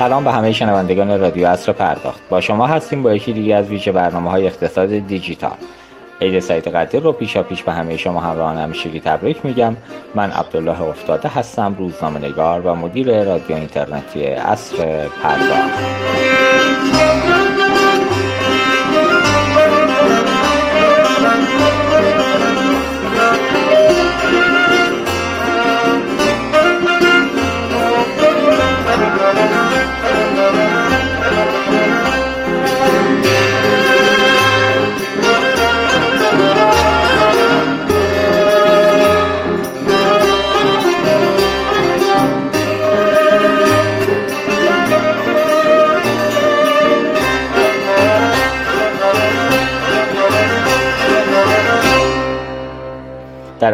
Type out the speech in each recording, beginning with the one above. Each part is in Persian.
سلام به همه شنوندگان رادیو اصر پرداخت. با شما هستیم با یکی دیگه از ویژه برنامه های اقتصاد دیجیتال. عید سعید قدیر رو پیشا پیش به همه شما همراهان همیشگی تبریک میگم. من عبدالله افتاده هستم روزنامه نگار و مدیر رادیو اینترنتی اصر پرداخت.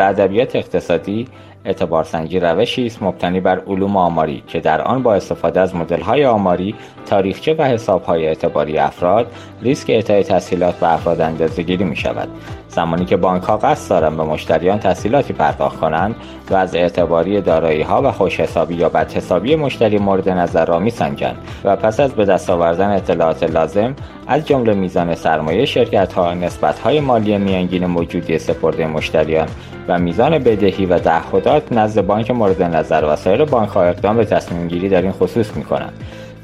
ادبیات اقتصادی اعتبارسنجی روشی است مبتنی بر علوم آماری که در آن با استفاده از مدل‌های آماری تاریخچه و حسابهای اعتباری افراد ریسک اعطای تسهیلات به افراد اندازه‌گیری می شود زمانی که بانک ها قصد دارند به مشتریان تسهیلاتی پرداخت کنند و از اعتباری دارایی ها و خوش حسابی یا بد حسابی مشتری مورد نظر را میسنجند و پس از به دست آوردن اطلاعات لازم از جمله میزان سرمایه شرکت ها، نسبت های مالی میانگین موجودی سپرده مشتریان و میزان بدهی و تعهدات نزد بانک مورد نظر و سایر بانک ها اقدام به تصمیم گیری در این خصوص می کنند.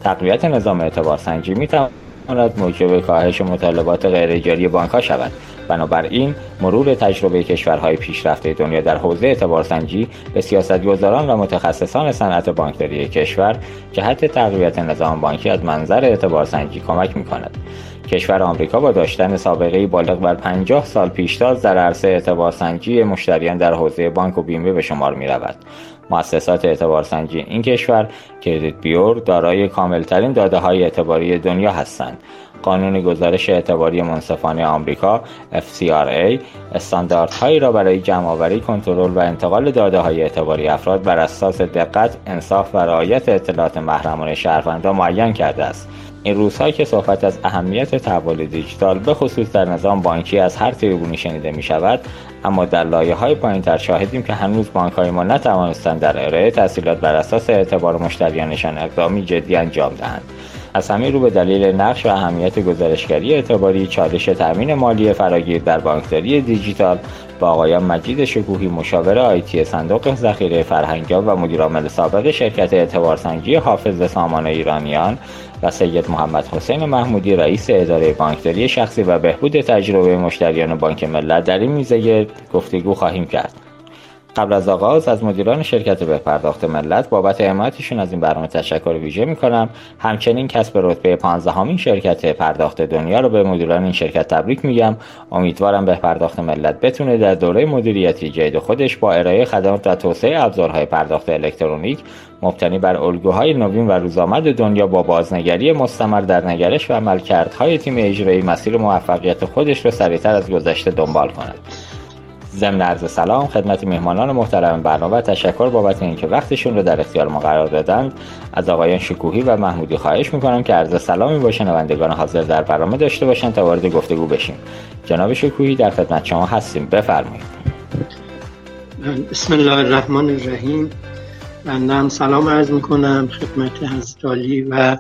تقویت نظام اعتبار سنجی می تواند موجب کاهش مطالبات غیرجاری بانک ها شود بنابراین مرور تجربه کشورهای پیشرفته دنیا در حوزه اعتبارسنجی به سیاستگزاران و متخصصان صنعت بانکداری کشور جهت تقویت نظام بانکی از منظر اعتبارسنجی کمک می کند. کشور آمریکا با داشتن سابقه بالغ بر 50 سال پیشتاز در عرصه اعتبارسنجی مشتریان در حوزه بانک و بیمه به شمار می رود. مؤسسات اعتبارسنجی این کشور کردیت بیور دارای کاملترین داده های اعتباری دنیا هستند قانون گزارش اعتباری منصفانه آمریکا FCRA استانداردهایی را برای جمعآوری کنترل و انتقال داده های اعتباری افراد بر اساس دقت انصاف و رعایت اطلاعات محرمانه شهروندان معین کرده است. این روزها که صحبت از اهمیت تحول دیجیتال به خصوص در نظام بانکی از هر تریبونی شنیده می شود اما در لایه های پایین تر شاهدیم که هنوز بانک های ما نتوانستند در ارائه تحصیلات بر اساس اعتبار مشتریانشان اقدامی جدی انجام دهند. از همه رو به دلیل نقش و اهمیت گزارشگری اعتباری چالش تأمین مالی فراگیر در بانکداری دیجیتال با آقایان مجید شکوهی مشاور آیتی صندوق ذخیره فرهنگیان و مدیرعامل سابق شرکت اعتبارسنجی حافظ سامان ایرانیان و سید محمد حسین محمودی رئیس اداره بانکداری شخصی و بهبود تجربه مشتریان بانک ملت در این میزه گفتگو خواهیم کرد. قبل از آغاز از مدیران شرکت به پرداخت ملت بابت حمایتشون از این برنامه تشکر ویژه می‌کنم. همچنین کسب رتبه 15 شرکت پرداخت دنیا رو به مدیران این شرکت تبریک میگم. امیدوارم به پرداخت ملت بتونه در دوره مدیریتی جدید خودش با ارائه خدمات و توسعه ابزارهای پرداخت الکترونیک مبتنی بر الگوهای نوین و روزآمد دنیا با بازنگری مستمر در نگرش و عملکردهای تیم اجرایی مسیر موفقیت خودش رو سریعتر از گذشته دنبال کند. ضمن عرض سلام خدمت میهمانان محترم برنامه و تشکر بابت اینکه وقتشون رو در اختیار ما قرار دادند از آقایان شکوهی و محمودی خواهش می‌کنم که عرض سلامی با شنوندگان حاضر در برنامه داشته باشن تا وارد گفتگو بشیم. جناب شکوهی در خدمت شما هستیم. بفرمایید. بسم الله الرحمن الرحیم. بنده هم سلام عرض می‌کنم خدمت حضرت و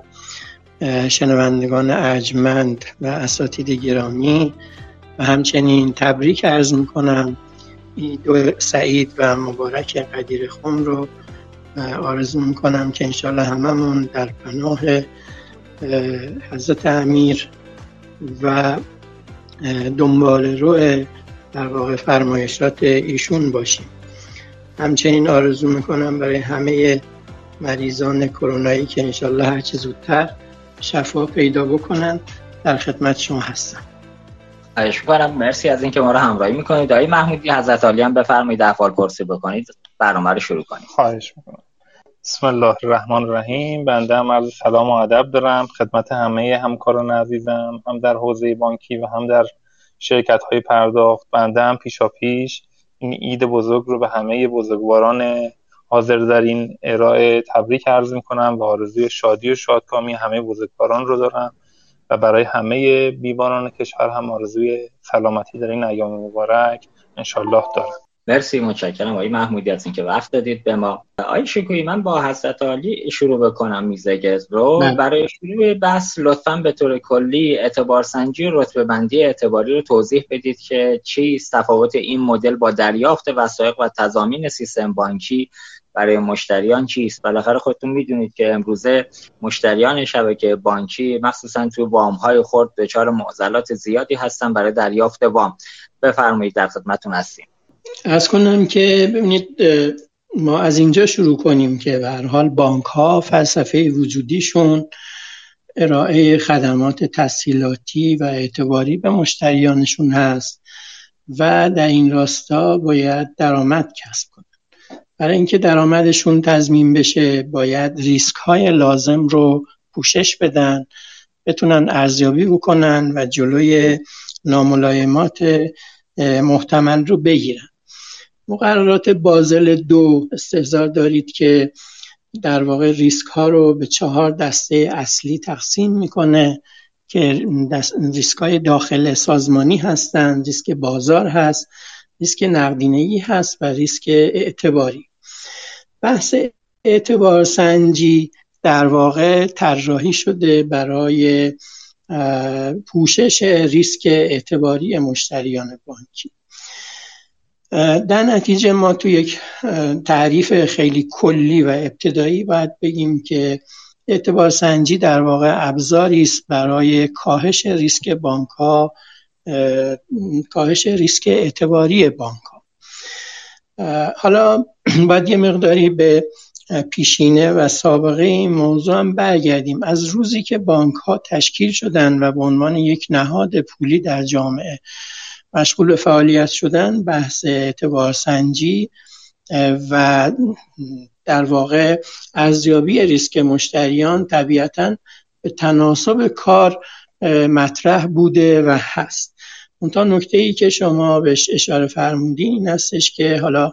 شنوندگان ارجمند و اساتید گرامی. و همچنین تبریک عرض می‌کنم. دو سعید و مبارک قدیر خون رو آرزو می‌کنم که انشالله هممون در پناه حضرت امیر و دنبال رو در واقع فرمایشات ایشون باشیم. همچنین آرزو می‌کنم برای همه مریضان کرونایی که انشالله هرچه زودتر شفا پیدا بکنن در خدمت شما هستم. خواهش می‌کنم مرسی از اینکه ما رو همراهی می‌کنید. دایی محمودی حضرت عالی هم بفرمایید احوال پرسی بکنید. برنامه رو شروع کنید خواهش می‌کنم. بسم الله الرحمن الرحیم. بنده هم عرض سلام و ادب دارم. خدمت همه همکاران عزیزم هم در حوزه بانکی و هم در شرکت های پرداخت. بنده هم پیشا پیش این عید بزرگ رو به همه بزرگواران حاضر در این ارائه تبریک عرض می‌کنم و آرزوی شادی و شادکامی همه بزرگواران رو دارم. و برای همه بیماران کشور هم آرزوی سلامتی در این ایام مبارک انشالله دارم. مرسی متشکرم آقای محمودی از اینکه وقت دادید به ما. آقای شکویی من با حضرت عالی شروع بکنم میزگز رو. بله. برای شروع بحث لطفا به طور کلی اعتبار سنجی رتبه بندی اعتباری رو توضیح بدید که چیست تفاوت این مدل با دریافت وسایق و تضامین سیستم بانکی برای مشتریان چیست؟ بالاخره خودتون می‌دونید که امروزه مشتریان شبکه بانکی مخصوصا تو وام های خرد دچار معضلات زیادی هستن برای دریافت وام. بفرمایید در خدمتتون هستیم. از کنم که ببینید ما از اینجا شروع کنیم که به هر حال بانک ها فلسفه وجودیشون ارائه خدمات تسهیلاتی و اعتباری به مشتریانشون هست و در این راستا باید درآمد کسب کنن برای اینکه درآمدشون تضمین بشه باید ریسک های لازم رو پوشش بدن بتونن ارزیابی بکنن و جلوی ناملایمات محتمل رو بگیرن. مقررات بازل دو استحضار دارید که در واقع ریسک ها رو به چهار دسته اصلی تقسیم می‌کنه که ریسک های داخل سازمانی هستند ریسک بازار هست ریسک نقدینگی هست و ریسک اعتباری. بحث اعتبار سنجی در واقع طراحی شده برای پوشش ریسک اعتباری مشتریان بانکی. در نتیجه ما تو یک تعریف خیلی کلی و ابتدایی باید بگیم که اعتبار سنجی در واقع ابزاری است برای کاهش ریسک بانک ها کاهش ریسک اعتباری بانک ها حالا باید یه مقداری به پیشینه و سابقه این موضوع هم برگردیم. از روزی که بانک ها تشکیل شدن و به عنوان یک نهاد پولی در جامعه مشغول به فعالیت شدن بحث اعتبار سنجی و در واقع ارزیابی ریسک مشتریان طبیعتا به تناسب کار مطرح بوده و هست. اونتا نکته ای که شما بهش اشاره فرمودین این هستش که حالا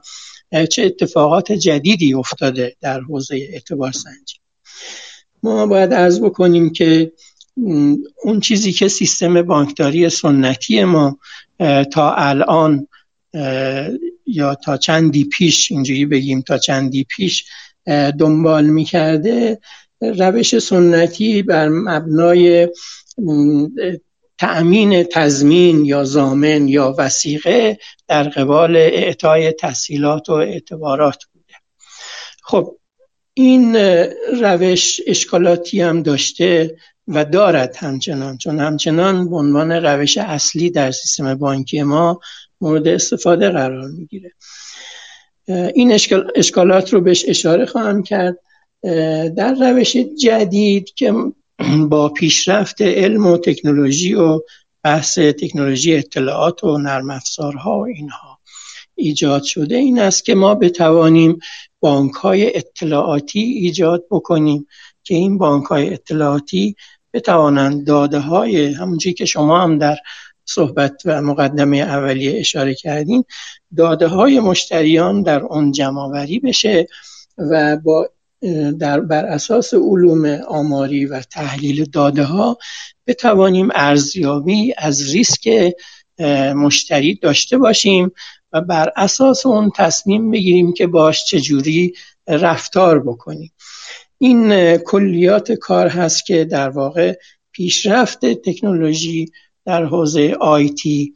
چه اتفاقات جدیدی افتاده در حوزه اعتبار سنجی؟ ما باید عرض بکنیم که اون چیزی که سیستم بانکداری سنتی ما تا الان یا تا چندی پیش اینجوری بگیم تا چندی پیش دنبال می‌کرده روش سنتی بر مبنای تأمین تضمین یا زامن یا وسیقه در قبال اعطای تحصیلات و اعتبارات بوده. خب این روش اشکالاتی هم داشته و دارد همچنان چون همچنان به عنوان روش اصلی در سیستم بانکی ما مورد استفاده قرار می‌گیره. این اشکالات رو بهش اشاره خواهم کرد. در روش جدید که با پیشرفت علم و تکنولوژی و بحث تکنولوژی اطلاعات و نرم افزارها و اینها ایجاد شده این است که ما بتوانیم بانک های اطلاعاتی ایجاد بکنیم که این بانک های اطلاعاتی بتوانند داده های همونجوری که شما هم در صحبت و مقدمه اولیه اشاره کردین داده های مشتریان در اون جمعوری بشه و با در بر اساس علوم آماری و تحلیل داده ها بتوانیم ارزیابی از ریسک مشتری داشته باشیم و بر اساس اون تصمیم بگیریم که باش چجوری رفتار بکنیم. این کلیات کار هست که در واقع پیشرفت تکنولوژی در حوزه IT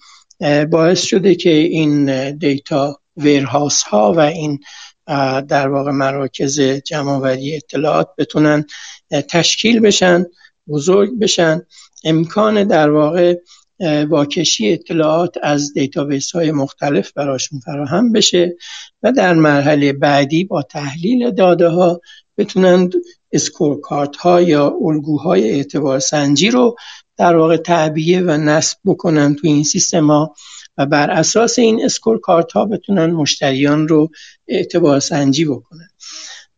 باعث شده که این دیتا ویرهاوس ها و این در واقع مراکز جمع‌آوری اطلاعات بتونن تشکیل بشن بزرگ بشن. امکان در واقع واکشی اطلاعات از database های مختلف براشون فراهم بشه و در مرحله بعدی با تحلیل داده ها بتونند scorecard ها یا الگوهای اعتبار سنجی رو در واقع تعبیه و نصب بکنن تو این سیستم ها. و بر اساس این scorecard ها بتونن مشتریان رو اعتبار سنجی بکنن.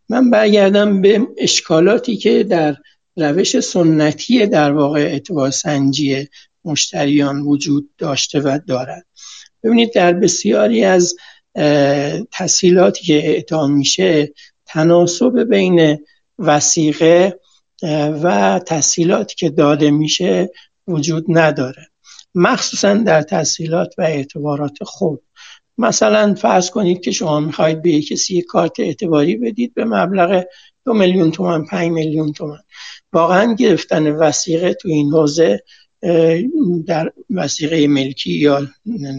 من برگردم به اشکالاتی که در روش سنتی در واقع اعتبار سنجی مشتریان وجود داشته و دارد. ببینید در بسیاری از تسهیلاتی که اعطا میشه تناسب بین وسیقه و تسهیلاتی که داده میشه وجود نداره. مخصوصا در تسهیلات و اعتبارات خود. مثلا فرض کنید که شما می‌خواید به کسی کارت اعتباری بدید به مبلغ دو میلیون تومن پنج میلیون تومن واقعا گرفتن وسیقه تو این حوزه در وسیقه ملکی یا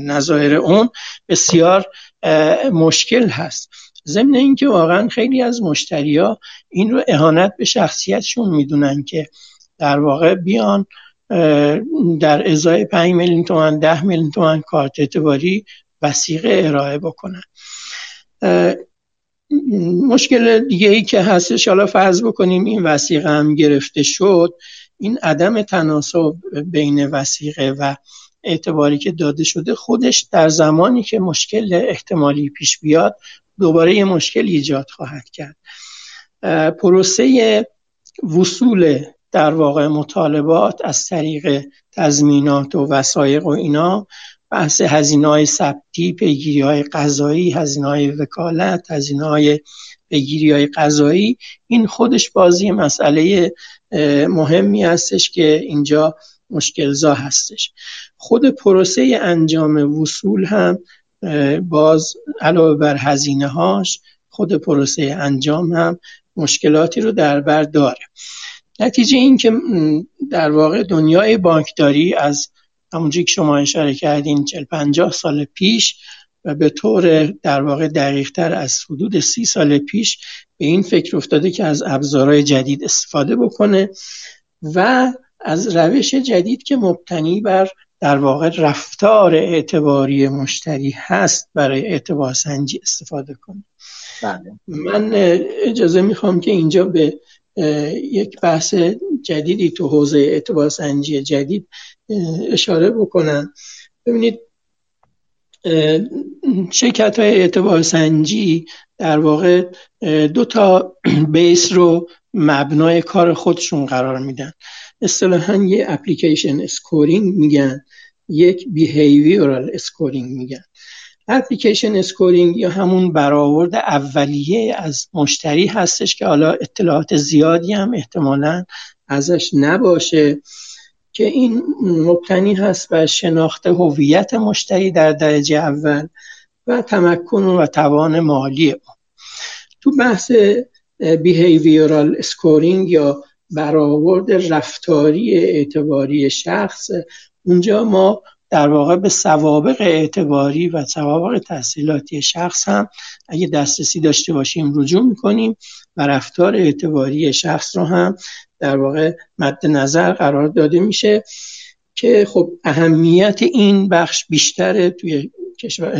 نظایر اون بسیار مشکل هست. ضمن اینکه واقعا خیلی از مشتریا این رو اهانت به شخصیتشون می‌دونن که در واقع بیان در ازای 5 میلیون تومن ده میلیون تومن کارت اعتباری وسیقه ارائه بکنن. مشکل دیگه ای که هستش حالا فرض بکنیم این وسیقه هم گرفته شد این عدم تناسب بین وسیقه و اعتباری که داده شده خودش در زمانی که مشکل احتمالی پیش بیاد دوباره یه مشکل ایجاد خواهد کرد. پروسه وصول در واقع مطالبات از طریق تضمینات و وسایق و اینا بحث هزینه های ثبتی پیگیری های قضایی هزینه های وکالت هزینه های پیگیری های قضایی این خودش بازی مسئله مهمی هستش که اینجا مشکلزا هستش. خود پروسه انجام وصول هم باز علاوه بر هزینه هاش خود پروسه انجام هم مشکلاتی رو در بر داره. نتیجه این که در واقع دنیای بانکداری از همونجوری که شما اشاره کردین 40 50 سال پیش و به طور در واقع دقیقتر از حدود سی سال پیش به این فکر افتاده که از ابزارهای جدید استفاده بکنه و از روش جدید که مبتنی بر در واقع رفتار اعتباری مشتری هست برای اعتبار سنجی استفاده کنه بله. من اجازه می‌خوام که اینجا به یک بحث جدیدی تو حوزه اعتبار سنجی جدید اشاره بکنم. ببینید شرکت های اعتبار سنجی در واقع دو تا base رو مبنای کار خودشون قرار میدن. اصطلاحا یه application scoring میگن یک behavioral scoring میگن. application scoring یا همون برآورد اولیه از مشتری هستش که حالا اطلاعات زیادی هم احتمالا ازش نباشه که این مبتنی هست بر شناخت هویت مشتری در درجه اول و تمکن و توان مالی او. تو بحث behavioral scoring یا برآورد رفتاری اعتباری شخص اونجا ما در واقع به سوابق اعتباری و سوابق تسهیلاتی شخص هم اگه دسترسی داشته باشیم رجوع می‌کنیم و رفتار اعتباری شخص رو هم در واقع مد نظر قرار داده میشه که خب اهمیت این بخش بیشتره توی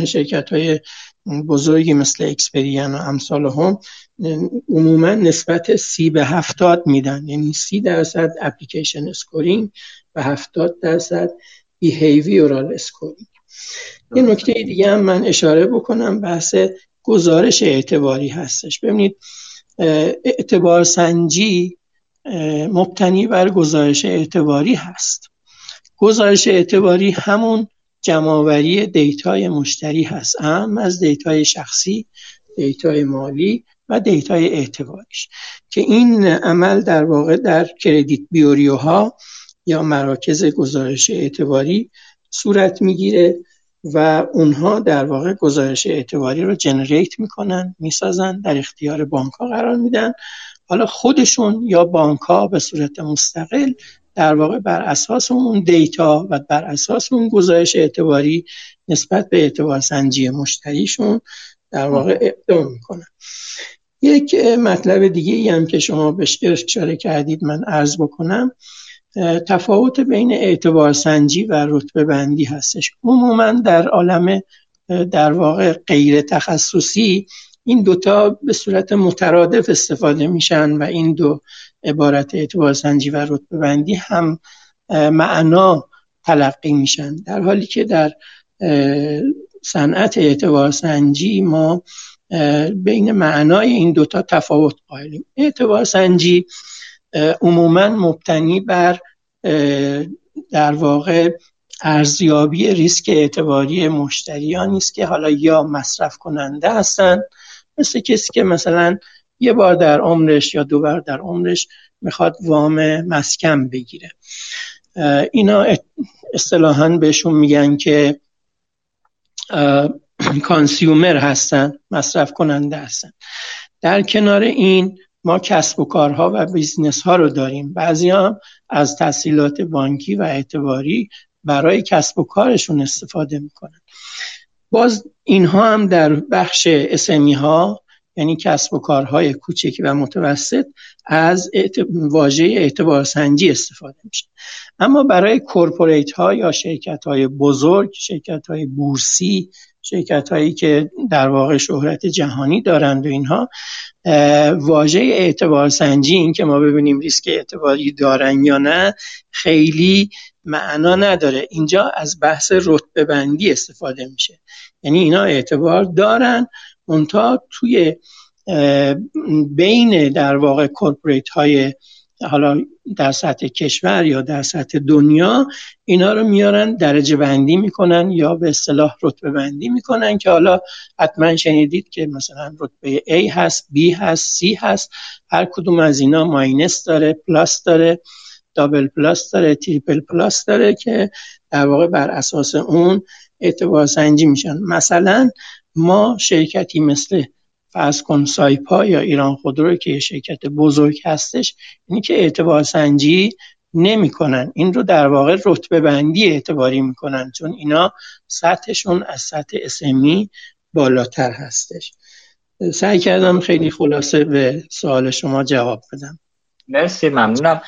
شرکت های بزرگی مثل Experian و امثال هم عموما نسبت سی به هفتاد میدن. یعنی سی درصد application scoring و هفتاد درصد behavioral scoring یه نکته دیگه هم من اشاره بکنم بحث گزارش اعتباری هستش. ببینید اعتبار سنجی مبتنی بر گزارش اعتباری هست. گزارش اعتباری همون جمعآوری دیتای مشتری هست. اعم از دیتای شخصی دیتای مالی و دیتای اعتباریش. که این عمل در واقع در credit bureau ها یا مراکز گزارش اعتباری صورت می‌گیره و اونها در واقع گزارش اعتباری رو جنریت می‌کنن می‌سازن در اختیار بانک ها قرار میدن. حالا خودشون یا بانک ها به صورت مستقل در واقع بر اساس اون دیتا و بر اساس اون گزارش اعتباری نسبت به اعتبار سنجی مشتریشون در واقع اقدام می‌کنن. یک مطلب دیگه ای هم که شما بهش اشاره کردید من عرض بکنم. تفاوت بین اعتبار سنجی و رتبه بندی هستش. عموما در عالم در واقع غیر تخصصی این دوتا به صورت مترادف استفاده میشن و این دو عبارت اعتبار سنجی و رتبه بندی هم معنا تلقی میشن. در حالی که در صنعت اعتبار سنجی ما بین معنای این دوتا تفاوت قائلیم. اعتبار سنجی عموما مبتنی بر در واقع ارزیابی ریسک اعتباری مشتریانی است که حالا یا مصرف کننده هستند مثل کسی که مثلا یه بار در عمرش یا دو بار در عمرش می‌خواد وام مسکن بگیره. اینا اصطلاحا بهشون میگن که کانسیومر هستن مصرف کننده هستن. در کنار این ما کسب و کارها و business ها رو داریم. بعضی هم از تسهیلات بانکی و اعتباری برای کسب و کارشون استفاده می‌کنن. باز اینها هم در بخش SME ها یعنی کسب و کارهای کوچک و متوسط از واژه اعتبار سنجی استفاده میشه اما برای corporate ها یا شرکت های بزرگ شرکت های بورسی شرکت هایی که در واقع شهرت جهانی دارند و اینها واژه اعتبار سنجی این که ما ببینیم ریسک اعتباری دارن یا نه خیلی معنا نداره. اینجا از بحث رتبه بندی استفاده میشه. یعنی اینا اعتبار دارن. اونتا توی بین در واقع کورپوریت های حالا در سطح کشور یا در سطح دنیا اینا رو میارن درجه بندی می‌کنن یا به اصطلاح رتبه بندی می‌کنن که حالا حتما شنیدید که مثلا رتبه A هست B هست C هست. هر کدوم از اینا minus داره plus داره double plus داره triple plus داره که در واقع بر اساس اون اعتبار سنجی میشن. مثلا ما شرکتی مثل فرض کن سایپا یا ایران خودرو که یه شرکت بزرگ هستش اینی که اعتبار سنجی نمی‌کنن. این رو در واقع رتبه بندی اعتباری می‌کنن چون اینا سطحشون از سطح اسمی بالاتر هستش. سعی کردم خیلی خلاصه به سوال شما جواب بدم. مرسی ممنونم.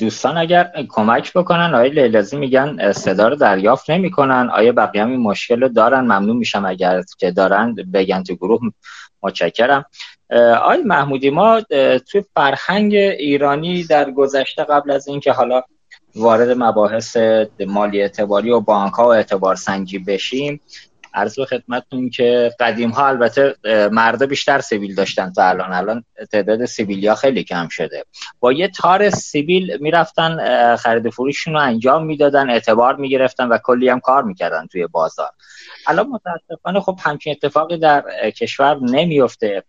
دوستان اگر کمک بکنن آیا لیلازی میگن صدا رو دریافت نمی‌کنن. آیا بقیه هم این مشکل رو دارن؟ ممنون میشم اگر که دارن بگن تو گروه. متشکرم. آقای محمودی ما توی فرهنگ ایرانی در گذشته قبل از اینکه حالا وارد مباحث مالی اعتباری و بانک ها و اعتبار سنجی بشیم عرض به خدمتتون که قدیم ها البته مردا بیشتر سیبیل داشتن تا الان. الان تعداد سیبیلیا خیلی کم شده. با یه تار سیبیل می‌رفتن خرید فروششون رو انجام می‌دادن اعتبار می‌گرفتن و کلی هم کار می‌کردن توی بازار. الان متاسفانه خب همچین اتفاقی در کشور نمیفته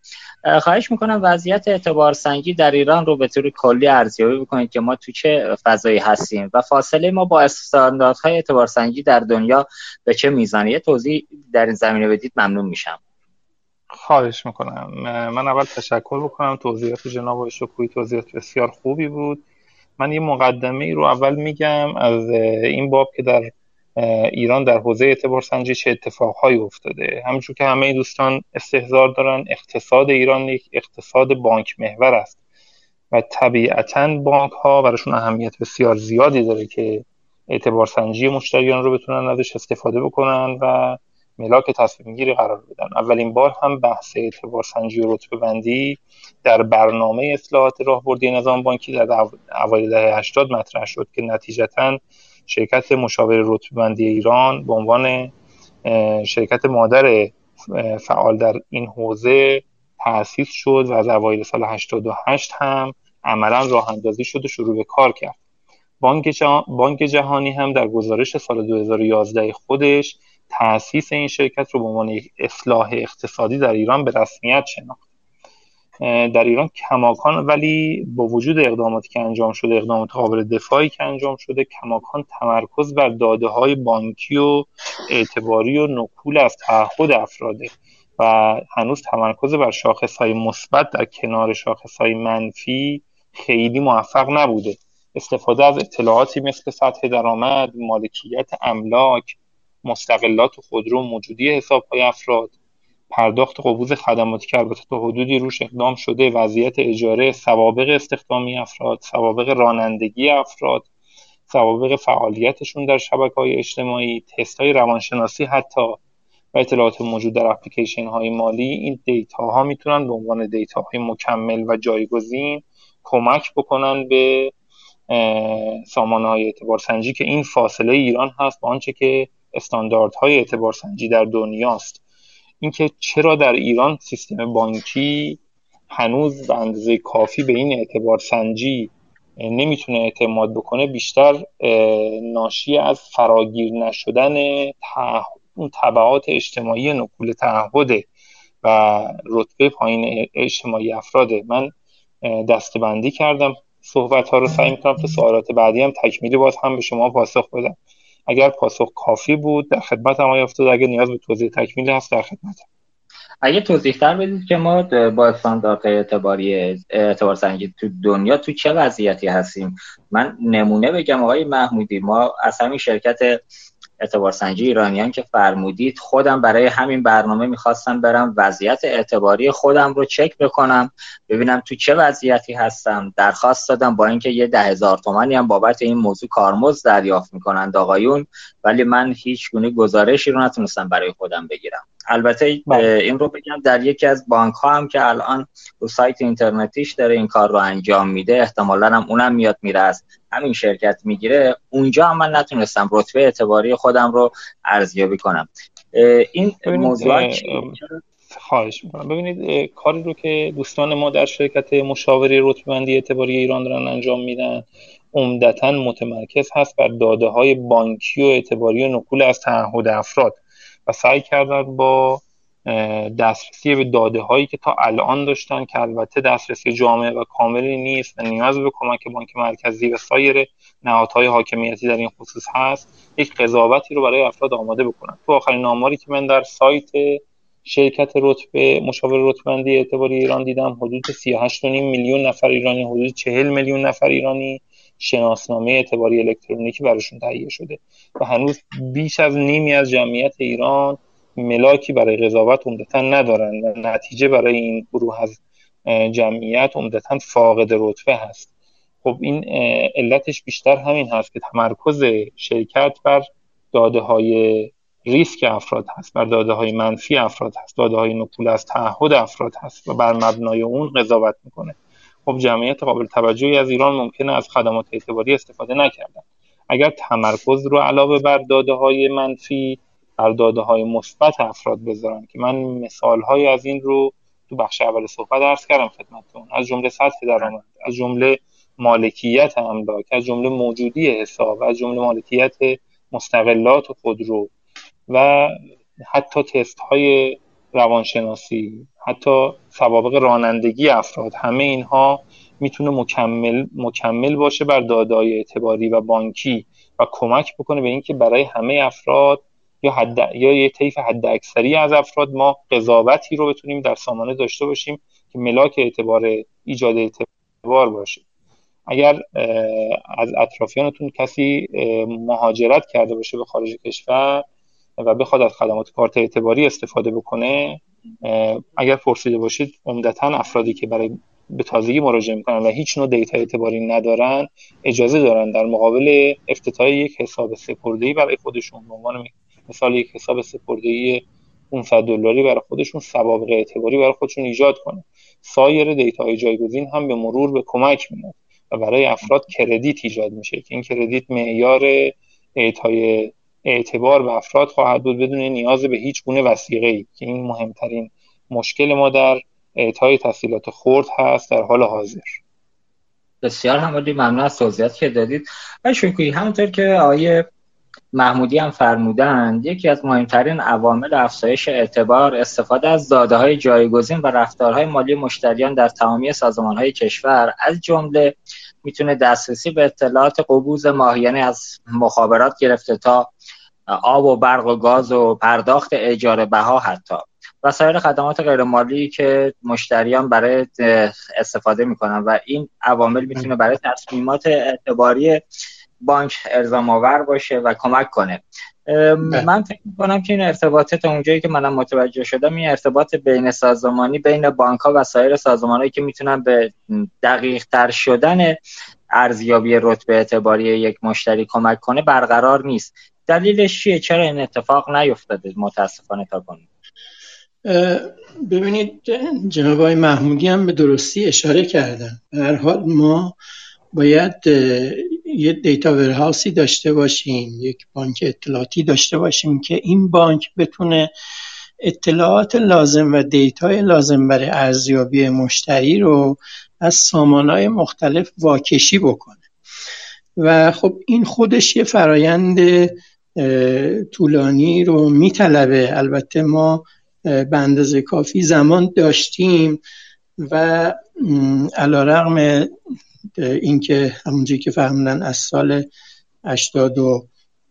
خواهش می‌کنم وضعیت اعتبار سنجی در ایران رو به طور کلی ارزیابی بکنید که ما تو چه فضایی هستیم و فاصله ما با استانداردهای اعتبار سنجی در دنیا به چه میزانی. توضیح در این زمینه بدید ممنون میشم. خواهش می‌کنم. من اول تشکر بکنم. توضیحات جناب آقای شکوی توضیحات بسیار خوبی بود. من یه مقدمه ای رو اول میگم از این باب که در ایران در حوزه اعتبار سنجی چه اتفاقهایی افتاده. همونجور که همه دوستان استهزار دارن اقتصاد ایران یک اقتصاد بانک محور است و طبیعتا بانک ها براشون اهمیت بسیار زیادی داره که اعتبار سنجی مشتریان رو بتونن ازش استفاده بکنن و ملاک تصمیم گیری قرار بدن. اولین بار هم بحث اعتبار سنجی و رتبه بندی در برنامه اصلاحات راهبردی نظام بانکی در اوایل دهه 80 مطرح شد که نتیجتا شرکت مشاور رتبه‌بندی ایران به عنوان شرکت مادر فعال در این حوزه تأسیس شد و از اوایل سال 88 هم عملا راه اندازی شد و شروع به کار کرد. بانک, بانک جهانی هم در گزارش سال 2011 خودش تأسیس این شرکت رو به عنوان یک اصلاح اقتصادی در ایران به رسمیت شناخت. در ایران کماکان ولی با وجود اقداماتی که انجام شده اقدامات قابل دفاعی که انجام شده کماکان تمرکز بر داده های بانکی و اعتباری و نکول از تعهد افراده و هنوز تمرکز بر شاخص های مثبت در کنار شاخص های منفی خیلی موفق نبوده. استفاده از اطلاعاتی مثل سطح درآمد، مالکیت املاک، مستقلات خودرو، موجودی حساب های افراد. پرداخت قبوز خدماتی که البته تا حدودی روش اقدام شده. وضعیت اجاره سوابق استخدامی افراد سوابق رانندگی افراد سوابق فعالیتشون در شبکه های اجتماعی تست های روانشناسی حتی و اطلاعات موجود در اپلیکیشن های مالی. این دیتا ها می‌تونن به عنوان دیتا های مکمل و جایگزین کمک بکنن به سامانه های اعتبار سنجی که این فاصله ایران هست با آنچه که استانداردهای اعتبار سنجی در دنیاست اینکه چرا در ایران سیستم بانکی هنوز به اندازه کافی به این اعتبار سنجی نمی‌تونه اعتماد بکنه بیشتر ناشی از فراگیر نشدن اون طبعات اجتماعی نکول تعهده و رتبه پایین اجتماعی افراده. من دستبندی کردم. صحبت ها رو سعی می‌کنم تا سوالات بعدی هم تکمیلی باز هم به شما پاسخ بدم. اگر پاسخ کافی بود در خدمت هم افتاد. اگر نیاز به توضیح تکمیلی هست در خدمت اگه توضیح تر بدید که ما با استاندارد اعتباری اعتبار سنجی تو دنیا تو چه وضعیتی هستیم؟ من نمونه بگم آقای محمودی. ما از همین شرکت اعتبار سنجی ایرانیان که فرمودید خودم برای همین برنامه می‌خواستم برم وضعیت اعتباری خودم رو چک بکنم ببینم تو چه وضعیتی هستم. درخواست دادم با اینکه یه ده هزار تومنی هم بابت این موضوع کارمزد دریافت می‌کنند آقایون ولی من هیچ گونه گزارشی رو نتونستم برای خودم بگیرم. البته بله. این رو بگم در یکی از بانک ها هم که الان رو سایت اینترنتیش داره این کار رو انجام میده احتمالا هم اونم میاد میره از همین شرکت می‌گیره. اونجا هم من نتونستم رتبه اعتباری خودم رو ارزیابی کنم. این موضوع خواهش می‌کنم. ببینید کاری رو که دوستان ما در شرکت مشاوری رتبه‌بندی اعتباری ایران دارن انجام میدن عمدتا متمرکز هست بر داده های بانکی و اعتباری و نقول از تعهد افراد. و سعی کردن با دسترسی به داده هایی که تا الان داشتن که البته دسترسی جامعه و کاملی نیست و نیاز به کمک بانک مرکزی و سایر نهادهای حاکمیتی در این خصوص هست یک قضاوتی رو برای افراد آماده بکنن. تو آخرین آماری که من در سایت شرکت رتبه مشاور رتبندی اعتباری ایران دیدم حدود 38.5 میلیون نفر ایرانی حدود 40 میلیون نفر ایرانی شناسنامه اعتباری الکترونیکی براشون تهیه شده و هنوز بیش از نیمی از جمعیت ایران ملاکی برای قضاوت عمدتا ندارن و نتیجه برای این گروه از جمعیت عمدتا فاقد رتبه هست. خب این علتش بیشتر همین هست که تمرکز شرکت بر داده های ریسک افراد هست بر داده های منفی افراد هست داده های نقول از تعهد افراد هست و بر مبنای اون قضاوت می‌کنه. خب جمعیت قابل توجهی از ایران ممکنه از خدمات اعتباری استفاده نکردن. اگر تمرکز رو علاوه بر داده های منفی بر داده های مثبت افراد بذارن که من مثال های از این رو تو بخش اول صحبت عرض کردم خدمتتون. از جمله سطح درآمد از جمله مالکیت املاک از جمله موجودی حساب از جمله مالکیت مستقلات و خودرو و حتی تست های روانشناسی حتی سوابق رانندگی افراد. همه اینها می‌تونه مکمل مکمل باشه بر دادای اعتباری و بانکی و کمک بکنه به اینکه برای همه افراد یا حد یا یه طیف حد اکثری از افراد ما قضاوتی رو بتونیم در سامانه داشته باشیم که ملاک اعتبار ایجاد اعتبار باشه. اگر از اطرافیانتون کسی مهاجرت کرده باشه به خارج کشور و بخواد از خدمات کارت اعتباری استفاده بکنه اگر پرسیده باشید عمدتا افرادی که برای به تازگی مراجعه می‌کنن و هیچ نوع دیتا اعتباری ندارن اجازه دارن در مقابل افتتاح یک حساب سپرده‌ای برای خودشون. به عنوان مثال یک حساب سپرده‌ای 500 دلاری برای خودشون سوابق اعتباری برای خودشون ایجاد کنه. سایر دیتاهای جایگزین هم به مرور به کمک میاد و برای افراد کردیت ایجاد میشه که این کردیت معیار اعطای اعتبار به افراد خواهد بود بدون نیاز به هیچ گونه وسیقه ای که این مهمترین مشکل ما در اعطای تحصیلات خرد هست در حال حاضر. بسیار همالی ممنون از توضیحات که دادید. و شکری همونطور که آیه محمودی هم فرمودند یکی از مهمترین عوامل افزایش اعتبار استفاده از داده های جایگزین و رفتارهای مالی مشتریان در تمامی سازمان های کشور. از جمله می‌تونه دسترسی به اطلاعات قبوز ماهیانه از مخابرات گرفته تا آب و برق و گاز و پرداخت اجاره بها حتی. و سایر خدمات غیرمالی که مشتریان برای استفاده می‌کنن و این عوامل می‌تونه برای تصمیمات اعتباری بانک ارزام آور باشه و کمک کنه. بله. من فکر می‌کنم که این ارتباطات اونجایی که منم متوجه شدم این ارتباط بین سازمانی بین بانک ها و سایر سازمانهایی که می‌تونن به دقیق تر شدن ارزیابی رتبه اعتباری یک مشتری کمک کنه برقرار نیست. دلیلش چیه؟ چرا این اتفاق نیفتاده؟ متاسفانه تا کنون ببینید جناب آقای محمودی هم به درستی اشاره کردن. هر حال ما باید یه data warehouse ی داشته باشیم یک بانک اطلاعاتی داشته باشیم که این بانک بتونه اطلاعات لازم و دیتای لازم برای ارزیابی مشتری رو از سامانهای مختلف واکشی بکنه. و خب این خودش یه فرایند طولانی رو میطلبه. البته ما به اندازه کافی زمان داشتیم و علا رقم اینکه همونجوری که فهمدن از سال 82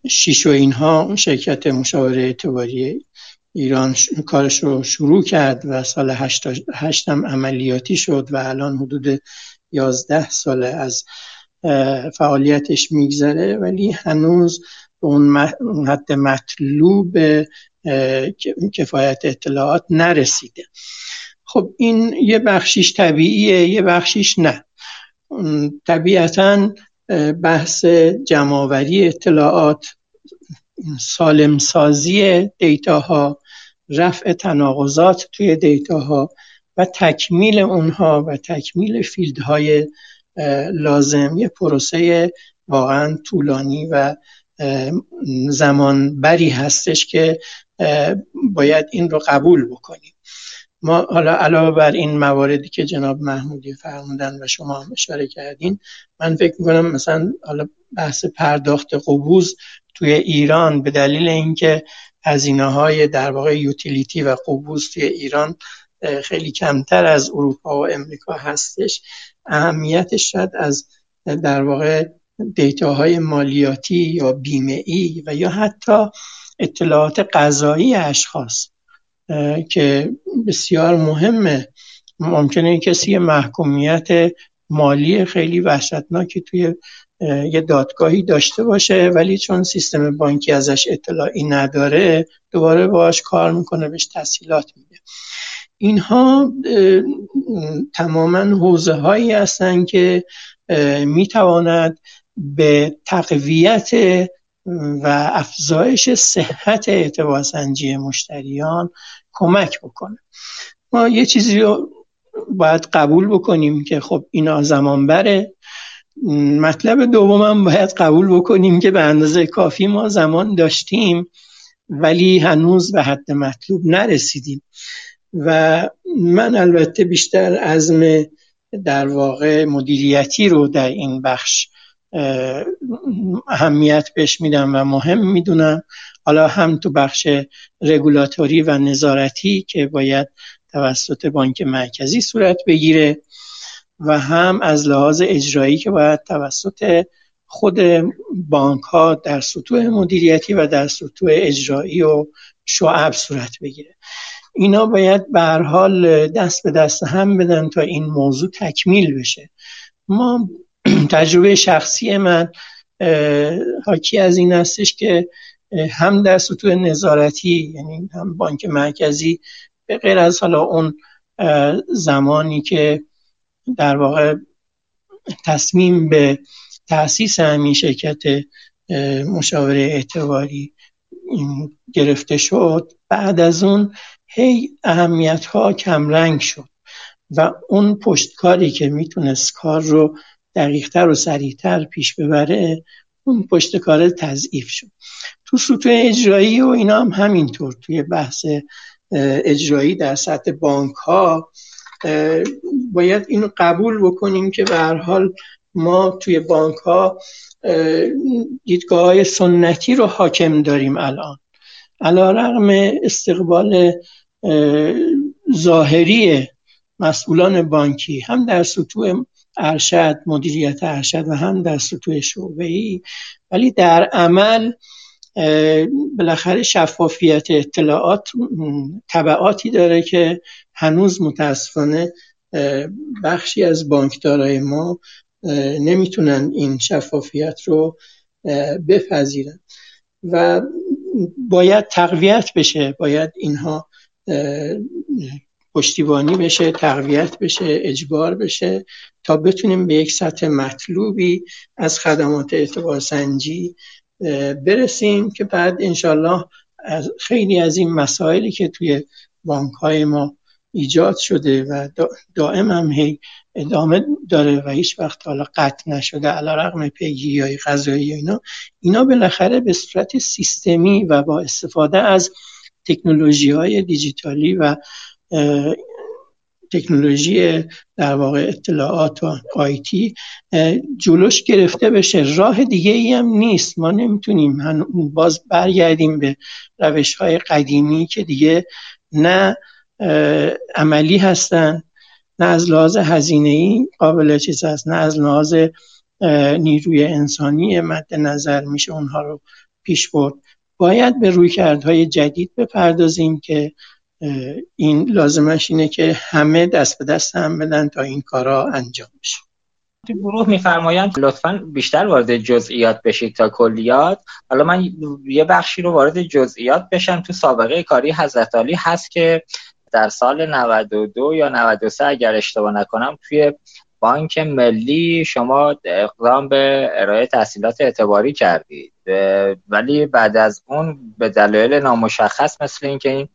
شیش و اینها شرکت مشاوره اعتباری ایران کارش رو شروع کرد و سال هشتم عملیاتی شد و الان حدود یازده ساله از فعالیتش میگذره. ولی هنوز به اون حد مطلوب کفایت اطلاعات نرسیده. خب این یه بخشیش طبیعیه یه بخشیش نه. طبیعتا بحث جمعآوری اطلاعات سالم سازی دیتاها رفع تناقضات توی دیتاها و تکمیل اونها و تکمیل فیلدهای لازم. یه پروسه واقعا طولانی و زمان بری هستش که باید این رو قبول بکنیم. ما حالا علاوه بر این مواردی که جناب محمودی فرمودن و شما هم اشاره کردین من فکر می‌کنم مثلا حالا بحث پرداخت قبوز توی ایران به دلیل اینکه هزینه های در واقع یوتیلیتی و قبوز توی ایران خیلی کمتر از اروپا و امریکا هستش اهمیتش شاید از در واقع دیتاهای مالیاتی یا بیمه ای و یا حتی اطلاعات قضایی اشخاص که بسیار مهمه. ممکنه کسی محکومیت مالی خیلی وحشتناکی توی یه دادگاهی داشته باشه ولی چون سیستم بانکی ازش اطلاعی نداره دوباره باش کار می‌کنه بهش تسهیلات میده. اینها تماما حوزه هایی هستن که می‌تواند به تقویت و افزایش صحت اعتبار سنجی مشتریان کمک بکنه. ما یه چیزی رو باید قبول بکنیم که خب اینا زمان بره. مطلب دومم باید قبول بکنیم که به اندازه کافی ما زمان داشتیم ولی هنوز به حد مطلوب نرسیدیم. و من البته بیشتر عزم در واقع مدیریتی رو در این بخش اهمیت بهش میدم و مهم می‌دونم. حالا هم تو بخش رگولاتوری و نظارتی که باید توسط بانک مرکزی صورت بگیره و هم از لحاظ اجرایی که باید توسط خود بانک ها در سطوح مدیریتی و در سطوح اجرایی و شعب صورت بگیره. اینا باید به حال دست به دست هم بدن تا این موضوع تکمیل بشه. ما تجربه شخصی من حاکی از این هستش که هم در سطوح نظارتی یعنی هم بانک مرکزی به غیر از حالا اون زمانی که در واقع تصمیم به تاسیس همین شرکت مشاوره اعتباری گرفته شد بعد از اون هی اهمیت ها کمرنگ شد و اون پشتکاری که می‌تونست کار رو دقیقتر و سریعتر پیش ببره اون پشتکار تضعیف شد. تو سطوح اجرایی و اینا هم همینطور. توی بحث اجرایی در سطح بانک ها باید اینو قبول بکنیم که به هر حال ما توی بانک ها دیدگاه های سنتی رو حاکم داریم الان. علا رقم استقبال ظاهری مسئولان بانکی هم در سطوح ارشد مدیریت ارشد و هم در سطوح شعبه ای ولی در عمل بالاخره شفافیت اطلاعات طبعاتی داره که هنوز متاسفانه بخشی از بانکدارای ما نمی‌تونن این شفافیت رو بپذیرن. و باید تقویت بشه باید اینها پشتیبانی بشه تقویت بشه اجبار بشه تا بتونیم به یک سطح مطلوبی از خدمات اعتبار سنجی برسیم که بعد انشالله خیلی از این مسائلی که توی بانک های ما ایجاد شده و دائم هم هی ادامه داره و هیچ وقت حالا قطع نشده علا رقم پیگیری های غذایی اینا اینا بالاخره به صورت سیستمی و با استفاده از تکنولوژی های دیجیتالی و تکنولوژی در واقع اطلاعات و آیتی جلوش گرفته بشه. راه دیگه ای هم نیست. ما نمی‌تونیم باز برگردیم به روش های قدیمی که دیگه نه عملی هستن نه از لحاظ هزینه ای قابل چیز هست نه از لحاظ نیروی انسانی مد نظر میشه اونها رو پیش برد. باید به رویکردهای جدید بپردازیم که این لازمش اینه که همه دست به دست هم بدن تا این کارا انجام بشه. گروه میفرمایند لطفا بیشتر وارد جزئیات بشید تا کلیات حالا من یه بخشی رو وارد جزئیات بشم. تو سابقه کاری حضرت علی هست که در سال 92 یا 93 اگر اشتباه نکنم توی بانک ملی شما اقدام به ارائه تحصیلات اعتباری کردید. ولی بعد از اون به دلایل نامشخص مثل اینکه این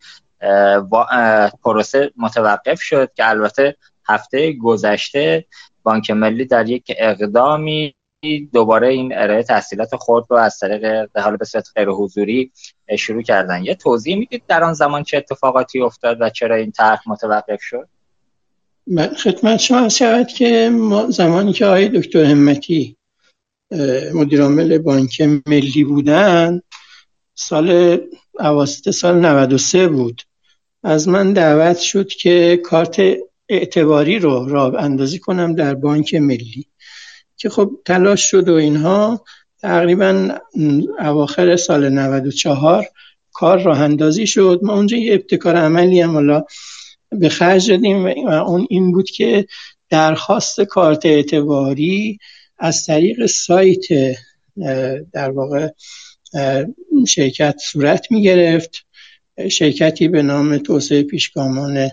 پروسه متوقف شد که البته هفته گذشته بانک ملی در یک اقدامی دوباره این ارائه تحصیلات خود رو از طریق به حال به صورت غیر حضوری شروع کردن. یه توضیح می‌دید در آن زمان چه اتفاقاتی افتاد و چرا این طرح متوقف شد؟ خدمت شما شود که ما زمانی که آقای دکتر همتی مدیرعامل بانک ملی بودن سال اواسط سال 93 بود. از من دعوت شد که کارت اعتباری رو راه اندازی کنم در بانک ملی که خب تلاش شد و اینها تقریبا اواخر سال 94 کار راه اندازی شد. ما اونجا یه ابتکار عملی هم حالا به خرج دادیم و اون این بود که درخواست کارت اعتباری از طریق سایت در واقع شرکت صورت می گرفت شرکتی به نام توسعه پیشگامان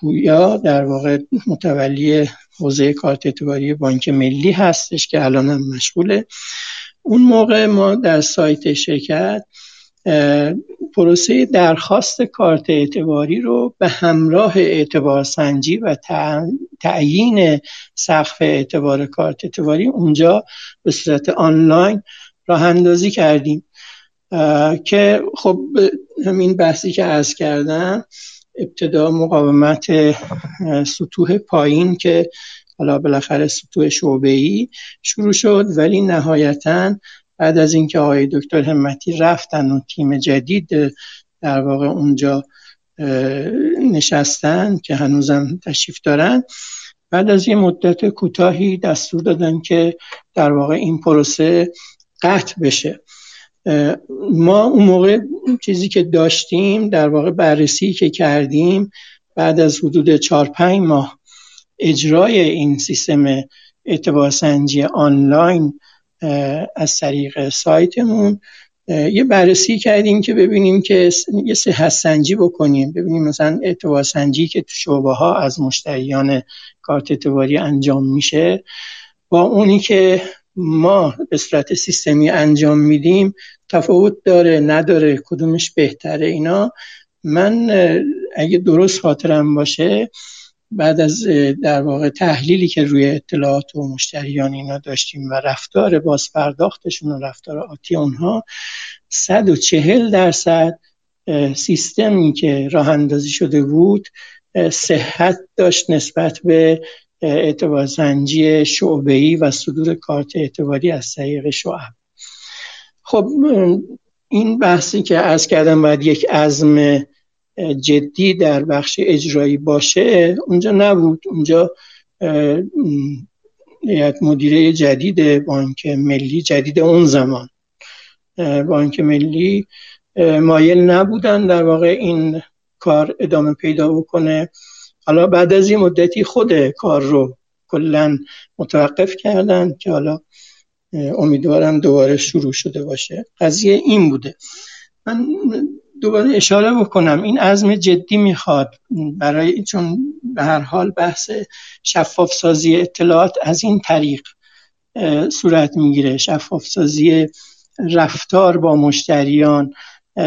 پویا در واقع متولی حوزه کارت اعتباری بانک ملی هستش که الان هم مشغوله. اون موقع ما در سایت شرکت پروسه درخواست کارت اعتباری رو به همراه اعتبار سنجی و تعیین سقف اعتبار کارت اعتباری اونجا به صورت آنلاین راه اندازی کردیم. که خب همین بحثی که از کردم ابتدا مقاومت سطوح پایین که حالا بالاخره سطوح شعبه ای شروع شد ولی نهایتا بعد از اینکه آقای دکتر همتی رفتن و تیم جدید در واقع اونجا نشستن که هنوزم تشریف دارن بعد از یه مدت کوتاهی دستور دادن که در واقع این پروسه قطع بشه. ما اون موقع چیزی که داشتیم در واقع بررسی که کردیم بعد از حدود 4 5 ماه اجرای این سیستم اعتبار سنجی آنلاین از طریق سایتمون یه بررسی کردیم که ببینیم که یه صحت سنجی بکنیم. ببینیم مثلا اعتبار سنجی که تو شعبه ها از مشتریان کارت اعتباری انجام میشه. با اونی که ما به صورت سیستمی انجام میدیم تفاوت داره نداره کدومش بهتره اینا. من اگه درست خاطرم باشه بعد از در واقع تحلیلی که روی اطلاعات و مشتریان اینا داشتیم و رفتار باز پرداختشون و رفتار آتی اونها 140 درصد سیستمی که راه اندازی شده بود صحت داشت نسبت به اعتبار زنجی شعبه‌ای و صدور کارت اعتباری از طریق شعب. خب این بحثی که از کردم باید یک عزم جدی در بخش اجرایی باشه اونجا نبود. اونجا هیئت مدیره جدید بانک ملی جدید اون زمان. بانک ملی مایل نبودن در واقع این کار ادامه پیدا بکنه. حالا بعد از این مدتی خود کار رو کلا متوقف کردن که حالا امیدوارم دوباره شروع شده باشه. قضیه این بوده. من دوباره اشاره بکنم. این عزم جدی می‌خواد برای چون به هر حال بحث شفاف سازی اطلاعات از این طریق صورت می‌گیره. شفاف سازی رفتار با مشتریان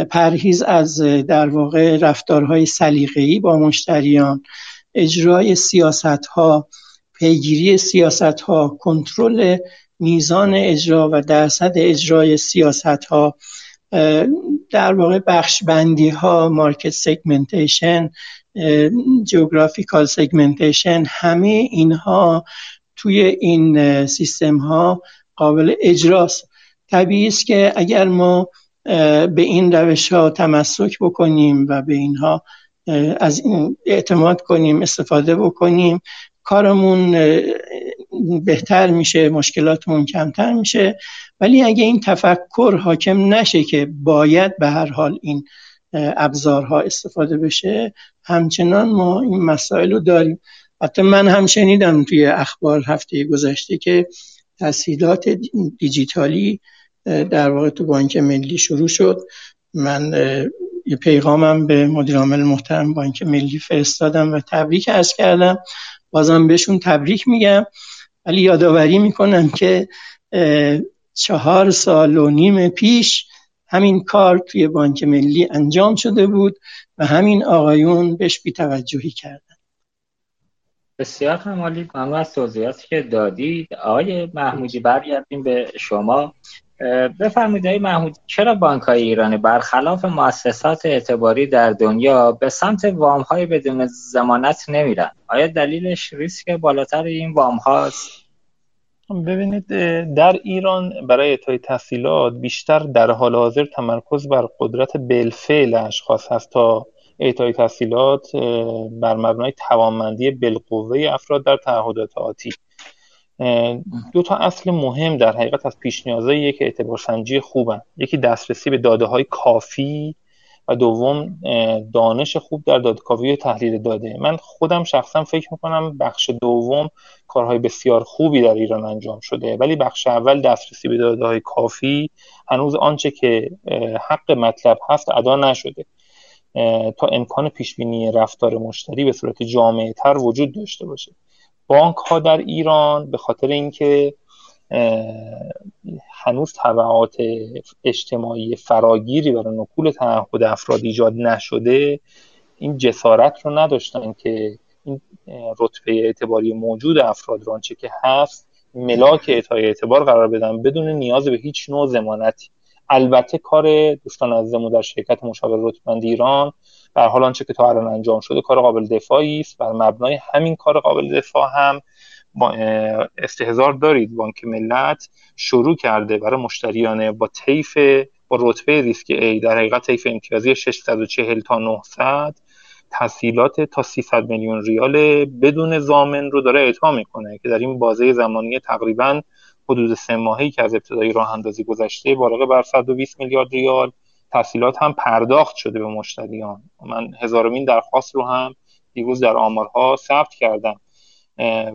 پرهیز از در واقع رفتارهای سلیقه‌ای با مشتریان اجرای سیاست ها پیگیری سیاست ها کنترل میزان اجرا و درصد اجرای سیاست ها در واقع بخش بندی ها market segmentation geographical segmentation همه اینها توی این سیستم ها قابل اجراست. طبیعی است که اگر ما به این روش ها تمسک بکنیم و به اینها از این اعتماد کنیم استفاده بکنیم کارمون بهتر میشه مشکلاتمون کمتر میشه. ولی اگه این تفکر حاکم نشه که باید به هر حال این ابزارها استفاده بشه همچنان ما این مسائل رو داریم. حتی من هم شنیدم توی اخبار هفته گذشته که تسهیلات دیجیتالی در واقع تو بانک ملی شروع شد. من یه پیغامم به مدیر عامل محترم بانک ملی فرستادم و تبریک ارز کردم. بازم بهشون تبریک میگم. ولی یادآوری می‌کنم که چهار سال و نیم پیش همین کار توی بانک ملی انجام شده بود و همین آقایون بهش بیتوجهی کردن. بسیار همالی ممنون از توضیحاتی که دادید آقای محمودی برگردیم به شما. بفرمایید آقای محمود چرا بانک های ایرانی برخلاف مؤسسات اعتباری در دنیا به سمت وام های بدون زمانت نمیرن؟ آیا دلیلش ریسک بالاتر این وام هاست ببینید در ایران برای اعطای تحصیلات بیشتر در حال حاضر تمرکز بر قدرت بالفعل اشخاص هست تا اعطای تحصیلات بر مبنای توانمندی بالقوه افراد در تعهدات آتی. دو تا اصل مهم در حقیقت از پیش نیازهای یک اعتبارسنجی خوبن. یکی دسترسی به داده های کافی و دوم دانش خوب در داده کافی و تحلیل داده. من خودم شخصا فکر می‌کنم بخش دوم کارهای بسیار خوبی در ایران انجام شده ولی بخش اول دسترسی به داده های کافی هنوز آنچه که حق مطلب هست ادا نشده. تا امکان پیشبینی رفتار مشتری به صورت جامعه تر وجود داشته باشه. بانک ها در ایران به خاطر اینکه هنوز طبعات اجتماعی فراگیری برای نکول تعهد افراد ایجاد نشده این جسارت رو نداشتن که این رتبه اعتباری موجود افراد رو آنچه که هست ملاک اعطای اعتبار قرار بدن بدون نیاز به هیچ نوع زمانتی البته کار دوستان عزیزمون در شرکت مشاور رتبند ایران در حال آنچه که تا الان انجام شده کار قابل دفاعی است. بر مبنای همین کار قابل دفاع هم استهزار دارید بانک ملت شروع کرده برای مشتریان با طیف با رتبه ریسک A در حقیقت طیف امتیازی 640 تا 900 تسهیلات تا 300 میلیون ریال بدون زامن رو داره اعطا می‌کنه که در این بازه زمانی تقریبا حدود سه ماهی که از ابتدای راه اندازی گذشته بالغ بر 120 میلیارد ریال تحصیلات هم پرداخت شده به مشتریان. من هزارمین درخواست رو هم دیروز در آمارها ثبت کردم.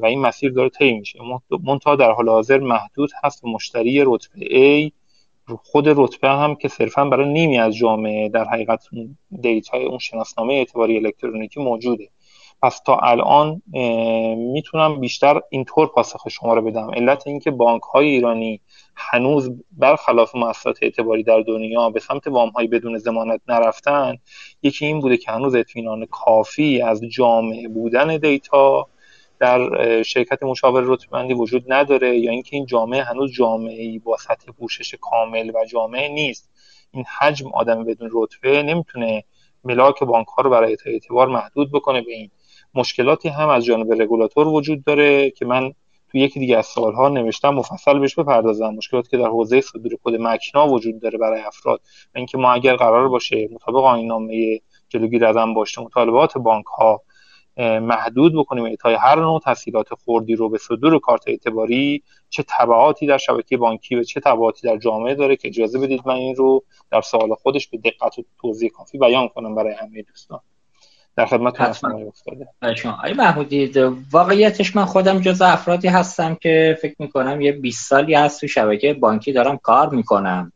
و این مسیر داره طی میشه. منتها در حال حاضر محدود هست مشتری رتبه A خود رتبه هم که صرفا برای نیمی از جامعه در حقیقت دیتای اون شناسنامه اعتباری الکترونیکی موجوده. پس تا الان می‌تونم بیشتر اینطور پاسخ شما رو بدم. علت اینکه بانک های ایرانی هنوز برخلاف مؤسسات اعتباری در دنیا به سمت وام های بدون ضمانت نرفتن یکی این بوده که هنوز اطمینان کافی از جامع بودن دیتا در شرکت مشاور رتبندی وجود نداره یا اینکه این جامعه هنوز جامعه ای با سطح پوشش کامل و جامعه نیست. این حجم آدم بدون رتبه نمی‌تونه ملاک بانک ها رو برای اعتبار محدود بکنه به این. مشکلاتی هم از جانب رگولاتور وجود داره که من تو یکی دیگه از سالها نوشتم مفصل بهش بپردازم. مشکلاتی که در حوزه صدور کد مکنا وجود داره برای افراد و اینکه ما اگر قرار باشه مطابق آیین نامه جلوگیری از باشه مطالبات بانک ها محدود بکنیم اعطای هر نوع تسهیلات خوردی رو به صدور کارت اعتباری چه تبعاتی در شبکه بانکی و چه تبعاتی در جامعه داره که اجازه بدید من این رو در سوال خودش به دقت و توضیح کافی بیان کنم برای همه دوستان. در خدمت افتاده. آقای محمودی واقعیتش من خودم جز افرادی هستم که فکر می‌کنم یه 20 سالی هست تو شبکه بانکی دارم کار می‌کنم.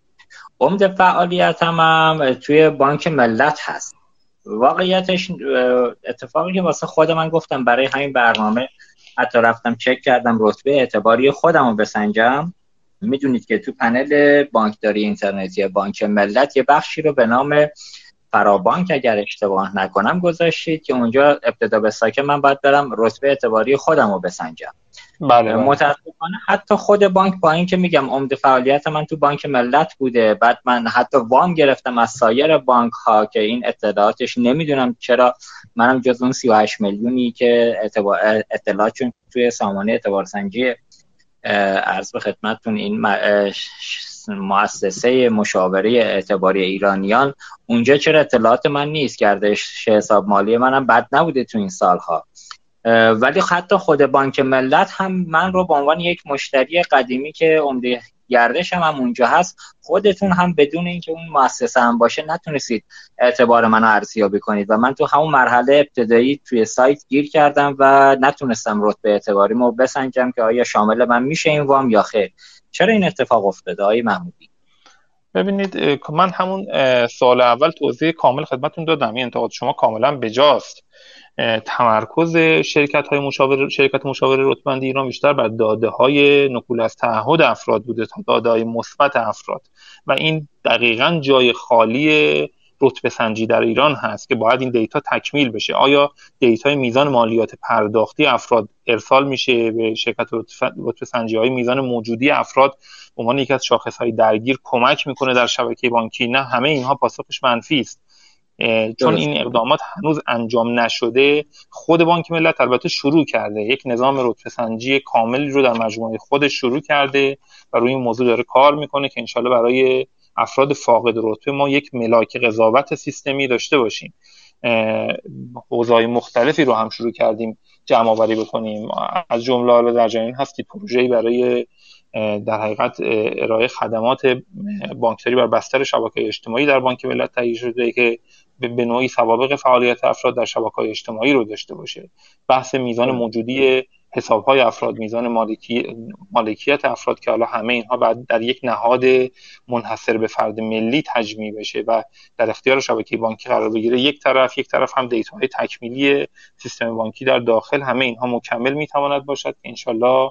عمد فعالیتم هم توی بانک ملت هست. واقعیتش اتفاقی که واسه خود من گفتم برای همین برنامه حتی رفتم چک کردم رتبه اعتباری خودم رو بسنجم. می‌دونید که تو پنل بانکداری اینترنتی بانک ملت یه بخشی رو به نام فرابانک اگر اشتباه نکنم گذاشتید که اونجا ابتدا به ساکه من باید برم رتبه اعتباری خودم رو بسنجم بله, بله. متاسفانه حتی خود بانک با این که میگم عمد فعالیت من تو بانک ملت بوده بعد من حتی وام گرفتم از سایر بانک ها که این اطلاعاتش نمی‌دونم چرا منم جز اون 38 میلیونی که اطلاعاتشون توی سامانه اعتبار سنجی عرض به خدمتتون این مؤسسه مشاوره اعتباری ایرانیان اونجا چرا اطلاعات من نیست؟ گردش حساب مالی منم بد نبوده تو این سالها. ولی حتی خود بانک ملت هم من رو به عنوان یک مشتری قدیمی که عمده گردش هم, هم اونجا هست خودتون هم بدون اینکه اون مؤسسه هم باشه نتونستید اعتبار منو ارزیابی کنید. و من تو همون مرحله ابتدایی توی سایت گیر کردم و نتونستم رتبه اعتباریمو بسنجم که آیا شامل من میشه این وام یا خیر. چرا این اتفاق افتاده آقای محمودی؟ ببینید من همون سال اول توضیح کامل خدمتتون دادم. این انتقاد شما کاملا بجاست. تمرکز شرکت های مشاور شرکت مشاور رتبندی ایران بیشتر بر داده های نقول از تعهد افراد بوده تا داده های مثبت افراد. و این دقیقا جای خالی رتبه سنجی در ایران هست که باید این دیتا تکمیل بشه. آیا دیتای میزان مالیات پرداختی افراد ارسال میشه به شرکت رتبه سنجی های میزان موجودی افراد؟ به عنوان یکی از شاخص های درگیر کمک می‌کنه در شبکه بانکی. نه همه اینها پاسخش منفی است. چون این اقدامات هنوز انجام نشده. خود بانک ملت البته شروع کرده. یک نظام رتبه سنجی کاملی رو در مجموعه خودش شروع کرده و روی این موضوع داره کار می‌کنه که انشالله برای افراد فاقد رتبه ما یک ملاک قضاوت سیستمی داشته باشیم. حوزه‌های مختلفی رو هم شروع کردیم جمع آوری بکنیم. از جمله در جریان هست که پروژه‌ای برای در حقیقت ارائه خدمات بانکداری بر بستر شبکه اجتماعی در بانک ملت تهیه شده که به نوعی سوابق فعالیت افراد در شبکه اجتماعی رو داشته باشه. بحث میزان موجودی حساب های افراد میزان مالکی، مالکیت افراد که حالا همه اینها بعد در یک نهاد منحصر به فرد ملی تجمیع بشه و در اختیار شبکه بانکی قرار بگیره یک طرف یک طرف هم دیتاهای تکمیلی سیستم بانکی در داخل همه اینها مکمل می‌تواند باشد که انشالله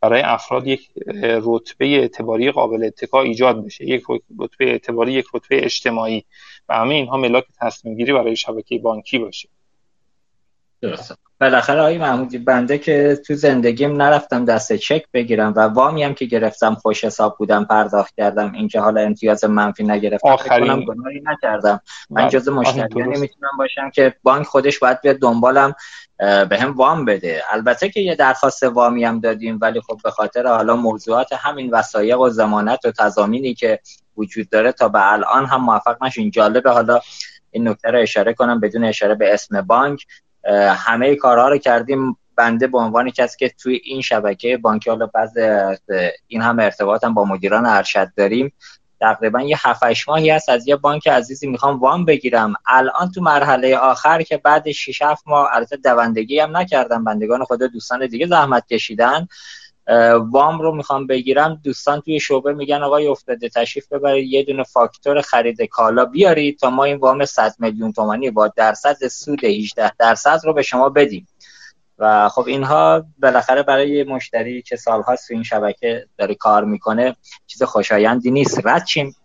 برای افراد یک رتبه اعتباری قابل اتکا ایجاد بشه. یک رتبه اعتباری یک رتبه اجتماعی و همه اینها ملاک تصمیم گیری برای شبکه بانکی باشه. درسته. بالاخره آقای محمودی بنده که تو زندگیم نرفتم دست چک بگیرم و وامی هم که گرفتم خوش حساب بودم پرداخت کردم. اینکه حالا امتیاز منفی نگرفتم. آخرین. گناهی نکردم. من بله. جز مشتریانی می‌تونم باشم که بانک خودش باید بیاد دنبالم به هم وام بده. البته که یه درخواست وامی هم دادیم ولی خب به خاطر حالا موضوعات همین وسایق و زمانت و تضامینی که وجود داره تا به الان هم موفق نشین. جالبه حالا این نکته رو اشاره کنم بدون اشاره به اسم بانک. همه کارها رو کردیم. بنده به عنوان کسی که توی این شبکه بانکی حالا بعض این هم ارتباطم با مدیران ارشد داریم تقریبا یه 7 ماهی هست از یه بانک عزیزی می‌خوام وام بگیرم. الان تو مرحله آخر که بعد 6 7 ماه البته دوندگی هم نکردم. بندگان خدا دوستان دیگه زحمت کشیدن. وام رو می‌خوام بگیرم. دوستان توی شعبه میگن آقای افتاده تشریف ببرید. یه دونه فاکتور خرید کالا بیارید تا ما این وام 100 میلیون تومانی با درصد سود 18 درصد رو به شما بدیم. و خب اینها بالاخره برای مشتری که سالهاست تو این شبکه داره کار می‌کنه چیز خوشایندی نیست. رد چیم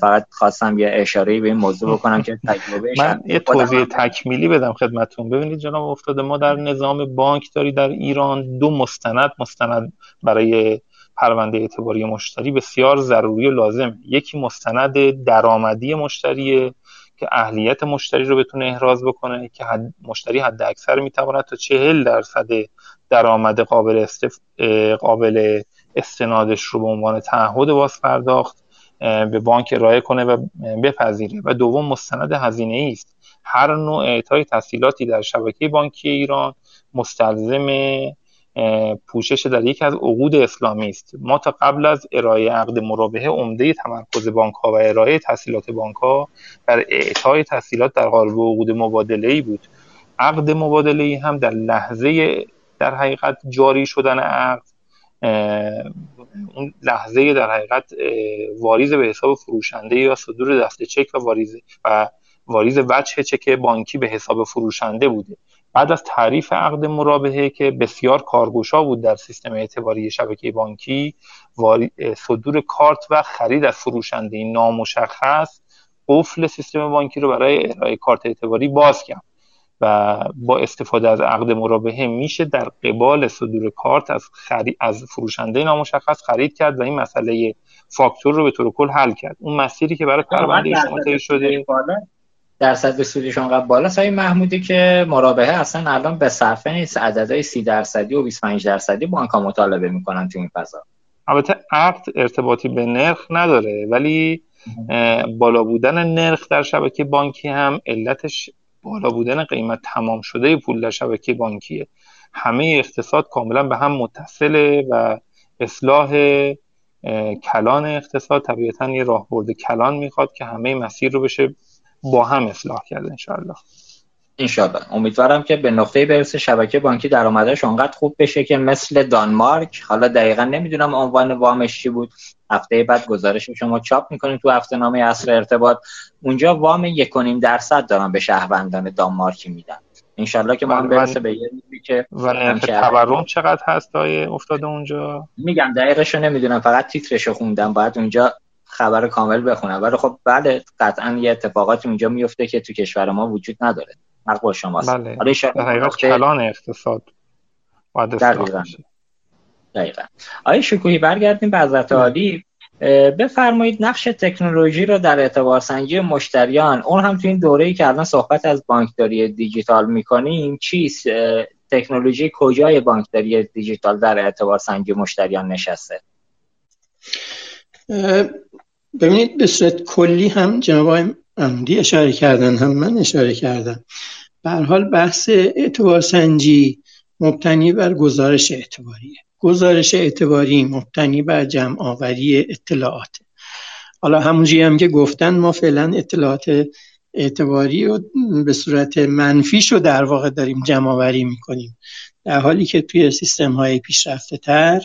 فقط خواستم یه اشاره به این موضوع بکنم که تجربه من یه توضیح تکمیلی بدم خدمتون. ببینید جناب افتاده ما در نظام بانکداری در ایران دو مستند مستند برای پرونده اعتباری مشتری بسیار ضروری و لازم. یکی مستند درآمدی مشتری که اهلیت مشتری رو بتونه احراز بکنه که حد مشتری حد اکثر می‌تواند تا چهل درصد درآمد قابل, استف... قابل استنادش رو به عنوان تعهد باز پرداخت به بانک ارائه کنه و بپذیره. و دوم مستند هزینه است. هر نوع اعطای تحصیلاتی در شبکه بانکی ایران مستلزم پوشش در یک از عقود اسلامی است. ما تا قبل از ارائه عقد مرابحه عمده تمرکز بانک ها و ارائه تحصیلات بانک ها بر اعطای تحصیلات در قالب عقود مبادله ای بود. عقد مبادله ای هم در لحظه در حقیقت جاری شدن عقد اون لحظه در حقیقت واریز به حساب فروشنده یا صدور دسته چک و واریز و واریز وجه چک بانکی به حساب فروشنده بوده. بعد از تعریف عقد مرابحه که بسیار کارگوشا بود در سیستم اعتباری شبکه بانکی صدور کارت و خرید از فروشنده نامشخص قفل سیستم بانکی رو برای ارائه کارت اعتباری باز کرد. و با استفاده از عقد مرابحه میشه در قبال صدور کارت از, خرید از فروشنده نامشخص خرید کرد و این مسئله فاکتور رو به طور کل حل کرد. اون مسیری که برای پرونده شما طی شده. درصد سودشون قبل بالا. سای محمودی که مرابحه اصلا الان به صرفه نیست. عددهای 30 درصدی و 25 درصدی بانک مطالبه می‌کنن تو این فضا. البته عقد ارتباطی به نرخ نداره ولی بالا بودن نرخ در شبکه بانکی هم علتش بالا بودن قیمت تمام شده پول در شبکه بانکیه همه اقتصاد کاملا به هم متصله و اصلاح کلان اقتصاد. طبیعتا یه راهبرد کلان می‌خواد که همه مسیر رو بشه با هم اصلاح کرد انشاءالله. انشالله امیدوارم که به نقطه برسه شبکه بانکی درآمدش اونقدر خوب بشه که مثل دانمارک حالا دقیقا نمی‌دونم عنوان وامش چی بود. هفته بعد گزارش شما چاپ می‌کنیم تو هفته نامه اصر ارتباط. اونجا وام یکونیم درصد دارن به شهروندان دانمارکی میدن. انشالله که ما هم برسه به یه که و نرخ تورم چقدر هست های افتاده اونجا؟ میگم دقیقش نمی‌دونم فقط تیترشو خوندم. باید اونجا خبر کامل بخونم. ولی خب بله قطعا یه اتفاقاتی اونجا میفته که تو کشور ما وجود نداره. حق با شماست. بله. حالا کلان اقتصاد دقیقا. دقیقا. آیا شکوهی برگردیم به حضرت عالی. بفرمایید نقش تکنولوژی رو در اعتبار سنجی مشتریان اون هم تو این دوره که الان صحبت از بانکداری دیجیتال می‌کنیم چیست؟ تکنولوژی کجای بانکداری دیجیتال در اعتبار سنجی مشتریان نشسته؟ ببینید به صورت کلی هم جناب عمدی اشاره کردن هم من اشاره کردم. به حال بحث اعتبار سنجی مبتنی بر گزارش اعتباریه. گزارش اعتباری مبتنی بر جمع آوری اطلاعات. حالا همونجوری هم که گفتن ما فعلا اطلاعات اعتباری و به صورت منفیش رو در واقع داریم جمع آوری می‌کنیم. در حالی که توی سیستم های پیشرفته تر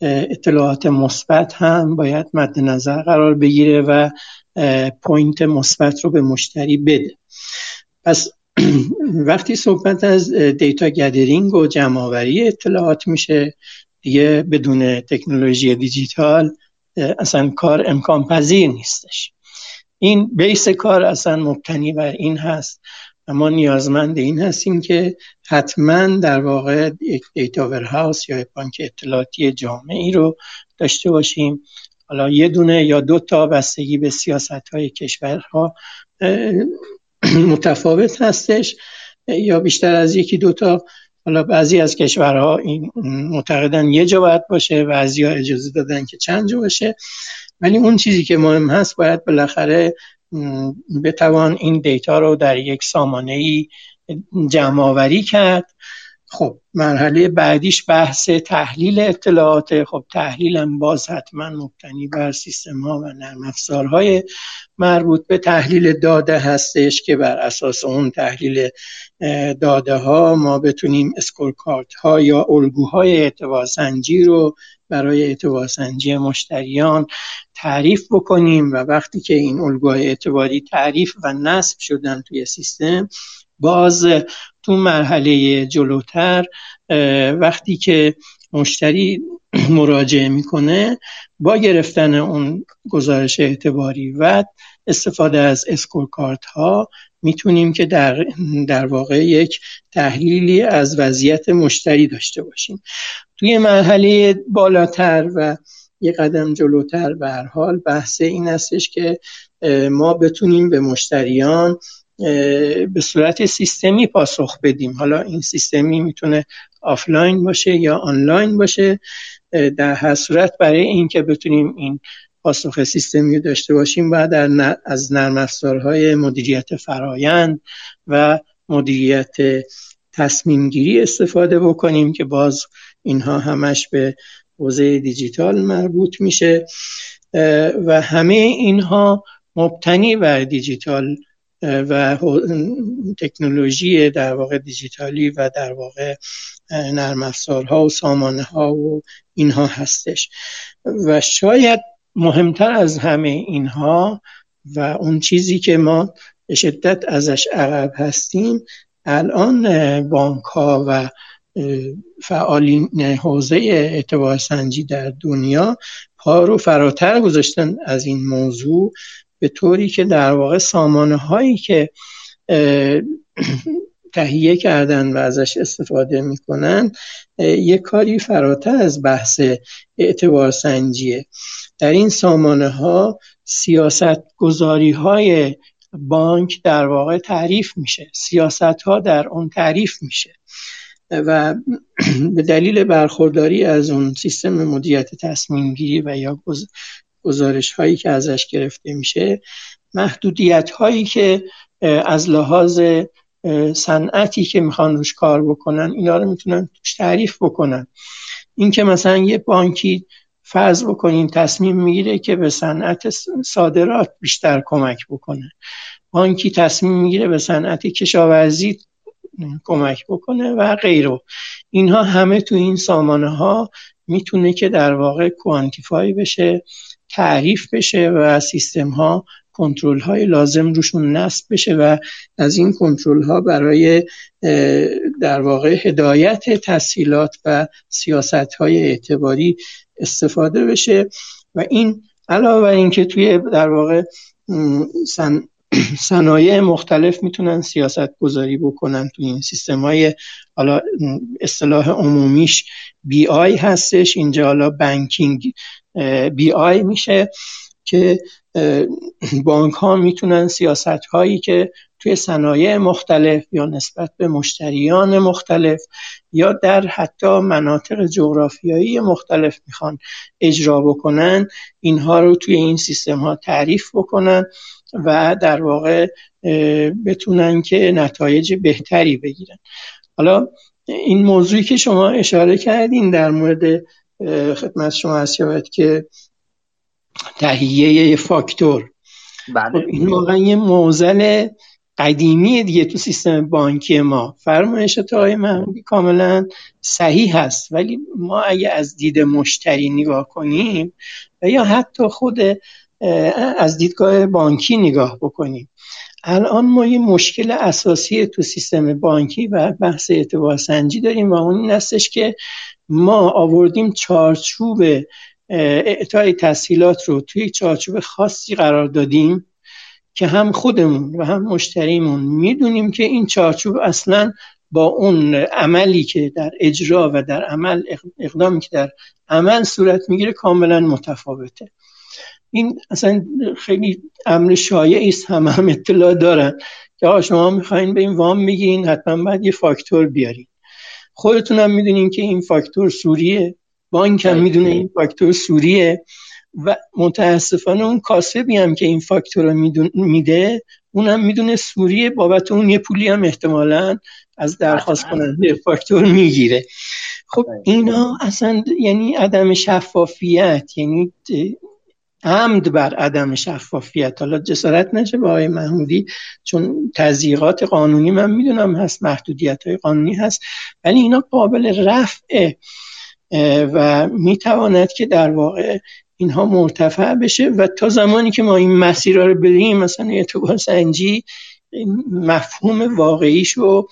اطلاعات مثبت هم باید مد نظر قرار بگیره و point مثبت رو به مشتری بده. پس وقتی صحبت از data gathering و جمعآوری اطلاعات میشه دیگه بدون تکنولوژی دیجیتال اصلا کار امکان پذیر نیستش. این base کار اصلا مبتنی بر این هست. و ما نیازمند این هستیم که حتما در واقع یک data warehouse یا بانک اطلاعاتی جامعی رو داشته باشیم. حالا یه دونه یا دو تا بستگی به سیاست های کشورها متفاوت هستش. یا بیشتر از یکی دو تا. حالا بعضی از کشورها این معتقدن یه جا باید باشه بعضی ها اجازه دادن که چند جا باشه. ولی اون چیزی که مهم هست باید بالاخره بتوان این دیتا رو در یک سامانه ای جمع آوری کرد. خب مرحله بعدیش بحث تحلیل اطلاعات. خب تحلیلم باز حتما مبتنی بر سیستم ها و نرم افزارهای مربوط به تحلیل داده هستش که بر اساس اون تحلیل داده ها ما بتونیم اسکورکارت ها یا الگوهای اعتبار سنجی رو برای اعتبار سنجی مشتریان تعریف بکنیم و وقتی که این الگوهای اعتباری تعریف و نصب شدن توی سیستم باز تو مرحله جلوتر وقتی که مشتری مراجعه می‌کنه با گرفتن اون گزارش اعتباری و استفاده از اسکورکارت ها می‌تونیم که در, در واقع یک تحلیلی از وضعیت مشتری داشته باشیم. توی مرحله بالاتر و یه قدم جلوتر به حال بحث این هستش که ما بتونیم به مشتریان به صورت سیستمی پاسخ بدیم. حالا این سیستمی می‌تونه آفلاین باشه یا آنلاین باشه. در هر صورت برای اینکه بتونیم این پاسخ سیستمی داشته باشیم باید در از نرم افزارهای مدیریت فرایند و مدیریت تصمیم گیری استفاده بکنیم که باز اینها همش به حوزه دیجیتال مربوط میشه. و همه اینها مبتنی بر دیجیتال و تکنولوژی در واقع دیجیتالی و در واقع نرم افزارها و سامانه ها و اینها هستش. و شاید مهمتر از همه اینها و اون چیزی که ما به شدت ازش عقب هستیم الان بانک ها و فعالین حوزه اعتبار سنجی در دنیا پا رو فراتر گذاشتن از این موضوع. به طوری که در واقع سامانه هایی که تهیه کردن و ازش استفاده می‌کنن یک کاری فراتر از بحث اعتبار سنجیه. در این سامانه ها سیاست گذاری های بانک در واقع تعریف میشه. سیاست ها در اون تعریف میشه. و به دلیل برخورداری از اون سیستم مدیریت تصمیم گیری و یا گزارش هایی که ازش گرفته میشه محدودیت هایی که از لحاظ صنعتی که می‌خوان روش کار بکنن اینا رو می‌تونن توش تعریف بکنن. اینکه مثلا یه بانکی فرض بکنین تصمیم می‌گیره که به صنعت صادرات بیشتر کمک بکنه. بانکی تصمیم می‌گیره به صنعت کشاورزی کمک بکنه و غیره. اینها همه تو این سامانه ها می‌تونه که در واقع کوانتیفای بشه. تعریف بشه و سیستم ها کنترل های لازم روشون نصب بشه و از این کنترل ها برای در واقع هدایت تسهیلات و سیاست های اعتباری استفاده بشه. و این علاوه بر اینکه توی در واقع سن صنایع مختلف می‌تونن سیاست گذاری بکنن تو این سیستم های حالا اصطلاح عمومیش بی آی هستش. اینجا حالا بانکینگ بی آی میشه که بانک ها می‌تونن سیاست هایی که توی صنایع مختلف یا نسبت به مشتریان مختلف یا در حتی مناطق جغرافیایی مختلف می‌خوان اجرا بکنن اینها رو توی این سیستم ها تعریف بکنن و در واقع بتونن که نتایج بهتری بگیرن. حالا این موضوعی که شما اشاره کردین در مورد خدمت شما هست که تهیه یه فاکتور. بله. خب این واقعا یه موزل قدیمی دیگه تو سیستم بانکی ما. فرمایشات آقای محمودی کاملا صحیح هست. ولی ما اگه از دید مشتری نگاه کنیم و یا حتی خود از دیدگاه بانکی نگاه بکنیم الان ما یه مشکل اساسی تو سیستم بانکی و بحث اعتبار سنجی داریم و اون این هستش که ما آوردیم چارچوب اعطای تسهیلات رو توی چارچوب خاصی قرار دادیم که هم خودمون و هم مشتریمون می‌دونیم که این چارچوب اصلا با اون عملی که در اجرا و در عمل اقدامی که در عمل صورت می‌گیره کاملا متفاوته. این اصلا خیلی امر شایعی است همه هم اطلاع دارن که شما می‌خواین به این وام میگین حتما باید یه فاکتور بیارین. خودتون هم می‌دونین که این فاکتور سوریه بانک هم می‌دونه این فاکتور سوریه و متاسفانه اون کاسبی هم که این فاکتور رو میده اونم می‌دونه سوریه بابت اون یه پولی هم احتمالا از درخواست کننده فاکتور می‌گیره. خب اینا اصلا یعنی عدم شفافیت یعنی عمد بر عدم شفافیت. حالا جسارت نشه به آقای محمودی چون تضییقات قانونی من می‌دونم هست محدودیت های قانونی هست ولی اینا قابل رفع و می‌تواند که در واقع اینها مرتفع بشه. و تا زمانی که ما این مسیر رو بریم مثلا اعتبار سنجی مفهوم واقعیشو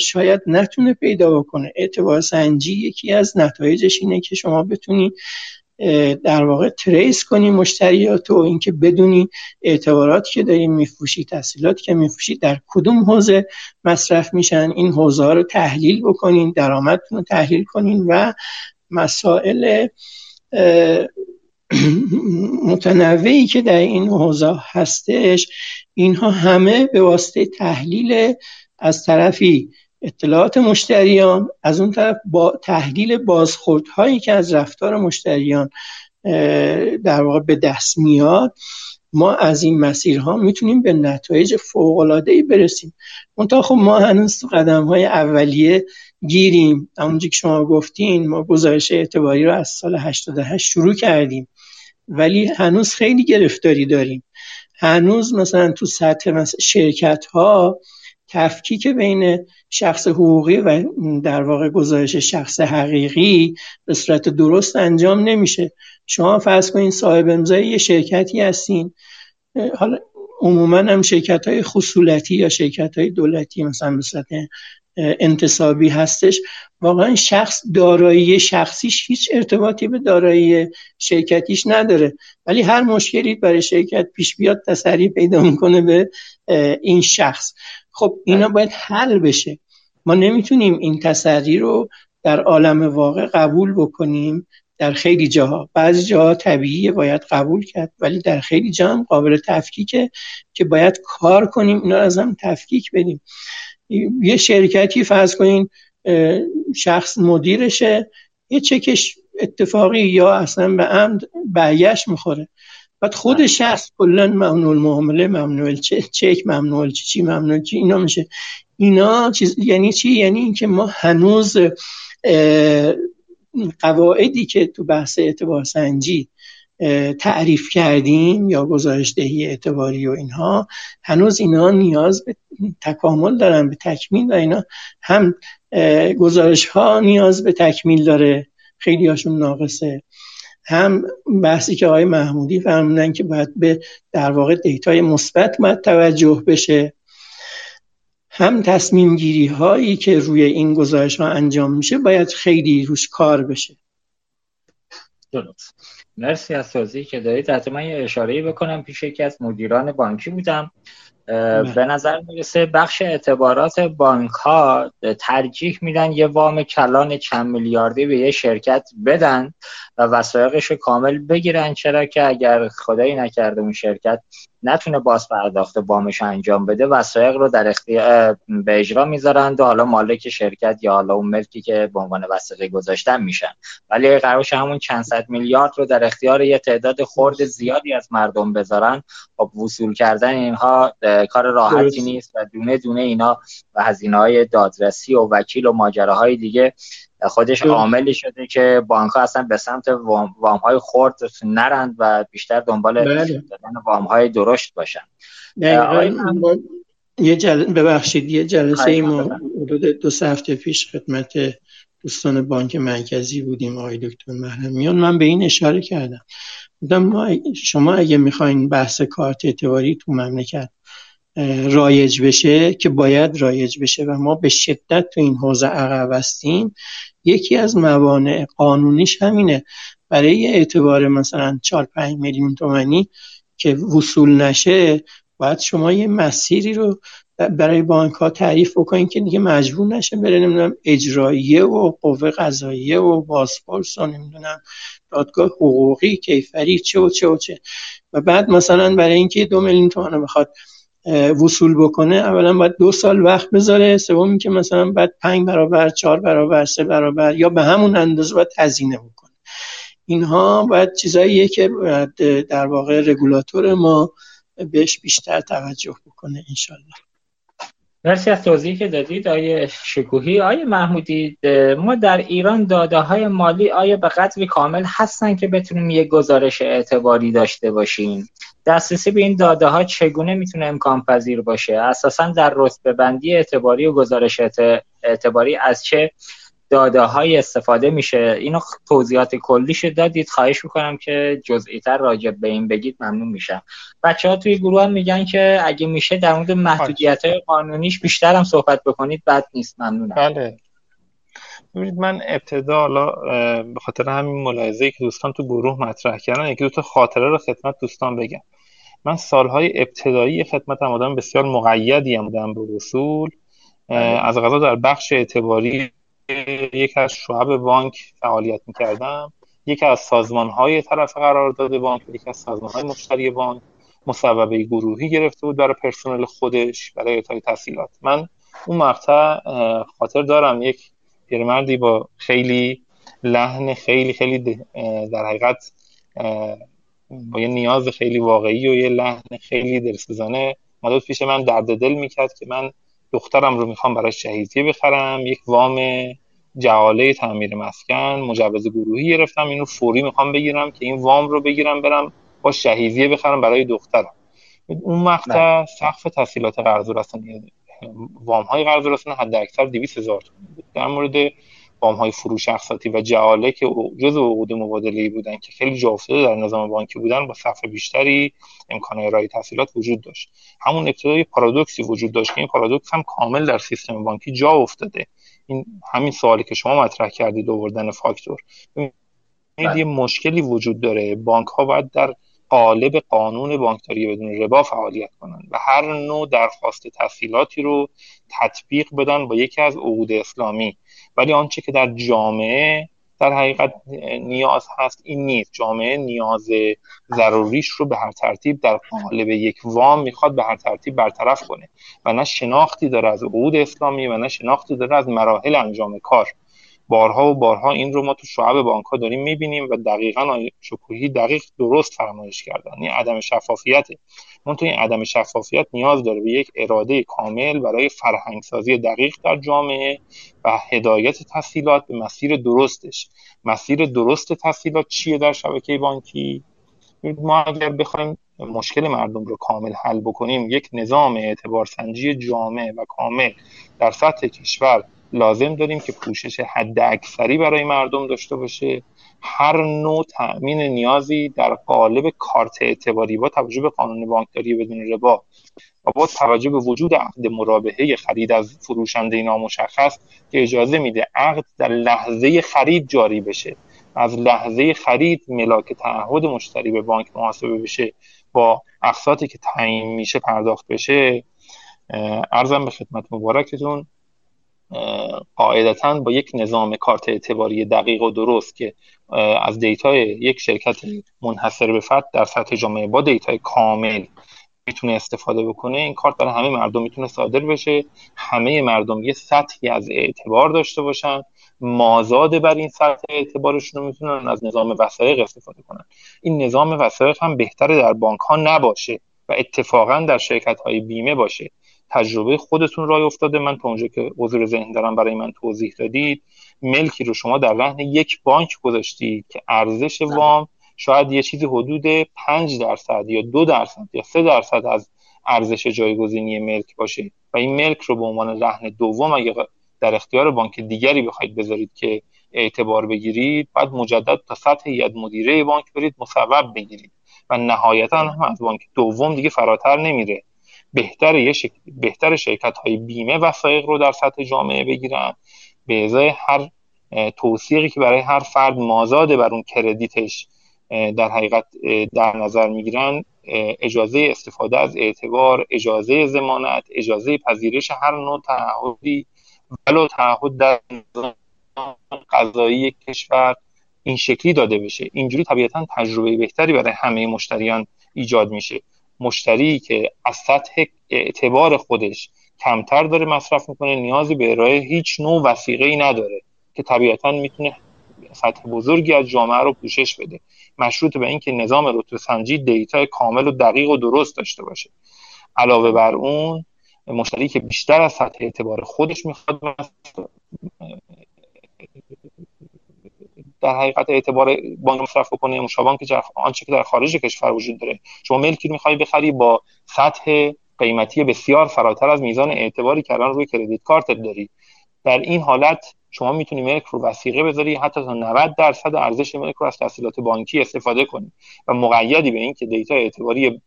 شاید نتونه پیدا بکنه. اعتبار سنجی یکی از نتایجش اینه که شما بتونی در واقع تریس کنی مشتریات و اینکه بدونی اعتبارات که داریم میفروشی تحصیلات که میفروشی در کدوم حوزه مصرف میشن. این حوزه ها رو تحلیل بکنین درآمدتون رو تحلیل کنین و مسائل متنوعی که در این حوزه هستش اینها همه به واسطه تحلیل از طرفی اطلاعات مشتریان از اون طرف با تحلیل بازخوردهایی که از رفتار مشتریان در واقع به دست میاد ما از این مسیرها می‌تونیم به نتایج فوق ای برسیم. منتها خب ما هنوز تو قدم های اولیه گیریم. همونجا که شما گفتین ما گزارش اعتباری رو از سال 88 شروع کردیم. ولی هنوز خیلی گرفتاری داریم. هنوز مثلا تو سطح مثلا شرکت ها تفکیک بین شخص حقوقی و در واقع گزارش شخص حقیقی به صورت درست انجام نمیشه. شما فرض کنید صاحب امضای یه شرکتی هستین. حالا عموما هم شرکت های خصولتی یا شرکت های دولتی مثلا به صورت انتصابی هستش. واقعا شخص دارایی شخصیش هیچ ارتباطی به دارایی شرکتیش نداره. ولی هر مشکلی برای شرکت پیش بیاد تسری پیدا می‌کنه به این شخص. خب اینا بله. باید حل بشه. ما نمی‌تونیم این تسری رو در عالم واقع قبول بکنیم در خیلی جاها. بعضی جاها طبیعیه باید قبول کرد ولی در خیلی جا هم قابل تفکیکه که باید کار کنیم اینا از هم تفکیک بدیم. یه شرکتی فرض کنین شخص مدیرشه یه چکش اتفاقی یا اصلا به عمد برگشت می‌خوره. بعد خود بله. شخص کلا ممنوع المعامله ممنوع چک ممنوع چی ممنوع چی اینا میشه. اینا چیز یعنی چی؟ یعنی اینکه ما هنوز قواعدی که تو بحث اعتبار سنجی تعریف کردیم یا گزارش دهی اعتباری و اینها هنوز اینا نیاز به تکامل دارن به تکمیل و اینا هم گزارش ها نیاز به تکمیل داره. خیلی هاشون ناقصه. هم بحثی که آقای محمودی فرمودن که باید به در واقع دیتای مثبت توجه بشه. هم تصمیم گیری هایی که روی این گزارش ها انجام میشه باید خیلی روش کار بشه. درست. مرسی از توضیحی که دارید. حتی من یه اشاره بکنم پیش یکی از مدیران بانکی بودم. به نظر می‌رسه بخش اعتبارات بانک ها ترجیح میدن یه وام کلان چند میلیاردی به یه شرکت بدن و وسایقش کامل بگیرن چرا که اگر خدایی نکرده اون شرکت نتونه باز پرداخت بامش انجام بده وسایق رو در اختیار به اجرا می‌ذارند و حالا مالک شرکت یا حالا اون ملکی که به عنوان وسیقه گذاشتن میشن. ولی قرارش همون چند صد میلیارد رو در اختیار یه تعداد خرد زیادی از مردم بذارن. خب وصول کردن اینها کار راحتی نیست و دونه دونه اینا و هزینه های دادرسی و وکیل و ماجراهای دیگه خودش عاملی شده که بانک ها اصلا به سمت وام, های خرد نرند و بیشتر دنبال بله. وام های درشت باشن. یه جل... ببخشید یه جلسه ای ما حدود دو هفته پیش خدمت دوستان بانک مرکزی بودیم آقای دکتر محرمیان من به این اشاره کردم. بودم شما اگه می‌خواین بحث کارت اعتباری تو مملکت رایج بشه که باید رایج بشه و ما به شدت تو این حوزه عقب هستیم. یکی از موانع قانونیش همینه. برای اعتبار مثلا 4 5 میلیون تومانی که وصول نشه باید شما یه مسیری رو برای بانک ها تعریف بکنین که دیگه مجبور نشه بره نمی‌دونم اجراییه و قوه قضاییه و بازپرس و نمی‌دونم دادگاه حقوقی کیفری چه و چه و چه. و بعد مثلا برای اینکه دو میلیون تومان بخواد وصول بکنه اولا باید دو سال وقت بذاره سوم که مثلا بعد پنج برابر چهار برابر سه برابر یا به همون اندازه باید هزینه بکنه. اینها باید چیزاییه که باید در واقع رگولاتور ما بهش بیشتر توجه بکنه انشالله. مرسی از توضیحی که دادید آیه شکوهی. آیه محمودی ما در ایران داده های مالی آیا به قدری کامل هستن که بتونیم یک گزارش اعتباری داشته باشیم. دسترسی به این داده ها چگونه می‌تونه امکان پذیر باشه؟ اساسا در رتبه بندی اعتباری و گزارش اعتباری از چه داده های استفاده میشه؟ اینو توضیحات کلیش دادید. خواهش می‌کنم که جزئی تر راجع به این بگید ممنون میشم. بچه ها توی گروه هم میگن که اگه میشه در مورد محدودیت های قانونیش بیشتر هم صحبت بکنید بد نیست. ممنونم. بله. ببینید من ابتدا حالا به خاطر همین ملاحظه که دوستان تو گروه مطرح کردن یکی دو تا خاطره رو خدمت دوستان بگم. من سالهای ابتدایی خدمت هم آدم بسیار مقیدی هم بودم به وصول بله. از غذا در بخش اعتباری یکی از شعب بانک فعالیت می‌کردم. یکی از سازمان های طرف قرارداد بانک یکی از سازمان های مشتری بانک. مصوبه گروهی گرفته بود برای پرسنل خودش برای اعطای تحصیلات. من اون مقطع خاطر دارم. یک پیرمردی با خیلی لحن خیلی خیلی در حقیقت با یه نیاز خیلی واقعی و یه لحن خیلی دلسوزانه مدد پیش من درد دل می‌کرد که من دخترم رو می‌خوام برای شهیدیه بخرم یک وام جعاله تعمیر مسکن مجوز گروهی گرفتم اینو فوری می‌خوام بگیرم که این وام رو بگیرم برم با شهیدیه بخرم برای دخترم. اون مقطع سقف تحصیلات قرض رسانی وام های قرض رسانی حد اکثر 200 هزار در مورد وام های فروش اقساطی و جعاله که جز عقود مبادله بودن که خیلی جا افتاده در نظام بانکی بودن با صفحه بیشتری امکان ارائه تحصیلات وجود داشت. همون ابتدای پارادوکسی وجود داشت که این پارادوکس هم کامل در سیستم بانکی جا افتاده. این همین سوالی که شما مطرح کردید آوردن فاکتور. یه مشکلی وجود داره. بانک ها باید در قالب قانون بانکداری بدون ربا فعالیت کنند و هر نوع درخواست تسهیلاتی رو تطبیق بدن با یکی از عقود اسلامی. ولی آنچه که در جامعه در حقیقت نیاز هست این نیست. جامعه نیاز ضروریش رو به هر ترتیب در قالب یک وام می‌خواد به هر ترتیب برطرف کنه و نه شناختی داره از عقود اسلامی و نه شناختی داره از مراحل انجام کار. بارها و بارها این رو ما تو شعب بانک ها داریم می‌بینیم و دقیقا شکوهی دقیق درست فرمایش کردن. این عدم شفافیته. من تو این عدم شفافیت نیاز داره به یک اراده کامل برای فرهنگسازی دقیق در جامعه و هدایت تسهیلات به مسیر درستش. مسیر درست تسهیلات چیه در شبکه بانکی؟ ما اگر بخوایم مشکل مردم رو کامل حل بکنیم یک نظام اعتبار سنجی جامع و کامل در سطح کشور لازم داریم که پوشش حد اکثری برای مردم داشته باشه. هر نوع تأمین نیازی در قالب کارت اعتباری با توجه به قانون بانکداری بدون ربا و با توجه به وجود عقد مرابحه خرید از فروشنده نامشخص که اجازه میده عقد در لحظه خرید جاری بشه. از لحظه خرید ملاک تعهد مشتری به بانک محاسبه بشه. با اقساطی که تعیین میشه پرداخت بشه. ارزم به خدمت مبارکتون. قاعدتا با یک نظام کارت اعتباری دقیق و درست که از دیتای یک شرکت منحصر به فرد در سطح جامعه با دیتای کامل می‌تونه استفاده بکنه این کارت برای همه مردم می‌تونه صادر بشه. همه مردم یه سطحی از اعتبار داشته باشن. مازاد بر این سطح اعتبارشون رو می‌تونن از نظام وسایق استفاده کنن. این نظام وسایق هم بهتره در بانک ها نباشه و اتفاقا در شرکت های بیمه باشه. تجربه خودتون رای افتاده. من تا اونجا که حضور ذهن دارم برای من توضیح دادید ملکی رو شما در رهن یک بانک گذاشتید که ارزش بله. وام شاید یه چیزی حدود 5 درصد یا دو درصد یا سه درصد از ارزش جایگزینی ملک باشه و این ملک رو به عنوان رهن دوم اگه در اختیار بانک دیگری بخواید بذارید که اعتبار بگیرید بعد مجدد تا سطح ید مدیره بانک برید مصوب بگیرید. و نهایتا هم از بانک دوم دیگه فراتر نمیره. بهتر یه بهتر شرکت های بیمه وسایق رو در سطح جامعه بگیرن. به ازای هر توصیقی که برای هر فرد مازاده بر اون کردیتش در حقیقت در نظر می‌گیرن اجازه استفاده از اعتبار اجازه زمانت اجازه پذیرش هر نوع تعهدی ولو تعهد در قضایی کشور این شکلی داده بشه. اینجوری طبیعتا تجربه بهتری برای همه مشتریان ایجاد میشه. مشتری که از سطح اعتبار خودش کمتر داره مصرف می‌کنه نیازی به ارائه هیچ نوع وسیقه ای نداره که طبیعتا می‌تونه سطح بزرگی از جامعه رو پوشش بده. مشروط به اینکه نظام رتبه سنجی دیتا کامل و دقیق و درست داشته باشه. علاوه بر اون مشتری که بیشتر از سطح اعتبار خودش می‌خواد در حقیقت اعتبار بانک مصرف بکنه مشابه که آنچه که در خارج کشور وجود داره. شما ملکی رو می‌خوای بخری با سطح قیمتی بسیار فراتر از میزان اعتباری که الان روی کردیت کارت داری. در این حالت شما می‌تونی ملک رو وسیقه بذاری حتی تا 90 درصد ارزش ملک رو از تحصیلات بانکی استفاده کنی. و مقیدی به این که دیتا اعتباری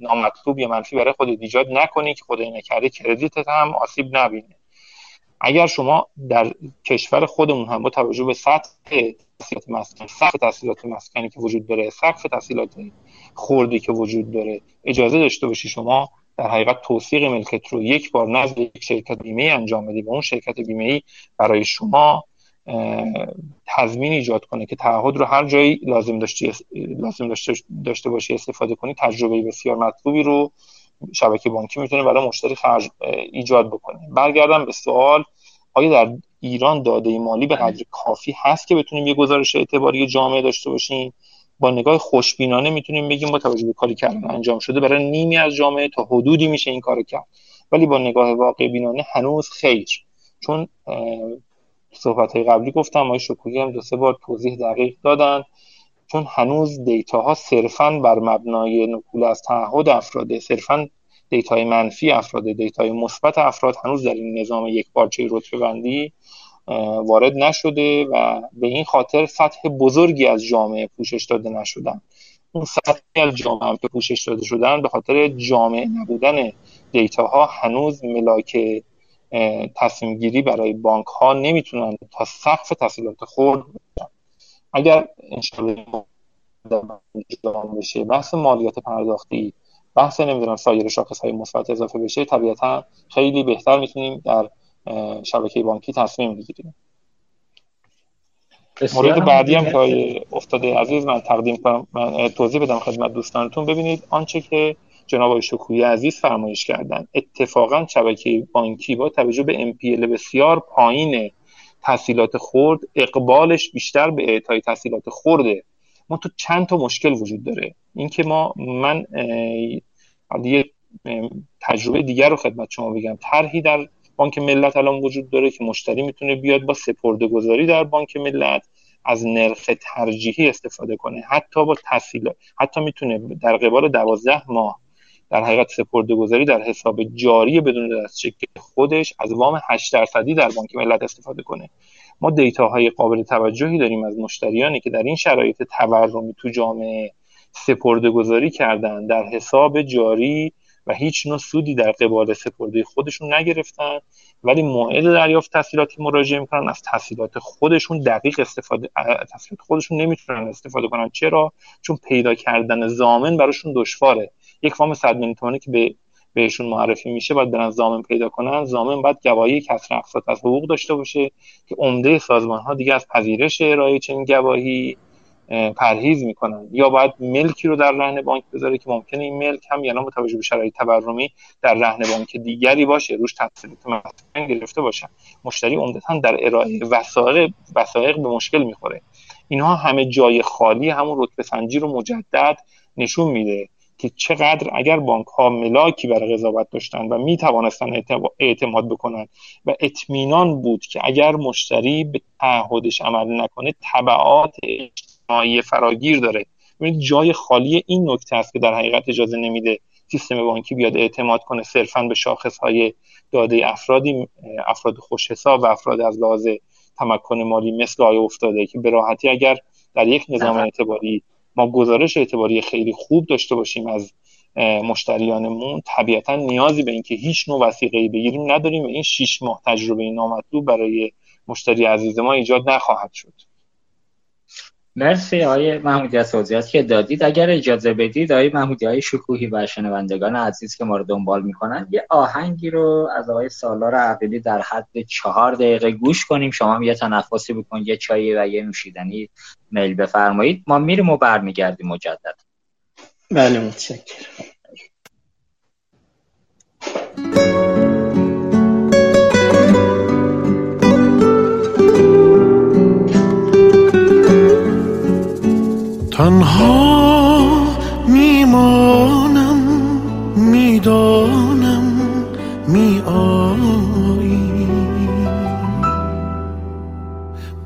نامطلوب یا منفی برای خود ایجاد نکنی که خود نکرده کردیتت هم آسیب نبینه. اگر شما در کشور خودمون هم با توجه به سطح تحصیلات مسکن سقف تحصیلات مسکنی که وجود داره سقف تحصیلات خوردی که وجود داره اجازه داشته باشی شما در حقیقت توثیق ملکت رو یک بار نزد یک شرکت بیمه انجام بدی و اون شرکت بیمه ای برای شما تضمین ایجاد کنه که تعهد رو هر جایی لازم داشته لازم داشته, داشته باشی استفاده کنی تجربه بسیار مطلوبی رو شبکه بانکی می‌تونه برای مشتری خرج ایجاد بکنه. برگردم به سوال آیا در ایران داده مالی به قدر کافی هست که بتونیم یه گزارش اعتباری جامعه داشته باشیم؟ با نگاه خوشبینانه می‌تونیم بگیم با توجه به کاری که انجام شده برای نیمی از جامعه تا حدودی میشه این کارو کرد. ولی با نگاه واقع بینانه هنوز خیر. چون صحبت های قبلی گفتم آقای شکوهی هم دو سه بار توضیح دقیق دادن. چون هنوز دیتا صرفا بر مبنای نکول از تعهد افراده صرفا دیتای منفی افراد دیتای مثبت افراد هنوز در این نظام یک پارچه رتبه بندی وارد نشده و به این خاطر سطح بزرگی از جامعه پوشش داده نشدن. اون سطحی از جامعه که پوشش داده شدن به خاطر جامع نبودن دیتا ها هنوز ملاک تصمیم گیری برای بانک ها نمی‌تونن تا سقف تسهیلات خرد اگر انشاءالله بشه بحث مالیات پرداختی بحث نمی‌دونم سایر شاخص های مثبت اضافه بشه طبیعتا خیلی بهتر می‌تونیم در شبکه بانکی تصمیم بگیریم. مورد بعدی هم که افتاده عزیز من تقدیم کنم من توضیح بدم خدمت دوستانتون. ببینید آنچه که جناب آقای شکویی عزیز فرمایش کردن اتفاقا شبکه بانکی با توجه به MPL بسیار پایین تحصیلات خرد اقبالش بیشتر به اعطای تحصیلات خورده ما تو چند تا مشکل وجود داره. اینکه ما من یه تجربه دیگر رو خدمت شما بگم. طرحی در بانک ملت الان وجود داره که مشتری می‌تونه بیاد با سپرده گذاری در بانک ملت از نرخ ترجیحی استفاده کنه. حتی با تحصیل حتی می‌تونه در قبال دوازده ماه در حقیقت سپرده گذاری در حساب جاری بدون دستچک خودش از وام 8 درصدی در بانک ملت استفاده کنه. ما دیتاهای قابل توجهی داریم از مشتریانی که در این شرایط تورمی تو جامعه سپرده گذاری کردن در حساب جاری و هیچ نوع سودی در قبال سپرده خودشون نگرفتن ولی موعد دریافت تحصیلاتی مراجعه می‌کنن از تحصیلات خودشون دقیق استفاده تحصیلات خودشون نمی‌تونن استفاده کنن. چرا؟ چون پیدا کردن زامن براشون دشواره. یک وام 100 میلیون که به بهشون معرفی میشه باید برن زامن پیدا کنن. زامن باید گواهی کسر اقساط از حقوق داشته باشه که عمده سازمان ها دیگه از پذیرش ارائه چنین گواهی پرهیز می‌کنن. یا باید ملکی رو در رهن بانک بذاره که ممکنه این ملک هم یعنی با توجه به شرایط تورمی در رهن بانک دیگری باشه روش تحصیلات مثلا گرفته باشن. مشتری عمدتا در ارائه وثایق وثایق به مشکل می‌خوره. اینها همه جای خالی همون رتبه سنجی رو مجدد نشون میده. که چقدر اگر بانک ها ملاکی برای قضاوت داشتن و می توانستن اعتماد بکنن و اطمینان بود که اگر مشتری به تعهدش عمل نکنه تبعات اجتماعی فراگیر داره. ببینید جای خالی این نکته است که در حقیقت اجازه نمیده سیستم بانکی بیاد اعتماد کنه صرفا به شاخص های داده افرادی افراد خوش حساب و افراد از لحاظ تمکن مالی مثل آیا افتاده که به راحتی اگر در یک نظام اعتباری ما گزارش اعتباری خیلی خوب داشته باشیم از مشتریانمون. طبیعتا نیازی به اینکه هیچ نوع وسیقه بگیریم نداریم و این شیش ماه تجربه نامطلوب برای مشتری عزیز ما ایجاد نخواهد شد. مرسی آقای محمودی از توضیحات که دادید. اگر اجازه بدید آقای محمودی های شکوهی و شنوندگان عزیز که ما رو دنبال می‌کنن یه آهنگی رو از آقای سالار عقیلی در حد چهار دقیقه گوش کنیم. شما هم یه تنفسی بکنید یه چایی و یه نوشیدنی میل بفرمایید. ما میریم و برمیگردیم مجدد. بله متشکرم. تنها میمانم می‌دانم می آیی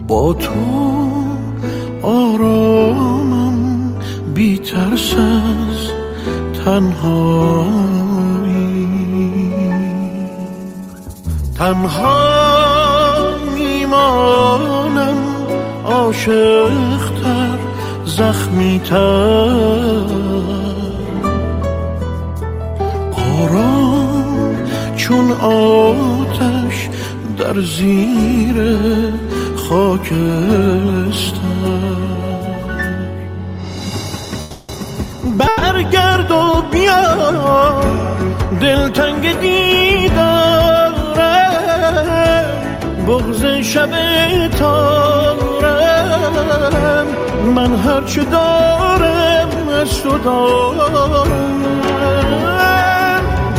با تو آرامم بی ترس از تنهایی. تنها میمانم عاشقتر زخمی تر. چون آتش در زیر خاکستر. برگرد و بیا دلتنگ دیداره بغز شب تارم. من هرچه دارم از تو دارم.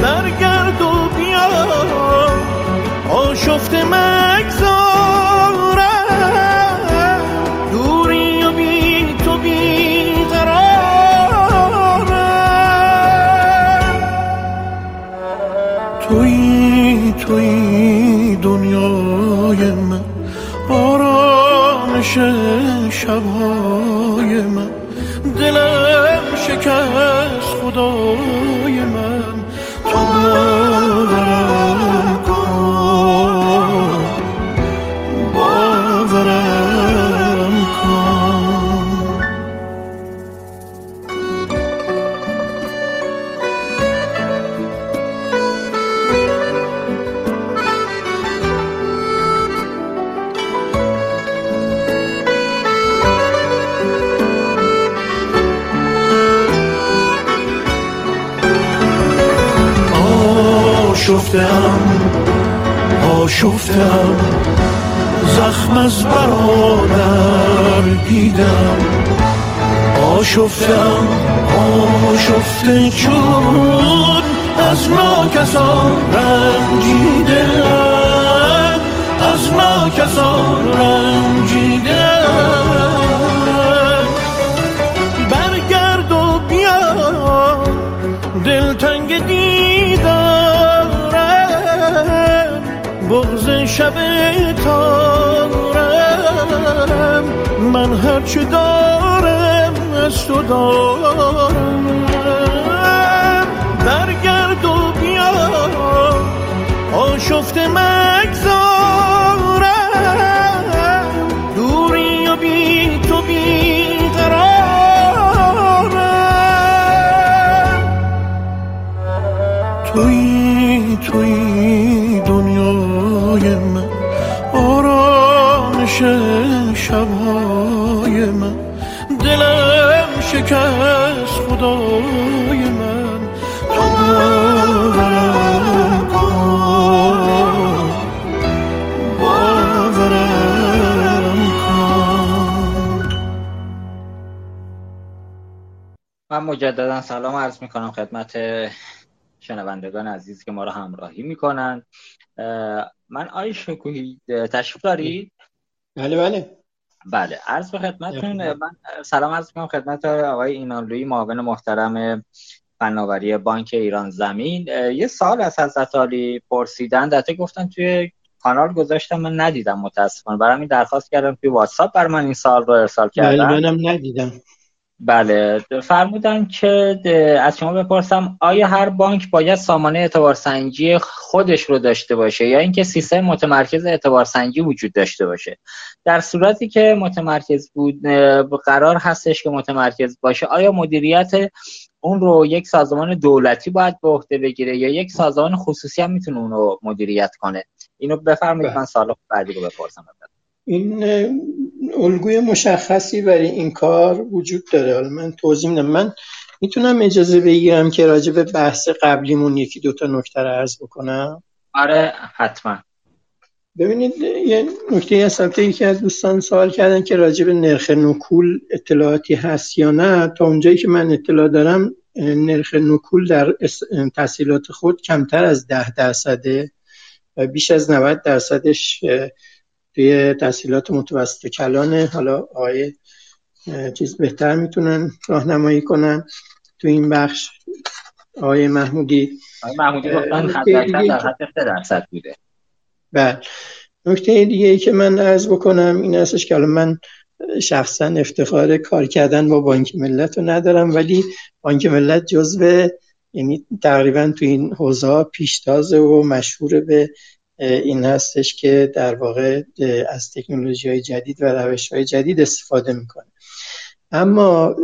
برگرد و بیا. آشفت مگذارم آرامش شبهای من. دلم شکست خدای. آشفتم آشفتم زخم از برادر دیدم. آشفتم آشفته چون از ناکسان رنجیدم. نازناک از آن رنجیده شب تارم من هرچه دارم از تو دارم. برگرد و بیا آشفته مگذارم. دوری و بی مجددا سلام عرض می کنم خدمت شنوندگان عزیز که ما را همراهی می کنند من آی شکوهی تشریف دارید؟ بله بله. بله عرض به خدمتتون من سلام عرض می‌کنم خدمت آقای اینانلوی معاون محترم فناوری بانک ایران زمین. یه سال از حضرت علی پرسیدن دفعه گفتن توی کانال گذاشتم من ندیدم متاسفانه. برام این درخواست کردم توی واتساپ بر من این سال رو ارسال بله کردم منم ندیدم. بله. فرمودن که از شما بپرسم آیا هر بانک باید سامانه اعتبارسنجی خودش رو داشته باشه یا اینکه سیستم متمرکز اعتبارسنجی وجود داشته باشه؟ در صورتی که متمرکز بود قرار هستش که متمرکز باشه آیا مدیریت اون رو یک سازمان دولتی باید به عهده بگیره یا یک سازمان خصوصی هم می‌تونه اون رو مدیریت کنه؟ اینو بفرمایید بله. من سال بعدی رو بپرسم این الگوی مشخصی برای این کار وجود داره. حالا من توضیح میدم. من می‌تونم اجازه بگیرم که راجع به بحث قبلیمون یکی دوتا نکته رو عرض بکنم؟ آره حتما. ببینید یه نکته هست البته یکی از دوستان سوال کردن که راجع به نرخ نکول اطلاعاتی هست یا نه. تا اونجایی که من اطلاع دارم نرخ نکول در تحصیلات خود کمتر از ده درصده و بیش از 90 درصدش توی تحصیلات متوسط کلانه. حالا آقای چیز بهتر می‌تونن راهنمایی کنن تو این بخش. آقای محمودی. آقای محمودی گفتن نکته حد دیگه در که- حد 3 درصد بوده. بله. نکته دیگه ای که من عرض بکنم این هستش که حالا من شخصا افتخار کار کردن با بانک ملت رو ندارم ولی بانک ملت جزو یعنی تقریبا تو این حوزه پیشتازه و مشهور به این هستش که در واقع از تکنولوژی های جدید و روش های جدید استفاده می‌کنه. اما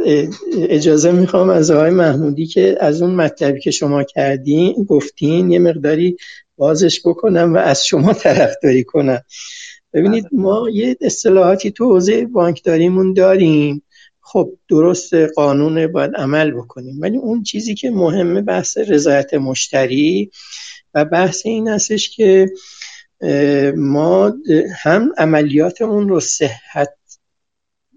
اجازه می‌خوام از آقای محمودی که از اون مطلبی که شما کردین گفتین یه مقداری بازش بکنم و از شما طرفداری کنم. ببینید ما یه اصطلاحاتی تو حوزه بانکداریمون داریم. خب درست قانون باید عمل بکنیم. ولی اون چیزی که مهمه بحث رضایت مشتری. و بحث این هستش که ما هم عملیاتمون رو صحت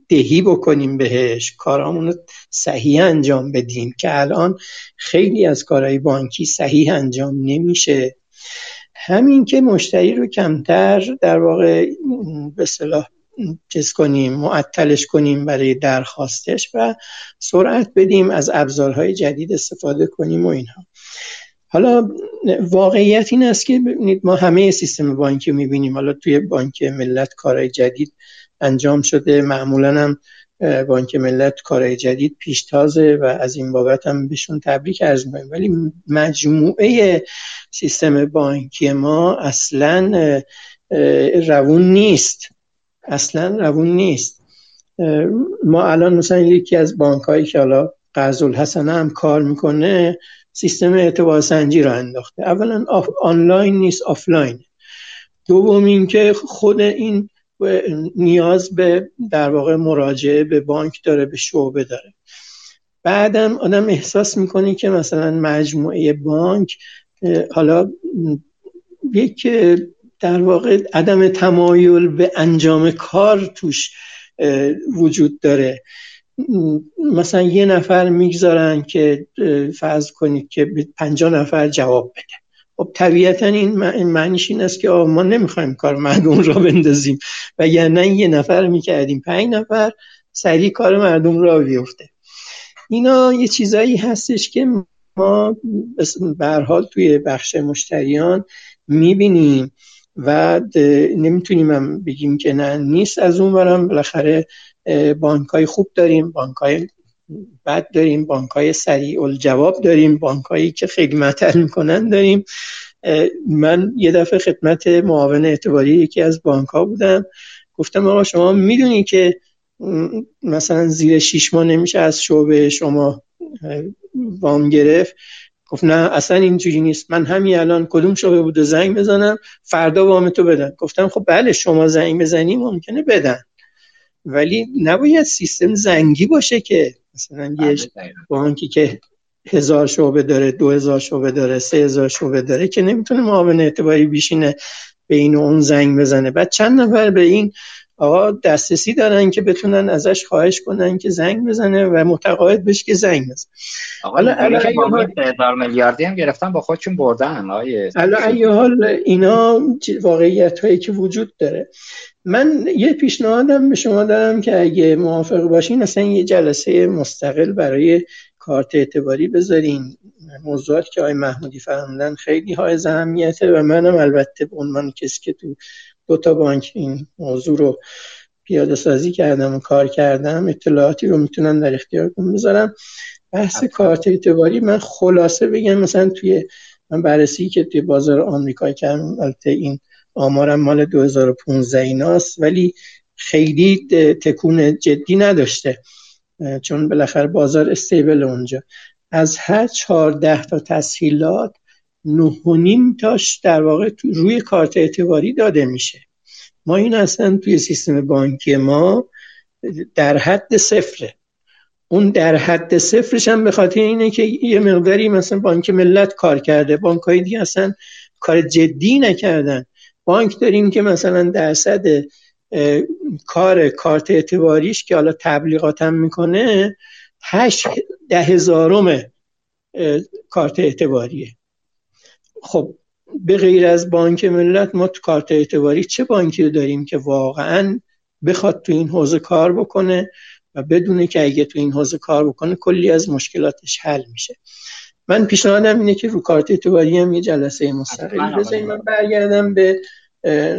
دهی بکنیم بهش کارامون رو صحیح انجام بدیم که الان خیلی از کارهای بانکی صحیح انجام نمیشه. همین که مشتری رو کمتر در واقع به صلاح چیز کنیم معطلش کنیم برای درخواستش و سرعت بدیم از ابزارهای جدید استفاده کنیم و اینها. حالا واقعیت این است که ببینید ما همه سیستم بانکی می‌بینیم. حالا توی بانک ملت کارهای جدید انجام شده. معمولا هم بانک ملت کارهای جدید پیشتازه و از این بابت هم بهشون تبریک عرض می‌کنیم. ولی مجموعه سیستم بانکی ما اصلا روون نیست. اصلا روون نیست. ما الان مثلا یکی از بانک هایی که حالا قرض الحسنه هم کار می‌کنه سیستم اعتبار سنجی را انداخته. اولا آف آنلاین نیست آفلاین. دوم اینکه خود این نیاز به در واقع مراجعه به بانک داره به شعبه داره. بعدم آدم احساس می‌کنه که مثلا مجموعه بانک حالا یک در واقع عدم تمایل به انجام کار توش وجود داره. مثلا یه نفر می‌گذارن که فرض کنید که پنجاه نفر جواب بده. خب طبیعتا این معنیش این است که ما نمی‌خوایم کار مردم را بندازیم. و نه یه نفر می‌کردیم. پنج نفر سریع کار مردم را بیفته. اینا یه چیزایی هستش که ما حال توی بخش مشتریان می‌بینیم و نمی‌تونیم بگیم که نه نیست از اون برم بالاخره بانک های خوب داریم بانک های بد داریم بانک های سریع الجواب داریم بانک هایی که خیلی مطل می‌کنن داریم. من یه دفعه خدمت معاون اعتباری یکی از بانک ها بودم. گفتم آقا شما می‌دونی که مثلا زیر شیش ماه نمیشه از شعبه شما وام گرفت؟ گفت نه اصلا اینجوری نیست. من همین الان کدوم شعبه بوده زنگ بزنم فردا وام تو بدن. گفتم خب بله شما زنگ بزنی ممکنه بدن. ولی نباید سیستم زنگی باشه که مثلا یه بله، بانکی که هزار شعبه داره دو هزار شعبه داره سه هزار شعبه داره که نمی‌تونه معاون اعتباری بیشینه به این اون زنگ بزنه. بعد چند نفر به این آقا دسترسی دارن که بتونن ازش خواهش کنن که زنگ بزنه و متقاعد بشه که زنگ بزنه. حالا هزار میلیاردی هم گرفتن با خودشون بردن حالا ای حال اینا واقعیت هایی که وجود داره. من یه پیشنهادم به شما دارم که اگه موافق باشین اصلا یه جلسه مستقل برای کارت اعتباری بذارین. موضوعات که آقای محمودی فرمودن خیلی های اهمیته و منم البته به عنوان کسی که تو دو تا بانک این موضوع رو پیاده سازی کردم و کار کردم اطلاعاتی رو می‌تونن در اختیارتون بذارم. بحث کارت اعتباری من خلاصه بگم مثلا توی من بررسی که توی بازار آمریکا کردم البته این آمارم مال 2015 ایناست ولی خیلی تکون جدی نداشته. چون بالاخره بازار استیبل اونجا. از هر چهارده تا تسهیلات نه تاش در واقع روی کارت اعتباری داده میشه. ما این اصلا توی سیستم بانکی ما در حد صفره. اون در حد صفرش هم به خاطر اینه که یه مقداری مثلا بانک ملت کار کرده. بانک های دیگه اصلا کار جدی نکردن. بانک داریم که مثلا درصد کار کارت اعتباریش که حالا تبلیغات هم می‌کنه هشت ده هزارم کارت اعتباریه. خب به غیر از بانک ملت ما تو کارت اعتباری چه بانکی داریم که واقعا بخواد تو این حوزه کار بکنه و بدونه که اگه تو این حوزه کار بکنه کلی از مشکلاتش حل میشه. من پیشنهادم اینه که رو کارت اعتباری هم یه جلسه مستقل بزنیم. من برگردم به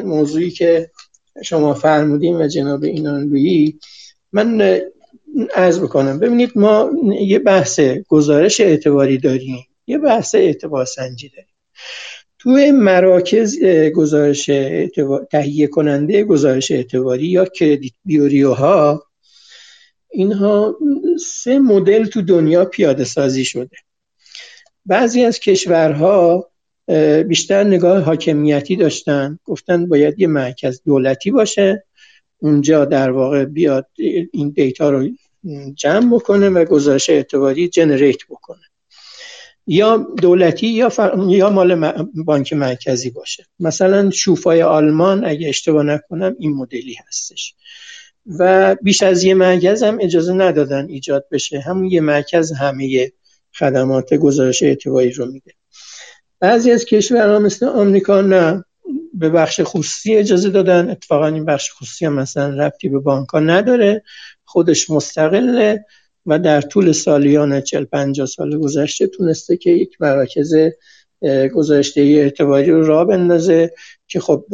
موضوعی که شما فرمودیم و جناب اینانلویی من عرض بکنم. ببینید ما یه بحث گزارش اعتباری داریم. یه بحث اعتبار سنجی داریم. توی مراکز گزارش تهیه کننده گزارش اعتباری یا کردیت بیوریو ها اینها سه مدل تو دنیا پیاده سازی شده. بعضی از کشورها بیشتر نگاه حاکمیتی داشتن. گفتن باید یه مرکز دولتی باشه اونجا در واقع بیاد این دیتا رو جمع بکنه و گزارش اعتباری جنریت بکنه. یا دولتی یا, یا مال بانک مرکزی باشه. مثلا شوفای آلمان اگه اشتباه نکنم این مدلی هستش. و بیش از یه مرکز هم اجازه ندادن ایجاد بشه. همون یه مرکز همه خدمات گزارش اعتباری رو میده. بعضی از کشورها مثل آمریکا نه به بخش خصوصی اجازه دادن. اتفاقا این بخش خصوصی هم مثلا ربطی به بانک نداره. خودش مستقله و در طول سالیان 40 50 سال گذشته تونسته که یک مراکز گزارش اعتباری رو راه بندازه که خب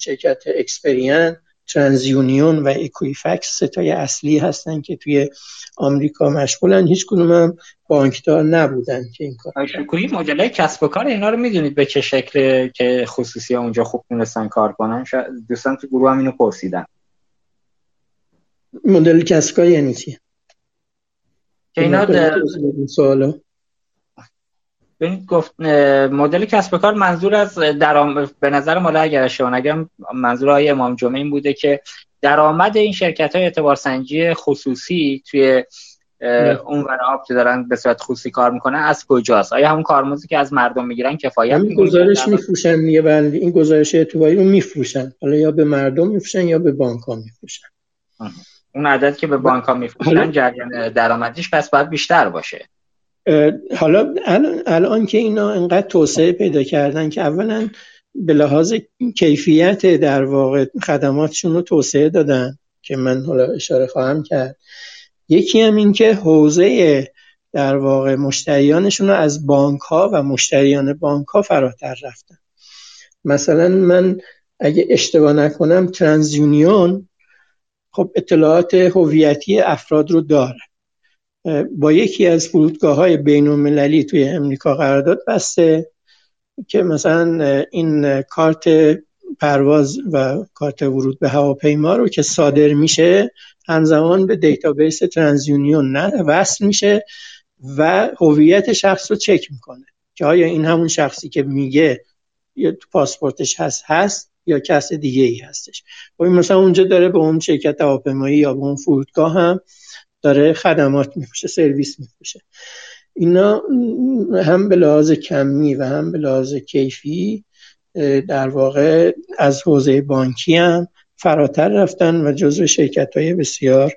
شرکت اکسپریان ترانزیونیون و اکویفکس سه تای اصلی هستن که توی آمریکا مشغولن. هیچ کدوم هم بانکدار نبودن که این کار شکویی مجله کسب و کار اینا رو می‌دونید به چه شکل که خصوصی ها اونجا خوب تونستن کار کنن؟ دوستان تو گروه هم اینو پرسیدن. مدل کسب کار یعنی چی؟ که اینا گفت مدل کسب کار منظور از درام به نظر مال اگر اشتباه نگم منظور های امام جمعه این بوده که درآمد این شرکت های اعتبار سنجی خصوصی توی اون آب که دارن به صورت خصوصی کار می‌کنن از کجاست؟ آیا همون کارمزدی که از مردم می‌گیرن کفایت این گزارش میفروشن یه بند این گزارش اعتباری رو میفروشن. حالا یا به مردم میفروشن یا به بانک ها میفروشن اون عدد که به بانک ها میفروشن جریان درآمدیش پس باید بیشتر باشه. حالا الان که اینا انقدر توسعه پیدا کردن که اولا به لحاظ کیفیت در واقع خدماتشون رو توسعه دادن که من حالا اشاره خواهم کرد. یکی هم این که حوزه در واقع مشتریانشون رو از بانک ها و مشتریان بانک ها فراتر رفتن. مثلا من اگه اشتباه نکنم ترانزیونیون خب اطلاعات هویتی افراد رو داره. با یکی از فرودگاه های بین المللی توی امریکا قرارداد بسته که مثلا این کارت پرواز و کارت ورود به هواپیما رو که صادر میشه همزمان به database ترانزیونیون نه وصل میشه و هویت شخص رو چک می‌کنه که آیا این همون شخصی که میگه یا تو پاسپورتش هست هست یا کس دیگه ای هستش. و خب مثلا اونجا داره به اون شرکت هواپیمایی یا به اون فرودگاه هم داره خدمات میفروشه سرویس میفروشه. اینا هم به لحاظ کمی و هم به لحاظ کیفی در واقع از حوزه بانکی هم فراتر رفتن و جزو شرکت های بسیار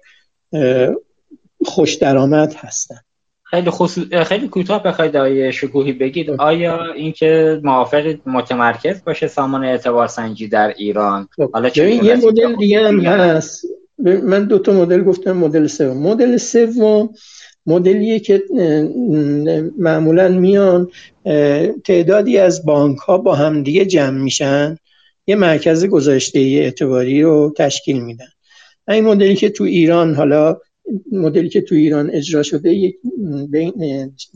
خوش درآمد هستند خیلی خصوص... خیلی کوتاه بخواید آیه شکوهی بگید. آیا اینکه موافق متمرکز باشه سامان اعتبار سنجی در ایران؟ خب، حالا یه مدل دیگه هم هست. من دو تا مدل گفتم مدل سوم. مدل سوم مدلیه که معمولا میان تعدادی از بانک ها با همدیگه جمع میشن یه مرکز گذاشته اعتباری رو تشکیل میدن. این مدلی که تو ایران حالا مدلی که تو ایران اجرا شده یک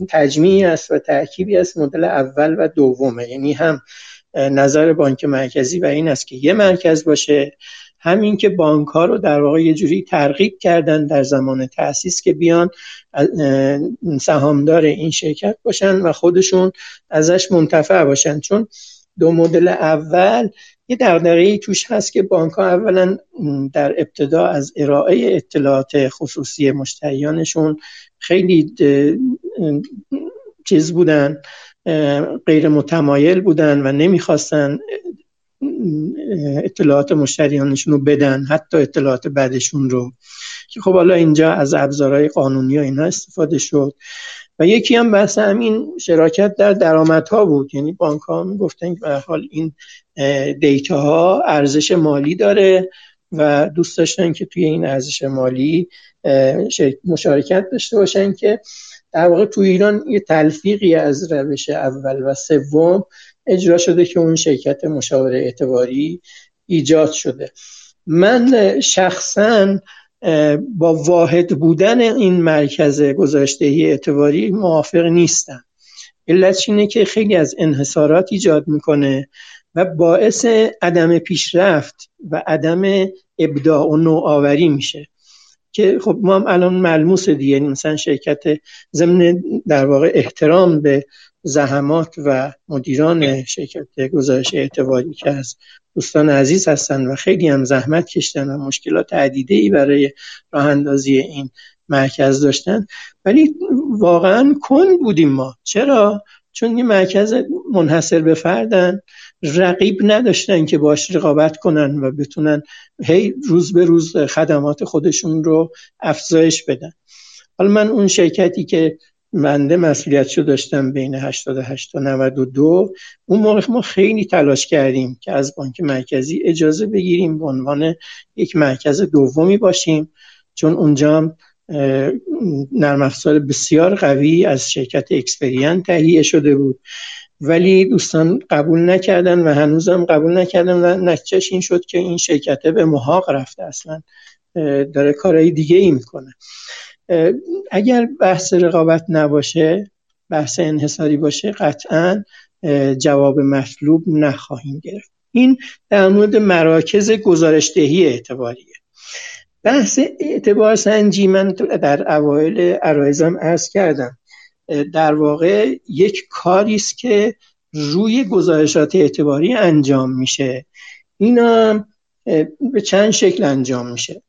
تجمیعی است و ترکیبی است. مدل اول و دومه. یعنی هم نظر بانک مرکزی و این است که یه مرکز باشه همین که بانک ها رو در واقع یه جوری ترغیب کردن در زمان تاسیس که بیان سهامدار این شرکت باشن و خودشون ازش منتفع باشن. چون دو مدل اول یه دغدغه‌ای توش هست که بانک ها اولا در ابتدا از ارائه اطلاعات خصوصی مشتریانشون خیلی چیز بودن غیر متمایل بودن و نمی‌خواستن اطلاعات مشتریانشون رو بدن حتی اطلاعات بعدشون رو. که خب حالا اینجا از ابزارهای قانونی و اینا استفاده شد. و یکی هم بحث همین شراکت در درآمدها بود. یعنی بانک ها می‌گفتن که به حال این دیتا ها ارزش مالی داره و دوست داشتن که توی این ارزش مالی مشارکت داشته باشن که در واقع تو ایران یه تلفیقی از روش اول و سوم اجرا شده که اون شرکت مشاوره اعتباری ایجاد شده. من شخصا با واحد بودن این مرکز گذاشتهی اعتباری موافق نیستم. علت اینه که خیلی از انحصارات ایجاد می‌کنه و باعث عدم پیشرفت و عدم ابداع و نوآوری میشه. که خب ما هم الان ملموس دیگه یعنی مثلا شرکت ضمن در واقع احترام به زحمات و مدیران شرکت گزارش اعتباری که از دوستان عزیز هستن و خیلی هم زحمت کشتن و مشکلات عدیده ای برای راه اندازی این مرکز داشتن. ولی واقعا کن بودیم ما. چرا؟ چون این مرکز منحصر به فردن رقیب نداشتن که باش رقابت کنن و بتونن هی روز به روز خدمات خودشون رو افزایش بدن. حالا من اون شرکتی که منده مسئولیتشو داشتم بین 88 تا 92 اون موقع ما خیلی تلاش کردیم که از بانک مرکزی اجازه بگیریم به عنوان یک مرکز دومی باشیم چون اونجا هم نرم افزار بسیار قوی از شرکت اکسپریان تهیه شده بود. ولی دوستان قبول نکردن و هنوزم قبول نکردن و نتیجهش این شد که این شرکت به محاق رفته. اصلا داره کارهای دیگه ای می‌کنه. اگر بحث رقابت نباشه بحث انحصاری باشه قطعا جواب مطلوب نخواهیم گرفت. این در مورد مراکز گزارشدهی اعتباریه. بحث اعتبار سنجی من در اوایل عرایزم ارز کردم. در واقع یک کاری است که روی گزارشات اعتباری انجام میشه. اینا به چند شکل انجام میشه.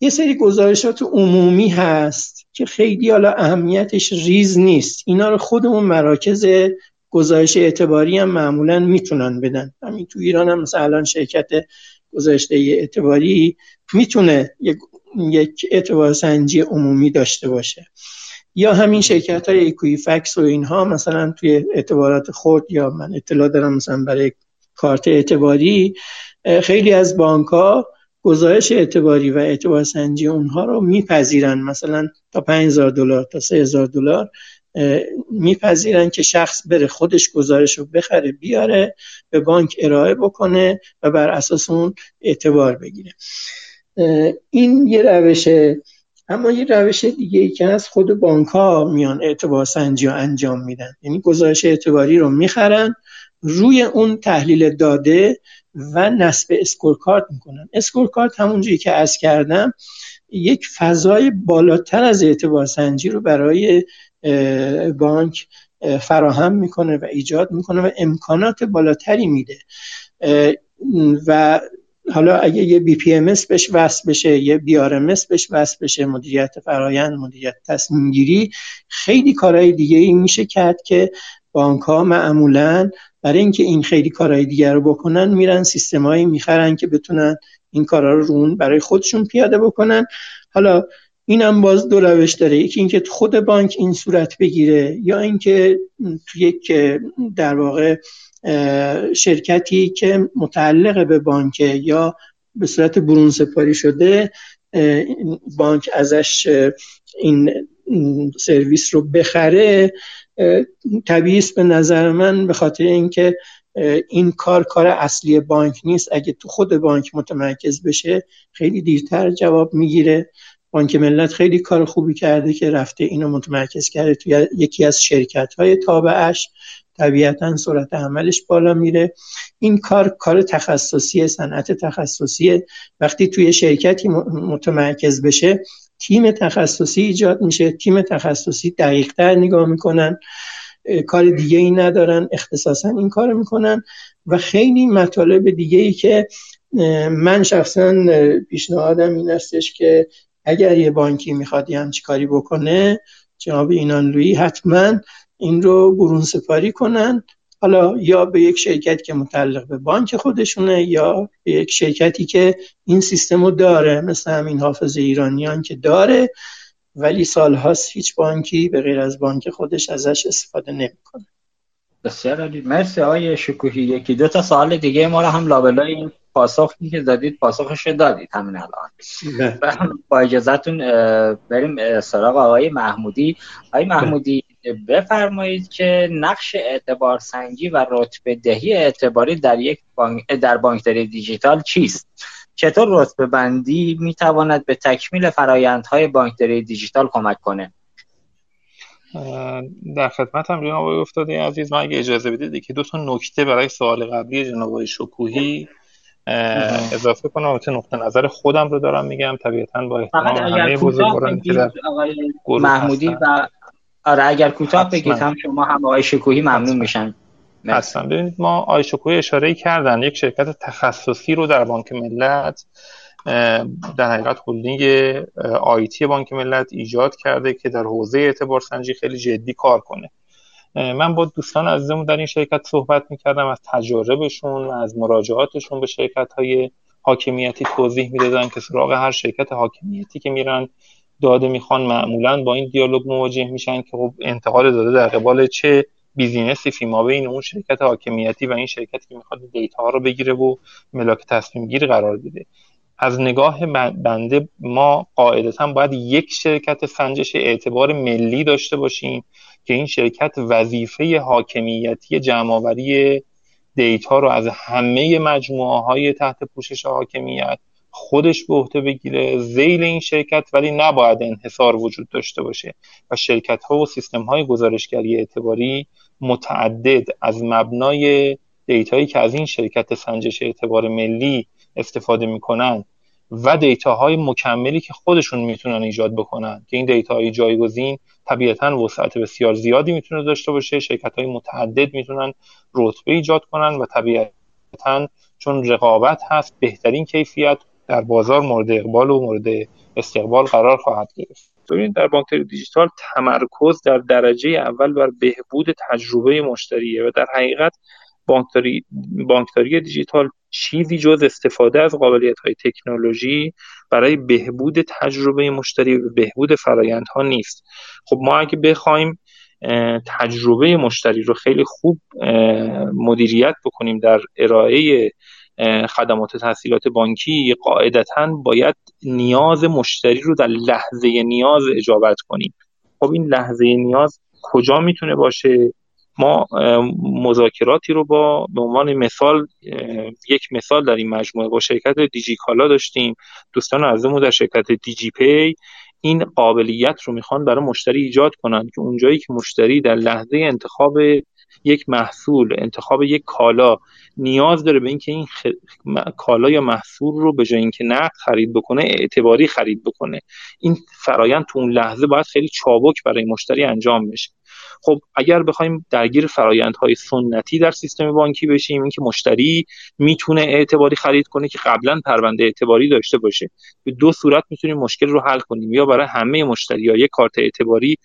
یه سری گزارشات عمومی هست که خیلی حالا اهمیتش ریز نیست. اینا رو خودمون مراکز گزارش اعتباری هم معمولا می‌تونن بدن. همین تو ایران هم مثلا شرکت گزارشده اعتباری می‌تونه یک اعتبار سنجی عمومی داشته باشه. یا همین شرکت های اکویفکس و اینها مثلا توی اعتبارات خود یا من اطلاع دارم مثلا برای کارت اعتباری خیلی از بانک ها گزارش اعتباری و اعتبار سنجی اونها رو میپذیرن. مثلا تا 5000 دلار تا 3000 دلار میپذیرن که شخص بره خودش گزارش رو بخره بیاره به بانک ارائه بکنه و بر اساس اون اعتبار بگیره. این یه روشه اما یه روش دیگه ای که از خود بانک ها میان اعتبار سنجی رو انجام میدن. یعنی گزارش اعتباری رو می‌خرن روی اون تحلیل داده و نصب scorecard می‌کنن. scorecard همونجوری که عرض کردم یک فضای بالاتر از اعتبار سنجی رو برای بانک فراهم می‌کنه و ایجاد می‌کنه و امکانات بالاتری میده. و حالا اگه یه BPM بهش وصل بشه یه BRM بهش وصل بشه مدیریت فرایند مدیریت تصمیم گیری خیلی کارهای دیگه ای میشه کرد که بانک ها معمولا برای اینکه این خیلی کارهای دیگر رو بکنن میرن سیستمایی می‌خرن که بتونن این کارا رو رون برای خودشون پیاده بکنن. حالا اینم باز دو روش داره. یکی اینکه خود بانک این صورت بگیره یا اینکه تو یک در واقع شرکتی که متعلق به بانک یا به صورت برون سپاری شده بانک ازش این سرویس رو بخره. طبیعی به نظر من به خاطر اینکه این کار کار اصلی بانک نیست. اگه تو خود بانک متمرکز بشه خیلی دیرتر جواب می‌گیره. بانک ملت خیلی کار خوبی کرده که رفته اینو متمرکز کرده توی یکی از شرکت های تابعش. طبیعتا سرعت عملش بالا میره. این کار کار تخصصی صنعت تخصصی. وقتی توی شرکتی متمرکز بشه تیم تخصصی ایجاد میشه. تیم تخصصی دقیقتر نگاه می‌کنن. کار دیگه ای ندارن. اختصاصا این کار می‌کنن. و خیلی مطالب دیگه ای که من شخصا پیشنهادم این استش که اگر یه بانکی می‌خواد یه همچی کاری بکنه جناب اینان لوی حتما این رو برون سپاری کنن. حالا یا به یک شرکت که متعلق به بانک خودشونه یا به یک شرکتی که این سیستم رو داره مثل همین حافظ ایرانیان که داره ولی سالهاست هیچ بانکی به غیر از بانک خودش ازش استفاده نمی‌کنه. بسیار عالی. مرسی آقای شکوهی. یکی دو تا سوال دیگه ما رو هم لابلای این پاسخی که دادید پاسخش دادید همین الان. با اجازهتون بریم سراغ آقای محمودی. آقای محمودی بفرمایید که نقش اعتبار سنجی و رتبه دهی اعتباری در یک بانک در بانکداری دیجیتال چیست؟ چطور رتبه بندی می تواند به تکمیل فرایندهای بانکداری دیجیتال کمک کنه؟ در خدمت هم جناب افتاده عزیز من اگه اجازه بدید که دو تا نکته برای سوال قبلی جناب شکوهی اضافه کنم. البته نقطه نظر خودم رو دارم میگم طبیعتا با احترام همه بزرگوارانی که در محمودی و آره اگر کوتاه بگید هم شما هم آقای شکوهی ممنون میشن. هستم ببینید ما آقای شکوهی اشاره کردن یک شرکت تخصصی رو در بانک ملت در حقیقت هلدینگ IT بانک ملت ایجاد کرده که در حوزه اعتبار سنجی خیلی جدی کار کنه. من با دوستان عزیزمون در این شرکت صحبت می‌کردم از تجاربشون و از مراجعاتشون به شرکت های حاکمیتی توضیح می‌دادن که سراغ هر شرکت حاکمیتی که میرن داده می‌خوان معمولا با این دیالوگ مواجه میشن که خب انتقال داده در قبال چه business ی فیما بین اون شرکت حاکمیتی و این شرکتی که می‌خواد data ها رو بگیره و ملاک تصمیم گیری قرار بده. از نگاه بنده ما قاعدتا باید یک شرکت سنجش اعتبار ملی داشته باشیم که این شرکت وظیفه حاکمیتی جمعآوری دیتا رو از همه مجموعه های تحت پوشش حاکمیت خودش به عهده بگیره زیل این شرکت ولی نباید انحصار وجود داشته باشه و شرکت ها و سیستم های گزارشگری اعتباری متعدد از مبنای دیتایی که از این شرکت سنجش اعتبار ملی استفاده می‌کنن و دیتاهای مکملی که خودشون می‌تونن ایجاد بکنن. که این دیتاهای جایگزین طبیعتا وسعت بسیار زیادی می‌تونه داشته باشه شرکت های متعدد می‌تونن رتبه ایجاد کنن و طبیعتا چون رقابت هست بهترین کیفیت بازار مورد اقبال و مورد استقبال قرار خواهد گرفت. ببینید در بانکداری دیجیتال تمرکز در درجه اول بر بهبود تجربه مشتریه و در حقیقت بانکداری بانکداری دیجیتال چیزی جز استفاده از قابلیت های تکنولوژی برای بهبود تجربه مشتری و بهبود فرایندها نیست. خب ما اگه بخوایم تجربه مشتری رو خیلی خوب مدیریت بکنیم در ارائه خدمات تحصیلات بانکی قاعدتا باید نیاز مشتری رو در لحظه نیاز اجابت کنیم. خب این لحظه نیاز کجا می‌تونه باشه؟ ما مذاکراتی رو با به عنوان مثال یک مثال در این مجموعه با شرکت دیجیکالا داشتیم. دوستان عزیزمون در شرکت دیجی پی این قابلیت رو می‌خوان برای مشتری ایجاد کنن که اونجایی که مشتری در لحظه انتخاب یک محصول انتخاب یک کالا نیاز داره به اینکه این کالا یا محصول رو به جای اینکه نقد خرید بکنه اعتباری خرید بکنه. این فرایند تو اون لحظه باید خیلی چابک برای مشتری انجام بشه. خب اگر بخوایم درگیر فرایندهای سنتی در سیستم بانکی بشیم اینکه مشتری می‌تونه اعتباری خرید کنه که قبلا پرونده اعتباری داشته باشه. به دو صورت می‌تونیم مشکل رو حل کنیم. یا برای همه مشتری ها یک کارت اعتباری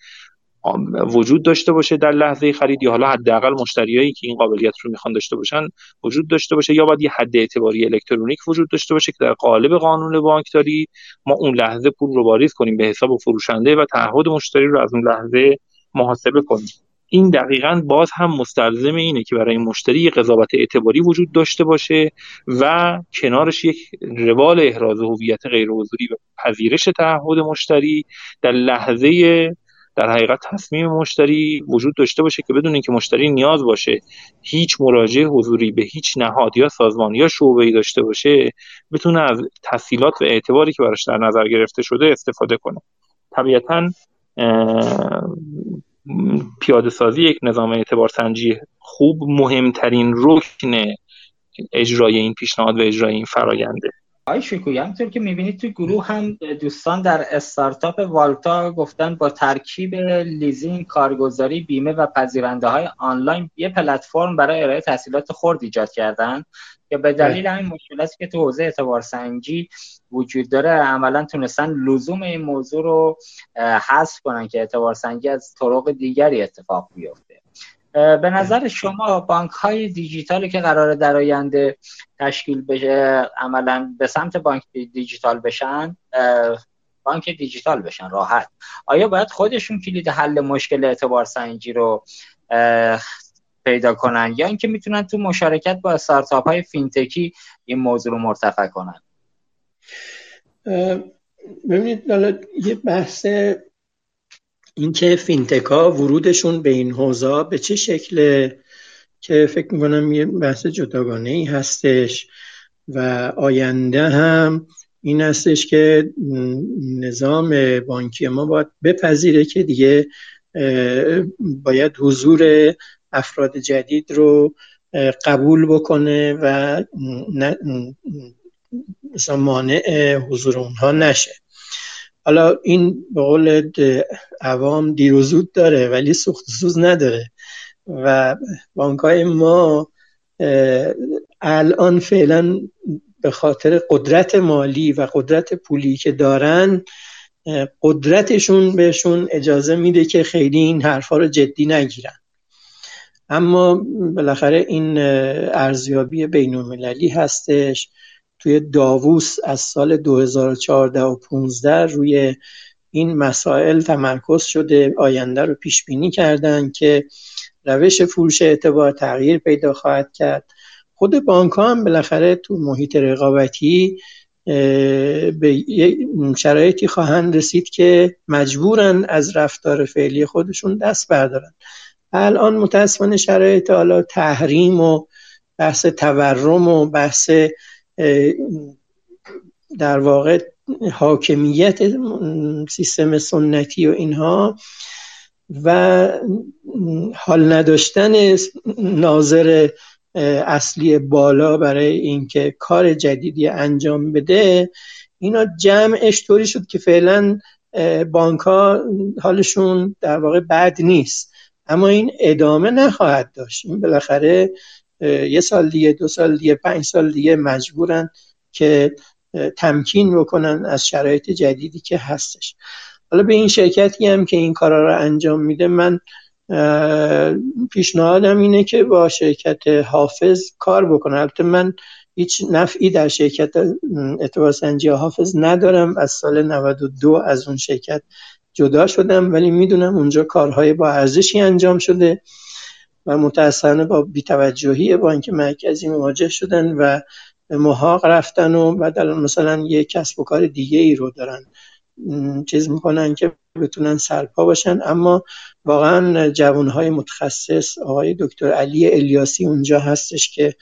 وجود داشته باشه در لحظه خرید یا حالا حداقل مشتریایی که این قابلیت رو می‌خوان داشته باشن وجود داشته باشه یا باید یه حد اعتباری الکترونیک وجود داشته باشه که در قالب قانون بانکداری ما اون لحظه پول رو واریز کنیم به حساب فروشنده و تعهد مشتری رو از اون لحظه محاسبه کنیم. این دقیقا باز هم مستلزم اینه که برای مشتری یک قضاوت اعتباری وجود داشته باشه و کنارش یک روال احراز هویت غیر حضوری و پذیرش تعهد مشتری در لحظه در حقیقت تصمیم مشتری وجود داشته باشه که بدون اینکه مشتری نیاز باشه هیچ مراجعه حضوری به هیچ نهاد یا سازمان یا شعبه‌ای داشته باشه بتونه از تسهیلات و اعتباری که براش در نظر گرفته شده استفاده کنه. طبیعتا پیاده سازی یک نظام اعتبار سنجی خوب مهمترین رکن اجرای این پیشنهاد و اجرای این فراینده آی شکوی همطور که می‌بینید توی گروه هم دوستان در استارتاپ والتا گفتن با ترکیب لیزینگ کارگزاری بیمه و پذیرنده های آنلاین یه پلتفرم برای ارائه تحصیلات خرد ایجاد کردن که به دلیل همین مشکلاتی که تو حوزه اعتبار سنجی وجود داره. عملا تونستن لزوم این موضوع رو حذف کنن که اعتبار سنجی از طرق دیگری اتفاق بیفته. به نظر شما بانک های دیجیتالی که قراره در آینده تشکیل بشه عملا به سمت بانک دیجیتال بشن بانک دیجیتال بشن راحت. آیا باید خودشون کلید حل مشکل اعتبار سنجی رو پیدا کنن؟ یا اینکه می‌تونن تو مشارکت با استارتاپ های fintech ی این موضوع رو مرتفع کنن؟ ببینید یه بحث اینکه فینتکا ورودشون به این حوزه به چه شکله که فکر می‌کنم یه بحث جداگانه ای هستش و آینده هم این هستش که نظام بانکی ما باید بپذیره که دیگه باید حضور افراد جدید رو قبول بکنه و مثلا مانع حضور اونها نشه. حالا این به قول عوام دیر و داره ولی سوخت سوز نداره. و بانک های ما الان فعلا به خاطر قدرت مالی و قدرت پولی که دارن قدرتشون بهشون اجازه میده که خیلی این حرفا رو جدی نگیرن. اما بالاخره این ارزیابی بین المللی هستش. توی داووس از سال 2014 و 15 روی این مسائل تمرکز شده آینده رو پیش بینی کردن که روش فروش اعتبار تغییر پیدا خواهد کرد. خود بانک ها هم بالاخره تو محیط رقابتی به شرایطی خواهند رسید که مجبورن از رفتار فعلی خودشون دست بردارن. الان متاسفانه شرایط حالا تحریم و بحث تورم و بحث در واقع حاکمیت سیستم سنتی و اینها و حال نداشتن ناظر اصلی بالا برای اینکه کار جدیدی انجام بده اینا جمعش طوری شد که فعلا بانک ها حالشون در واقع بد نیست. اما این ادامه نخواهد داشت. این بالاخره یه سال دیگه دو سال دیگه پنج سال دیگه مجبورن که تمکین بکنن از شرایط جدیدی که هستش. حالا به این شرکتی هم که این کارا رو انجام میده من پیشنهادم اینه که با شرکت حافظ کار بکنه البته من هیچ نفعی در شرکت اعتبار سنجی حافظ ندارم. از سال 92 از اون شرکت جدا شدم ولی می‌دونم اونجا کارهای با ارزشی انجام شده. و متاسفانه با بیتوجهی بانک مرکزی مواجه شدن و محاق رفتن و بعد مثلا یه کسب و کار دیگه ای رو دارن چیز می‌کنن که بتونن سرپا باشن. اما واقعا جوانهای متخصص آقای دکتر علی الیاسی اونجا هستش که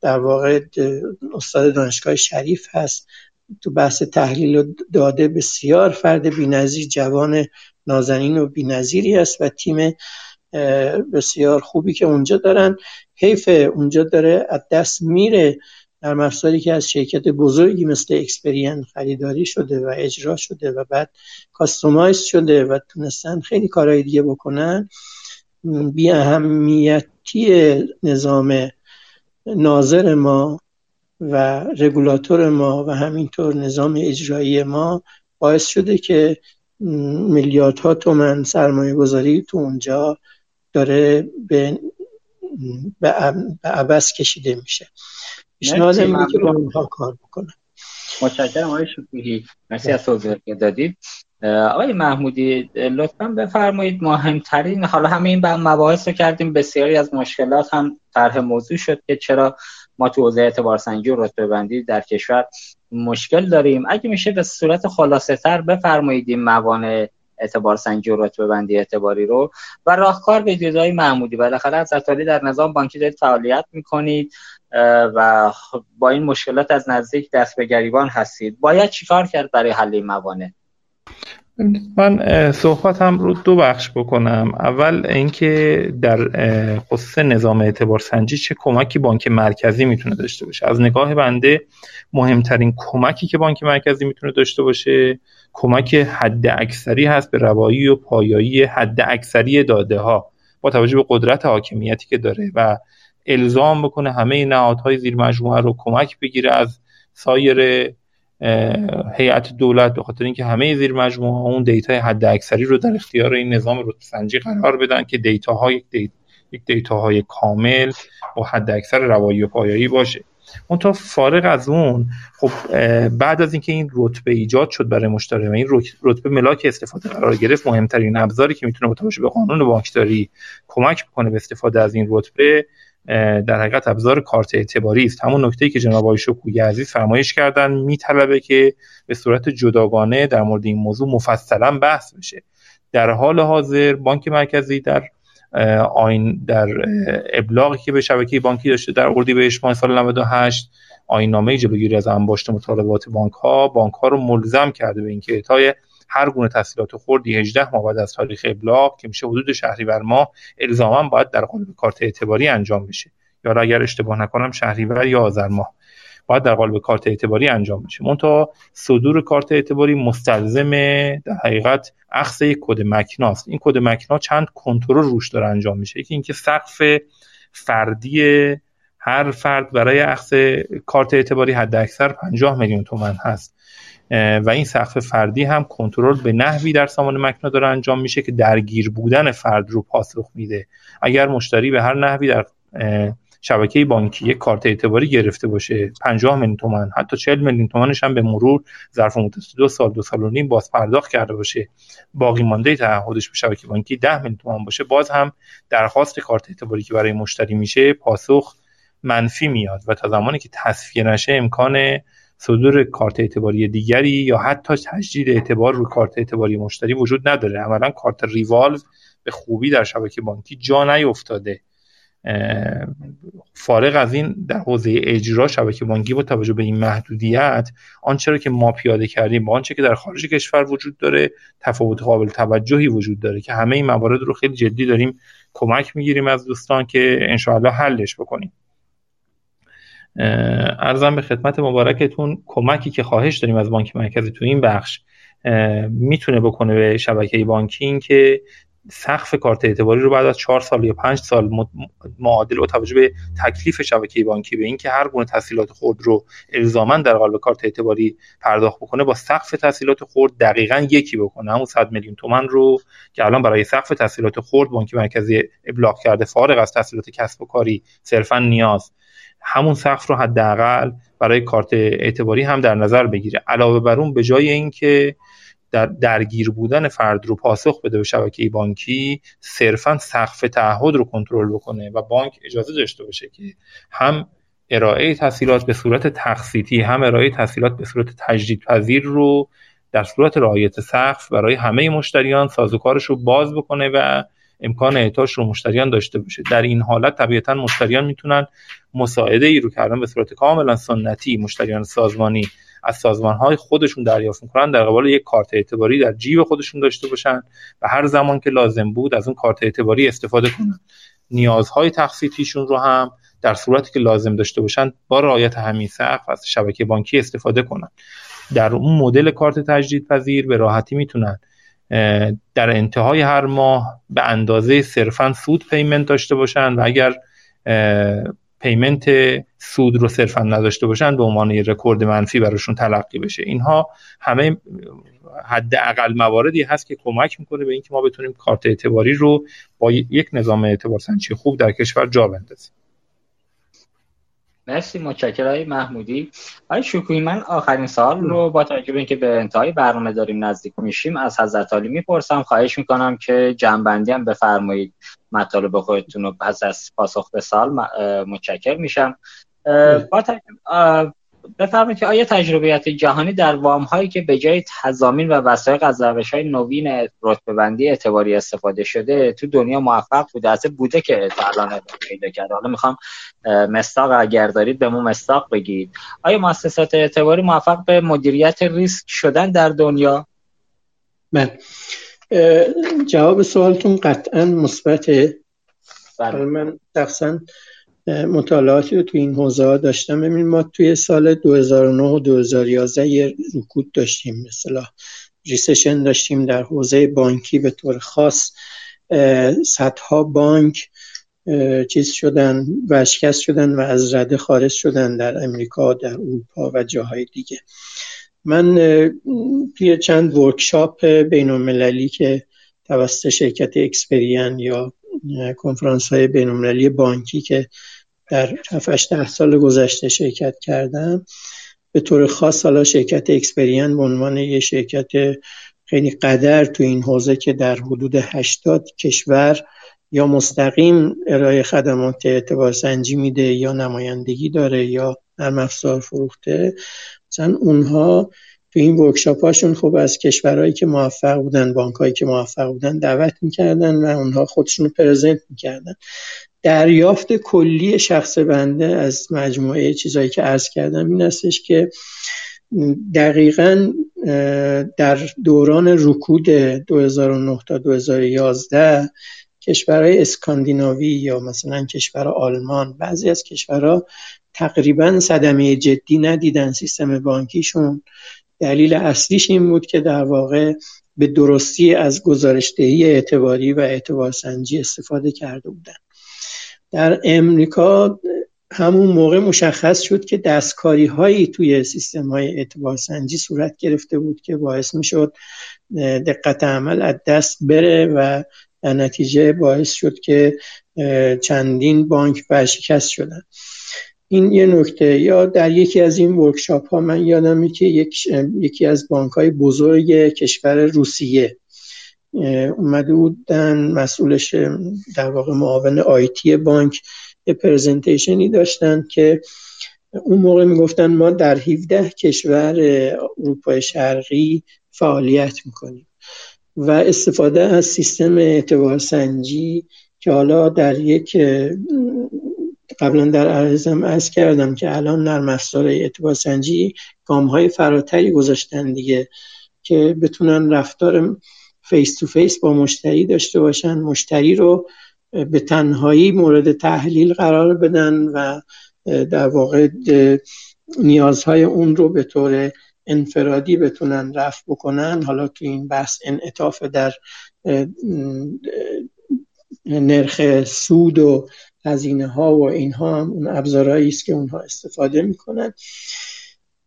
در واقع استاد دانشگاه شریف هست. تو بحث تحلیل و داده بسیار فرد بینظیر جوان نازنین و بینظیری است و تیم بسیار خوبی که اونجا دارن. حیف اونجا داره از دست میره در افزاری که از شرکت بزرگی مثل اکسپرین خریداری شده و اجرا شده و بعد کاستومایز شده و تونستن خیلی کارهای دیگه بکنن. بی اهمیتی نظام ناظر ما و رگولاتور ما و همینطور نظام اجرایی ما باعث شده که میلیاردها تومن سرمایه گذاری تو اونجا داره به به عبس کشیده میشه. پیشنهاد اینه که با اونها کار بکنن. متشکرم آقای شکوهی. مرسی از توضیحاتی که دادید. آقای محمودی لطفا بفرمایید مهمترین حالا همه این مباحث رو کردیم بسیاری از مشکلات هم طرح موضوع شد که چرا ما تو حوزه اعتبار سنجی و رتبه بندی در کشور مشکل داریم. اگه میشه به صورت خلاصه تر بفرمایید این موانع اعتبار سنجی و رتبه بندی اعتباری رو. و راهکار به جزای محمودی. بالاخره از در نظام بانکی دارید فعالیت می‌کنید و با این مشکلات از نزدیک دست به گریبان هستید. باید چیکار کرد برای حل این موانع؟ من صحبتم رو دو بخش بکنم. اول اینکه در خصوص نظام اعتبار سنجی چه کمکی بانک مرکزی می‌تونه داشته باشه. از نگاه بنده مهمترین کمکی که بانک مرکزی می‌تونه داشته باشه کمک حد اکثری هست به روایی و پایایی حد اکثری داده ها با توجه به قدرت حاکمیتی که داره و الزام بکنه همه نهادهای زیر مجموعه رو کمک بگیره از سایر هیئت دولت به خاطر اینکه همه زیر مجموعه اون data حد اکثری رو در اختیار این نظام سنجی قرار بدن که data ها یک, data یک دیتا های کامل با حد اکثر روایی و پایایی باشه. اون تا فارغ از اون خب بعد از اینکه این رتبه ایجاد شد برای مشتری و این رتبه ملاک استفاده قرار گرفت. مهمترین ابزاری که می‌تونه با به قانون بانکداری کمک بکنه به استفاده از این رتبه در حقیقت ابزار کارت اعتباری است. همون نکته که جناب آقای شکوی عزیز فرمایش کردن میطلبه که به صورت جداگانه در مورد این موضوع مفصلا بحث بشه. در حال حاضر بانک مرکزی در آین در ابلاغی که به شبکه بانکی داشته در اردیبهشت ماه سال 98 نامه جلوگیری از انباشت مطالبات بانک ها بانک ها رو ملزم کرده به اینکه اعطای هر گونه تسهیلات خوردی 18 ماه بعد از تاریخ ابلاغ که میشه حدود شهریور ماه الزاما باید در قالب کارت اعتباری انجام بشه. یا اگر اشتباه نکنم شهریور یا آذر ماه باید در قالب کارت اعتباری انجام بشه. منتها صدور کارت اعتباری مستلزم در حقیقت اخذ یک کد مکناست. این کد مکنا چند کنترل روش داره انجام میشه. یکی اینکه سقف فردی هر فرد برای اخذ کارت اعتباری حد اکثر 50 میلیون تومن هست. و این سقف فردی هم کنترل به نحوی در سامان مکنا داره انجام میشه که درگیر بودن فرد رو پاسخ میده. اگر مشتری به هر نحوی در شبکه بانکی یک کارت اعتباری گرفته باشه 50 میلیون تومن حتی 40 میلیون تومنش هم به مرور ظرف مدت دو سال دو سال و نیم باز پرداخت کرده باشه. باقی مانده تعهدش به شبکه بانکی 10 میلیون تومن باشه باز هم درخواست کارت اعتباری که برای مشتری میشه پاسخ منفی میاد و تا زمانی که تصفیه نشه امکان صدور کارت اعتباری دیگری یا حتی تجدید اعتبار روی کارت اعتباری مشتری وجود نداره. عملا کارت ریوالو به خوبی در شبکه بانکی جا نیفتاده. فارغ از این در حوزه اجرا شبکه بانکی با توجه به این محدودیت آنچه را که ما پیاده کردیم با آنچه که در خارج کشور وجود داره تفاوت قابل توجهی وجود داره که همه این موارد رو خیلی جدی داریم کمک می‌گیریم از دوستان که انشاءالله حلش بکنیم. ارزم به خدمت مبارکتون کمکی که خواهش داریم از بانک مرکزی تو این بخش می‌تونه بکنه به شبکه بانکی این که سقف کارت اعتباری رو بعد از چهار سال یا پنج سال معادل با توجه به تکلیف شبکه بانکی به اینکه هر گونه تسهیلات خود رو الزاما در قالب کارت اعتباری پرداخت بکنه با سقف تسهیلات خورد دقیقا یکی بکنه. همون 100 میلیون تومن رو که الان برای سقف تسهیلات خورد بانک مرکزی ابلاغ کرده فارغ از تسهیلات کسب و کاری صرفا نیاز. همون سقف رو حداقل برای کارت اعتباری هم در نظر بگیره. علاوه بر اون به جای اینکه در درگیر بودن فرد رو پاسخ بده به شبکه بانکی صرفا سقف تعهد رو کنترل بکنه و بانک اجازه داشته باشه که هم ارائه تسهیلات به صورت تقسیطی هم ارائه تسهیلات به صورت تجدیدپذیر رو در صورت رعایت سقف برای همه مشتریان سازوکارش رو باز بکنه و امکان اعطاش رو مشتریان داشته باشه. در این حالت طبیعتا مشتریان می‌تونن مساعده ای رو کردن به صورت کاملا سنتی مشتریان سازمانی از سازمان های خودشون دریافت می‌کنن. در قبال یک کارت اعتباری در جیب خودشون داشته باشن و هر زمان که لازم بود از اون کارت اعتباری استفاده کنن. نیازهای تقسیطیشون رو هم در صورتی که لازم داشته باشن با رعایت همین سقف از شبکه بانکی استفاده کنن. در اون مدل کارت تجدیدپذیر به راحتی می‌تونن در انتهای هر ماه به اندازه صرفا سود payment داشته باشن و اگر payment سود رو صرفا نداشته باشن به عنوان یه رکورد منفی براشون تلقی بشه. اینها همه حداقل مواردی هست که کمک می‌کنه به اینکه ما بتونیم کارت اعتباری رو با یک نظام اعتبار سنجی خوب در کشور جا بندازیم. مرسی متشکرم های محمودی. آقای شکوی من آخرین سال رو با توجه به اینکه به انتهای برنامه داریم نزدیک میشیم از حضرت علی می‌پرسم. خواهش می‌کنم که جنبندی هم بفرمایید. مطالب خودتون رو پس از پاسخ به سال متشکر میشم. با بفرمایید که آیا تجربیات جهانی در وام هایی که به جای تضامین و وسایق از روش های نوین رتبه بندی اعتباری استفاده شده تو دنیا موفق بوده؟ از بوده که تا الان پیدا کرده. حالا می‌خوام مستاق اگر دارید به مو مستاق بگید. آیا مؤسسات اعتباری موفق به مدیریت ریسک شدن در دنیا؟ من جواب سوالتون قطعا مثبت بله. من شخصا مطالعاتی رو تو این حوزه داشتم. ببینیم ما توی سال 2009 و 2011 یه رکود داشتیم. مثلا ریسشن داشتیم در حوزه بانکی به طور خاص. صدها بانک چیز شدن ورشکست شدن و از رده خارج شدن در امریکا در اروپا و جاهای دیگه. من توی چند ورکشاپ بین المللی که توسط شرکت اکسپریان یا کنفرانس های بین بانکی که در 7 ده سال گذشته شرکت کردم. به طور خاص حالا شرکت اکسپریان به عنوان یه شرکت خیلی قدر تو این حوزه که در حدود 80 کشور یا مستقیم ارائه خدمات اعتبار سنجی میده یا نمایندگی داره یا نرم افزار فروخته. مثلا اونها تو این ورکشاپ هاشون خب از کشورهایی که موفق بودن بانک که موفق بودن دعوت می‌کردن و اونها خودشون رو پرزنت می‌کردن. دریافت کلی شخص بنده از مجموعه چیزهایی که عرض کردم این استش که دقیقا در دوران رکود 2009 تا 2011 کشورهای اسکاندیناوی یا مثلا کشور آلمان بعضی از کشورها تقریبا صدمه جدی ندیدن سیستم بانکیشون. دلیل اصلیش این بود که در واقع به درستی از گزارشدهی اعتباری و اعتبار سنجی استفاده کرده بودن. در امریکا همون موقع مشخص شد که دستکاری هایی توی سیستم های اعتبار سنجی صورت گرفته بود که باعث می شد دقت عمل از دست بره و در نتیجه باعث شد که چندین بانک برشکست شدن. این یه نکته. یا در یکی از این ورکشاپ ها من یادم که یک یکی از بانک های بزرگ کشور روسیه اومده بودن مسئولش در واقع معاون آیتی بانک یه پرزنتیشنی داشتن که اون موقع می‌گفتن ما در 17 کشور اروپای شرقی فعالیت می‌کنیم و استفاده از سیستم اعتبار سنجی که حالا در یک قبلا در عرضم از کردم که الان نرم افزار اعتبار سنجی گام های فراتری گذاشتن دیگه که بتونن رفتار face to face با مشتری داشته باشن مشتری رو به تنهایی مورد تحلیل قرار بدن و در واقع نیازهای اون رو به طور انفرادی بتونن رفع بکنن. حالا تو این بحث انعطاف در نرخ سود و هزینه ها و اینها هم اون ابزارهایی است که اونها استفاده می‌کنن.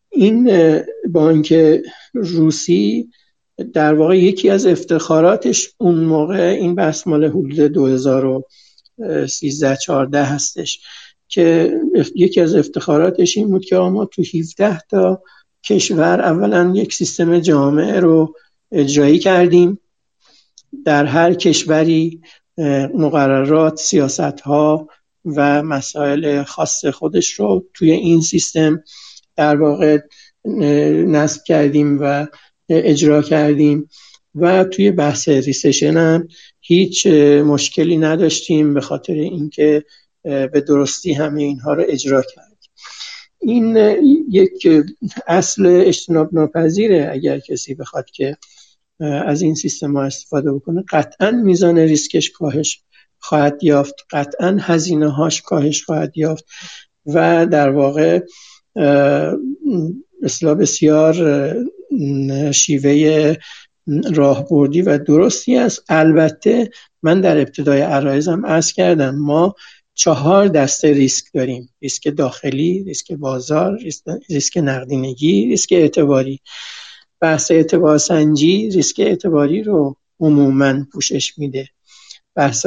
این بانک روسی در واقع یکی از افتخاراتش اون موقع این بحث مال حدود 2013 14 هستش که یکی از افتخاراتش این بود که ما تو 17 تا کشور اولا یک سیستم جامعه رو اجرایی کردیم. در هر کشوری مقررات سیاست ها و مسائل خاص خودش رو توی این سیستم در واقع نصب کردیم و اجرا کردیم. و توی بحث ریسشن هم هیچ مشکلی نداشتیم به خاطر اینکه به درستی همه اینها رو اجرا کردیم. این یک اصل اجتناب ناپذیره اگر کسی بخواد که از این سیستم ها استفاده بکنه. قطعا میزان ریسکش کاهش خواهد یافت. قطعا هزینه هاش کاهش خواهد یافت. و در واقع اصلا بسیار شیوه راهبردی و درستی است. البته من در ابتدای عرایزم عرض کردم ما چهار دسته ریسک داریم. ریسک داخلی ریسک بازار ریسک نقدینگی ریسک اعتباری. بحث اعتبار سنجی ریسک اعتباری رو عموما پوشش میده. بحث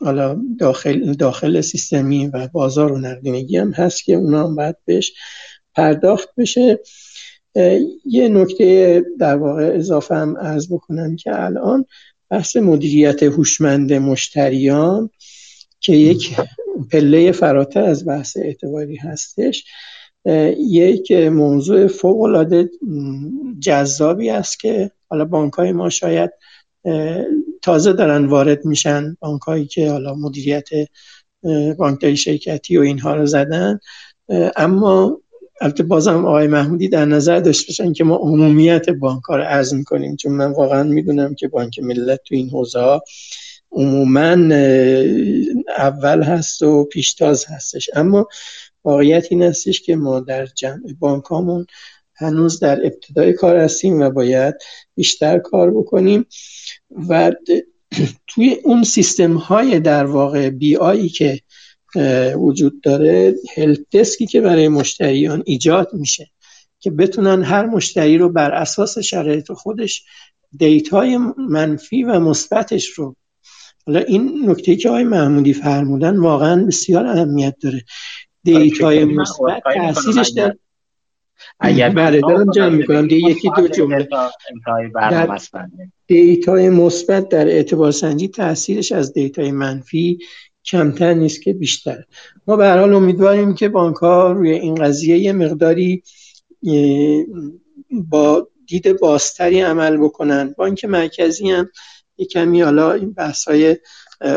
حالا داخل, داخل سیستمی و بازار و نقدینگی هم هست که اونا هم باید بهش پرداخت بشه. یه نکته در واقع اضافه هم ارز بکنم که الان بحث مدیریت هوشمند مشتریان که یک پله فراتر از بحث اعتباری هستش یک موضوع فوق العاده جذابی است که حالا بانک های ما شاید تازه دارن وارد میشن بانک هایی که حالا مدیریت بانکداری شرکتی و اینها رو زدن اما البته بازم آقای محمودی در نظر داشته باشن که ما عمومیت بانک ها رو عرض می‌کنیم چون من واقعا می‌دونم که بانک ملت تو این حوزه ها عموما اول هست و پیشتاز هستش. اما واقعیت این هستش که ما در جمع بانک هامون هنوز در ابتدای کار هستیم و باید بیشتر کار بکنیم. و توی اون سیستم های در واقع BI یی که وجود داره help desk ی که برای مشتریان ایجاد میشه که بتونن هر مشتری رو بر اساس شرایط خودش data ی منفی و مثبتش رو حالا این نکته که آقای محمودی فرمودن واقعا بسیار اهمیت داره. data ی مثبت تاثیرش در اگر بله دارم جمع می‌کنم دیگه یکی دو جمله. دیتای مثبت در اعتبار سنجی تاثیرش از دیتای منفی کمتر نیست که بیشتر. ما به هر حال امیدواریم که بانک ها روی این قضیه یه مقداری با دید بازتری عمل بکنن. بانک مرکزی هم یه کمی حالا این بحث های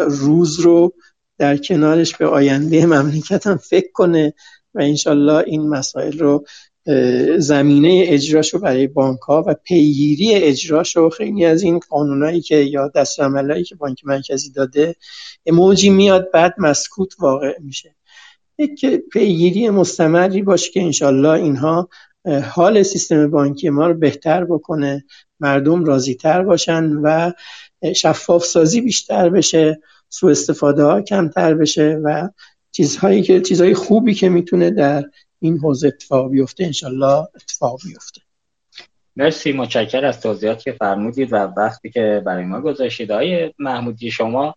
روز رو در کنارش به آینده مملکت هم فکر کنه و انشالله این مسائل رو زمینه اجراش رو برای بانک ها و پیگیری اجراش رو خیلی از این قانونایی که یا دستورالعملایی که بانک مرکزی داده موجی میاد بعد مسکوت واقع میشه. یک پیگیری مستمری باشه که انشالله اینها حال سیستم بانکی ما رو بهتر بکنه مردم راضی تر باشن و شفاف سازی بیشتر بشه سوء استفاده ها کمتر بشه و چیزهایی که چیزهای خوبی که می‌تونه در این حوزه اتفاق بیفته انشالله اتفاق بیفته. مرسی متشکر از توضیحاتی که فرمودید و وقتی که برای ما گذاشتید. آقای محمودی شما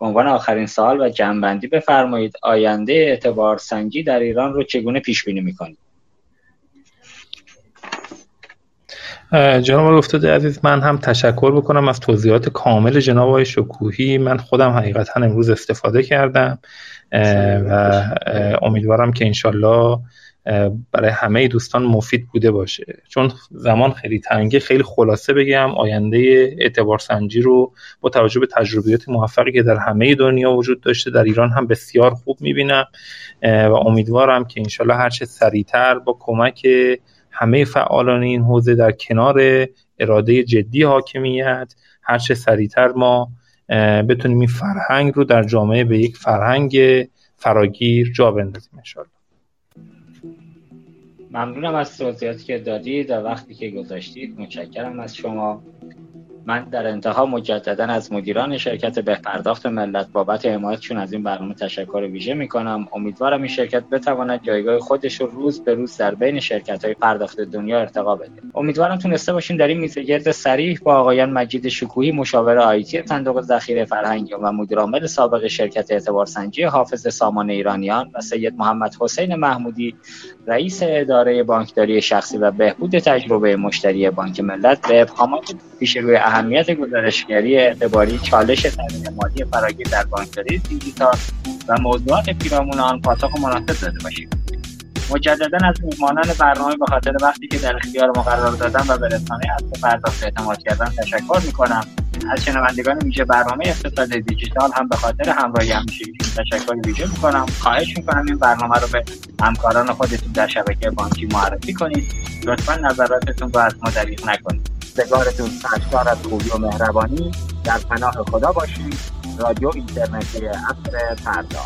به عنوان آخرین سال و جنبندی بفرمایید آینده اعتبار سنجی در ایران رو چگونه پیش بینی می‌کنید؟ جناب افتاده عزیز من هم تشکر بکنم از توضیحات کامل جناب آقای شکوهی. من خودم حقیقتا امروز استفاده کردم و امیدوارم که انشالله برای همه دوستان مفید بوده باشه. چون زمان خیلی تنگه خیلی خلاصه بگم آینده اعتبار سنجی رو با توجه به تجربیات موفقی که در همه دنیا وجود داشته در ایران هم بسیار خوب می‌بینم. و امیدوارم که انشالله هرچه سریعتر با کمک همه فعالان این حوزه در کنار اراده جدی حاکمیت هرچه سریعتر ما بتونیم این فرهنگ رو در جامعه به یک فرهنگ فراگیر جا بندازیم انشالله. ممنونم از توضیحاتی که دادید و وقتی که گذاشتید متشکرم از شما. من در انتها مجددا از مدیران شرکت به پرداخت ملت بابت حمایتشون از این برنامه تشکر ویژه می‌کنم امیدوارم این شرکت بتواند جایگاه خودش رو روز به روز در بین شرکت های پرداخت دنیا ارتقا بده. امیدوارم تونسته باشیم در این میز گرد سریح با آقایان مجید شکوهی مشاور آیتی صندوق ذخیره فرهنگی و مدیر سابق شرکت اعتبار سنجی حافظ سامان ایرانیان و سید محمد حسین محمودی رئیس اداره بانکداری شخصی و بهبود تجربه مشتری بانک ملت به ابهامات پیش روی اهمیت گزارشگری اعتباری چالش تامین مالی فراگیر در بانکداری دیجیتال و موضوعات پیرامون آن پاسخ مناسب داده باشیم. مجددا از میهمانان برنامه به خاطر وقتی که در اختیار ما قرار دادن و به رسانه اصل پرداخت اعتماد کردن تشکر می‌کنم. از شنوندگان ویژه برنامه اقتصاد دیجیتال هم به خاطر همراهی همیشگی تشکر ویژه می‌کنم. خواهش می‌کنم این برنامه رو به همکاران خودتون در شبکه بانکی معرفی کنید. لطفا نظراتتون رو از ما دریغ نکنید. روزگارتون سرشار از خوبی و مهربانی. در پناه خدا باشید. رادیو اینترنتی اصر پردا